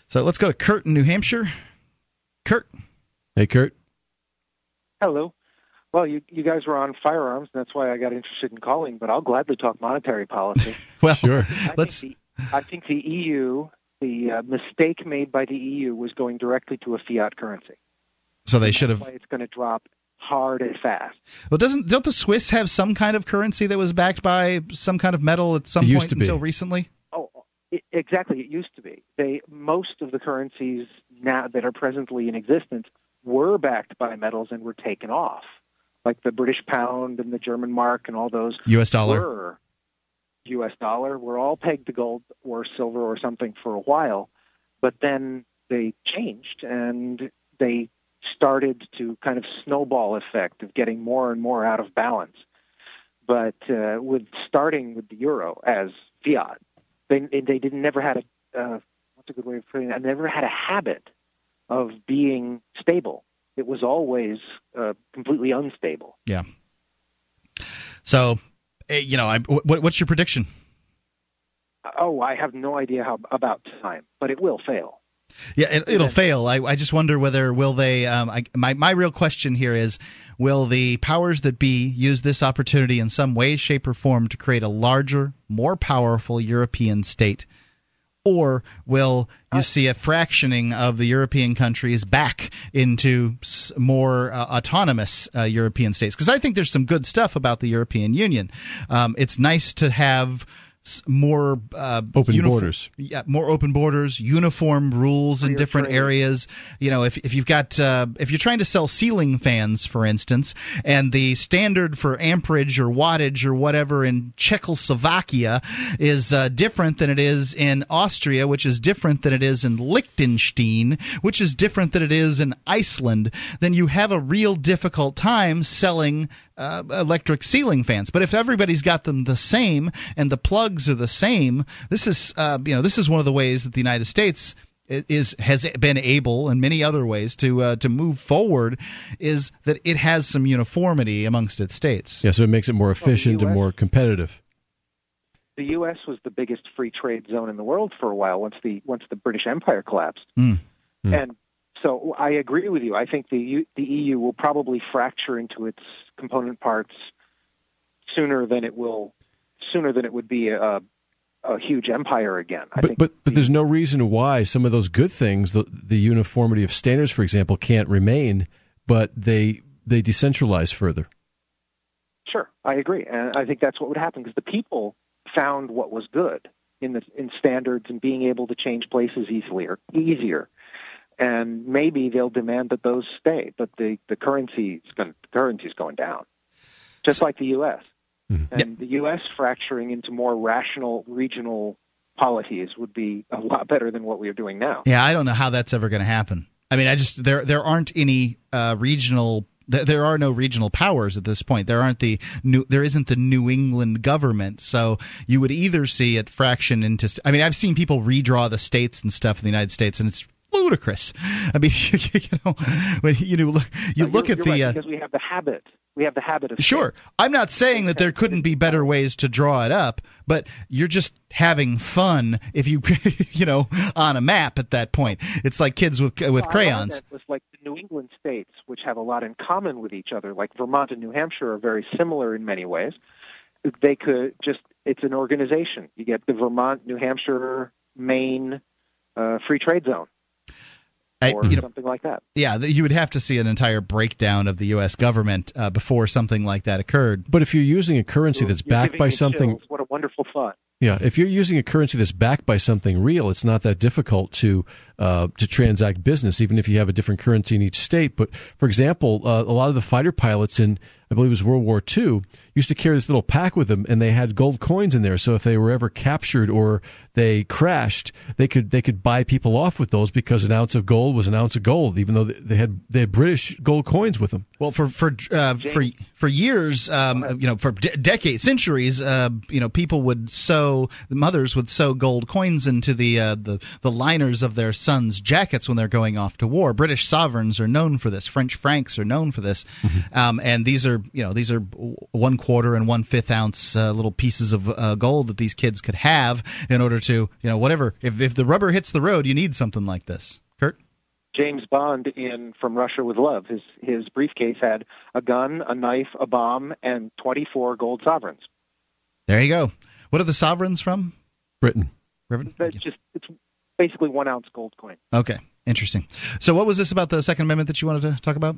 So let's go to Kurt in New Hampshire. Kurt. Hey, Kurt. Hello. Well, you you guys were on firearms, and that's why I got interested in calling. But I'll gladly talk monetary policy. well, sure. I Let's. Think the, I think the EU, the uh, mistake made by the EU was going directly to a fiat currency. So they should have. It's going to drop hard and fast. Well, doesn't don't the Swiss have some kind of currency that was backed by some kind of metal at some It point used to be. until recently? Oh, it, exactly. It used to be. They most of the currencies now that are presently in existence were backed by metals and were taken off, like the British pound and the German mark and all those. U.S. dollar. Were U.S. dollar were all pegged to gold or silver or something for a while, but then they changed and they started to kind of snowball effect of getting more and more out of balance. But uh, with starting with the euro as fiat, they they didn't never had a uh, what's a good way of putting it? I Never had a habit of being stable. It was always uh, completely unstable. Yeah. So, eh, you know, I, what, what's your prediction? Oh, I have no idea how about time, but it will fail. Yeah, it, it'll fail. I, I just wonder whether will they. Um, I, my my real question here is, will the powers that be use this opportunity in some way, shape, or form to create a larger, more powerful European state, or will you see a fractioning of the European countries back into more uh, autonomous uh, European states? Because I think there's some good stuff about the European Union. Um, it's nice to have more uh, Open uniform- borders. yeah, more open borders, uniform rules in different areas. You know, if if you've got uh, if you're trying to sell ceiling fans, for instance, and the standard for amperage or wattage or whatever in Czechoslovakia is uh, different than it is in Austria, which is different than it is in Liechtenstein, which is different than it is in Iceland, then you have a real difficult time selling uh, electric ceiling fans. But if everybody's got them the same and the plugs are the same, this is uh, you know this is one of the ways that the United States is has been able in many other ways to uh, to move forward is that it has some uniformity amongst its states. Yeah, so it makes it more efficient and more competitive. The U.S. was the biggest free trade zone in the world for a while once the once the British Empire collapsed. Mm. And so I agree with you. I think the U, the EU will probably fracture into its component parts sooner than it will sooner than it would be a, a huge empire again. I But think but but there's no reason why some of those good things, the the uniformity of standards, for example, can't remain, but they they decentralize further. Sure, I agree, and I think that's what would happen because the people found what was good in the in standards and being able to change places easier, easier, and maybe they'll demand that those stay. But the the currency is going the currency is going down, just like the U.S. And the U.S. fracturing into more rational regional polities would be a lot better than what we are doing now. Yeah, I don't know how that's ever going to happen. I mean, I just there there aren't any uh, regional there are no regional powers at this point. There aren't the new, there isn't the New England government. So you would either see it fraction into. I mean, I've seen people redraw the states and stuff in the United States, and it's ludicrous. I mean, you know, when you know, look, you look at the. right, uh, because we have the habit. We have the habit of Sure. I'm not saying that there couldn't be better ways to draw it up, but you're just having fun if you you know on a map at that point. It's like kids with with Well, crayons. that was like the New England states, which have a lot in common with each other. Like Vermont and New Hampshire are very similar in many ways. They could just, it's an organization. You get the Vermont, New Hampshire, Maine uh, free trade zone I- or you know, something like that. yeah, you would have to see an entire breakdown of the U.S. government uh, before something like that occurred. But if you're using a currency that's You're backed by something chills. What a wonderful thought. Yeah, if you're using a currency that's backed by something real, it's not that difficult to uh, to transact business, even if you have a different currency in each state. But for example, uh, a lot of the fighter pilots in I believe it was World War II used to carry this little pack with them, and they had gold coins in there. So if they were ever captured or they crashed, they could they could buy people off with those because an ounce of gold was an ounce of gold, even though they had they had British gold coins with them. Well, for for uh, for for years, um, you know, for de- decades, centuries, uh, you know, people would sew the mothers would sew gold coins into the uh, the the liners of their sons' jackets when they're going off to war. British sovereigns are known for this. French francs are known for this, um, and these are you know these are one quarter and one fifth ounce uh, little pieces of uh, gold that these kids could have in order to you know whatever if if the rubber hits the road, you need something like this. Kurt. James Bond in From Russia with Love. His his briefcase had a gun, a knife, a bomb, and 24 gold sovereigns. There you go. What are the sovereigns from? Britain. Britain. That's just it's basically one ounce gold coin. Okay, interesting. So, what was this about the Second Amendment that you wanted to talk about?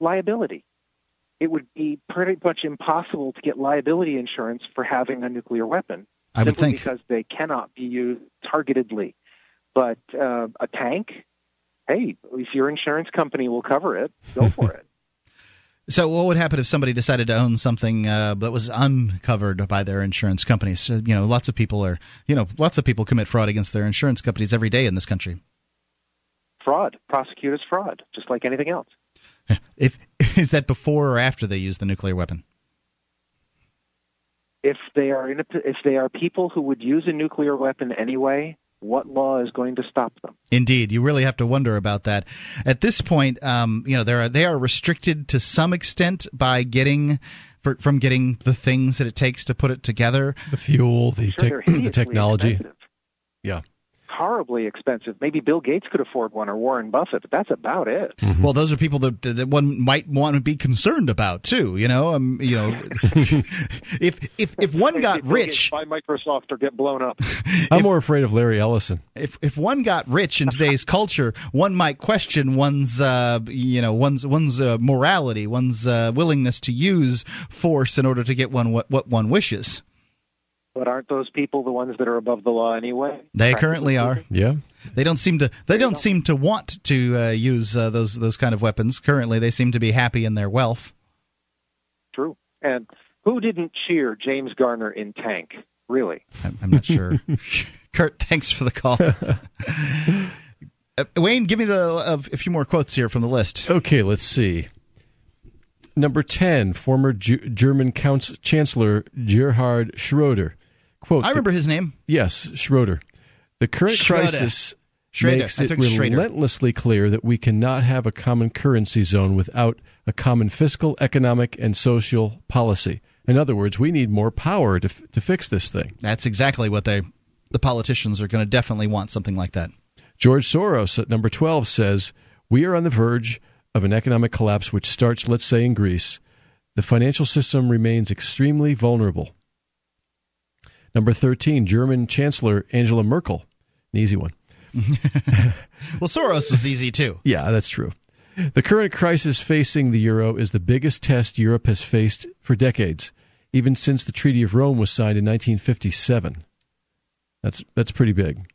Liability. It would be pretty much impossible to get liability insurance for having a nuclear weapon. I would think. because they cannot be used targetedly. But uh, a tank, hey, if your insurance company will cover it, go for it. So, what would happen if somebody decided to own something uh, that was uncovered by their insurance companies? So, you know, lots of people are, you know, lots of people commit fraud against their insurance companies every day in this country. Fraud, prosecute as fraud, just like anything else. If is that before or after they use the nuclear weapon? If they are in a, if they are people who would use a nuclear weapon anyway, what law is going to stop them? Indeed, you really have to wonder about that. At this point, um, you know, they are they are restricted to some extent by getting for, from getting the things that it takes to put it together. The fuel, the Sure, tech the technology. expensive. Yeah. Horribly expensive. Maybe Bill Gates could afford one or Warren Buffett, but that's about it. Mm-hmm. Well, those are people that, that one might want to be concerned about too. You know, um, you know, if if if one got Bill rich, buy Microsoft or get blown up. I'm more afraid of Larry Ellison. if if one got rich in today's culture, one might question one's uh, you know one's one's uh, morality, one's uh, willingness to use force in order to get one what, what one wishes. But aren't those people the ones that are above the law anyway? They currently are. Yeah. They don't seem to. They don't seem to want to uh, use uh, those those kind of weapons. Currently, they seem to be happy in their wealth. True. And who didn't cheer James Garner in Tank? Really? I'm, I'm not sure. Kurt, thanks for the call. Uh, Wayne, give me the uh, a few more quotes here from the list. Okay, let's see. Number 10, former G- German Couns- Chancellor Gerhard Schroeder. Quote, I remember his name. Yes, Schroeder. The current Schroeder. crisis Schroeder. makes it took Schroeder. relentlessly clear that we cannot have a common currency zone without a common fiscal, economic, and social policy. In other words, we need more power to, f- to fix this thing. That's exactly what they the politicians are going to definitely want something like that. George Soros at number 12 says, We are on the verge of an economic collapse which starts, let's say, in Greece. The financial system remains extremely vulnerable. Number 13, German Chancellor Angela Merkel. An easy one. Well, Soros was easy too. Yeah, that's true. The current crisis facing the euro is the biggest test Europe has faced for decades, even since the Treaty of Rome was signed in 1957. That's that's pretty big.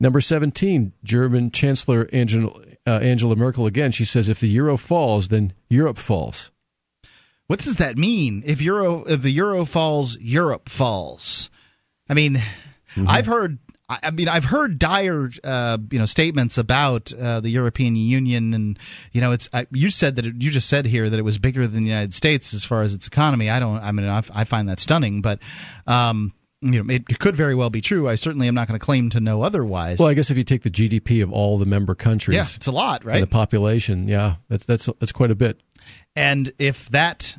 Number 17, German Chancellor Angela, uh, Angela Merkel again. She says if the euro falls, then Europe falls. What does that mean? If euro if the euro falls, Europe falls. I mean, I've heard I, mean, I've heard dire, uh, you know, statements about uh, the European Union, and you know, it's. I, you said that it, you just said here that it was bigger than the United States as far as its economy. I don't. I mean, I, I find that stunning, but. Um, you know, it could very well be true. I certainly am not going to claim to know otherwise. Well, I guess if you take the GDP of all the member countries, yeah, it's a lot, right? And the population, yeah, that's that's that's quite a bit. And if that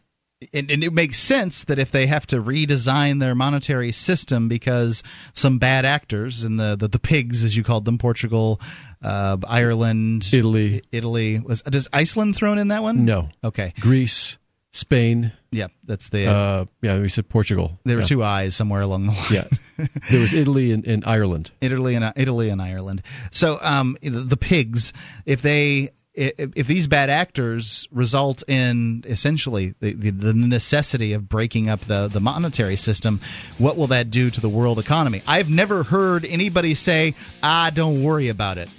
and, and, it makes sense that if they have to redesign their monetary system because some bad actors and the, the, the pigs, as you called them, Portugal, uh, Ireland, Italy, Italy was does Iceland thrown in that one? No. Okay. Greece, Spain. Yeah, that's the. Uh, yeah, we said Portugal. There were yeah. two eyes somewhere along the line. Yeah, there was Italy and, and Ireland. Italy and Italy and Ireland. So um, the, the pigs, if they if, these bad actors result in essentially the, the, the, necessity of breaking up the, the monetary system, what will that do to the world economy? I've never heard anybody say, ah, don't worry about it.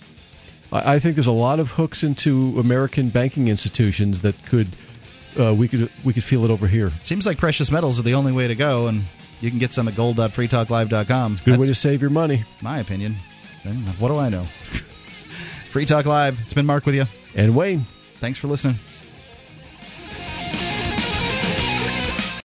I think there's a lot of hooks into American banking institutions that could uh, we could we could feel it over here. Seems like precious metals are the only way to go, and you can get some at gold.freetalklive.com. Good That's way to save your money. My opinion. What do I know? Free Talk Live. It's been Mark with you. And Wayne. Thanks for listening.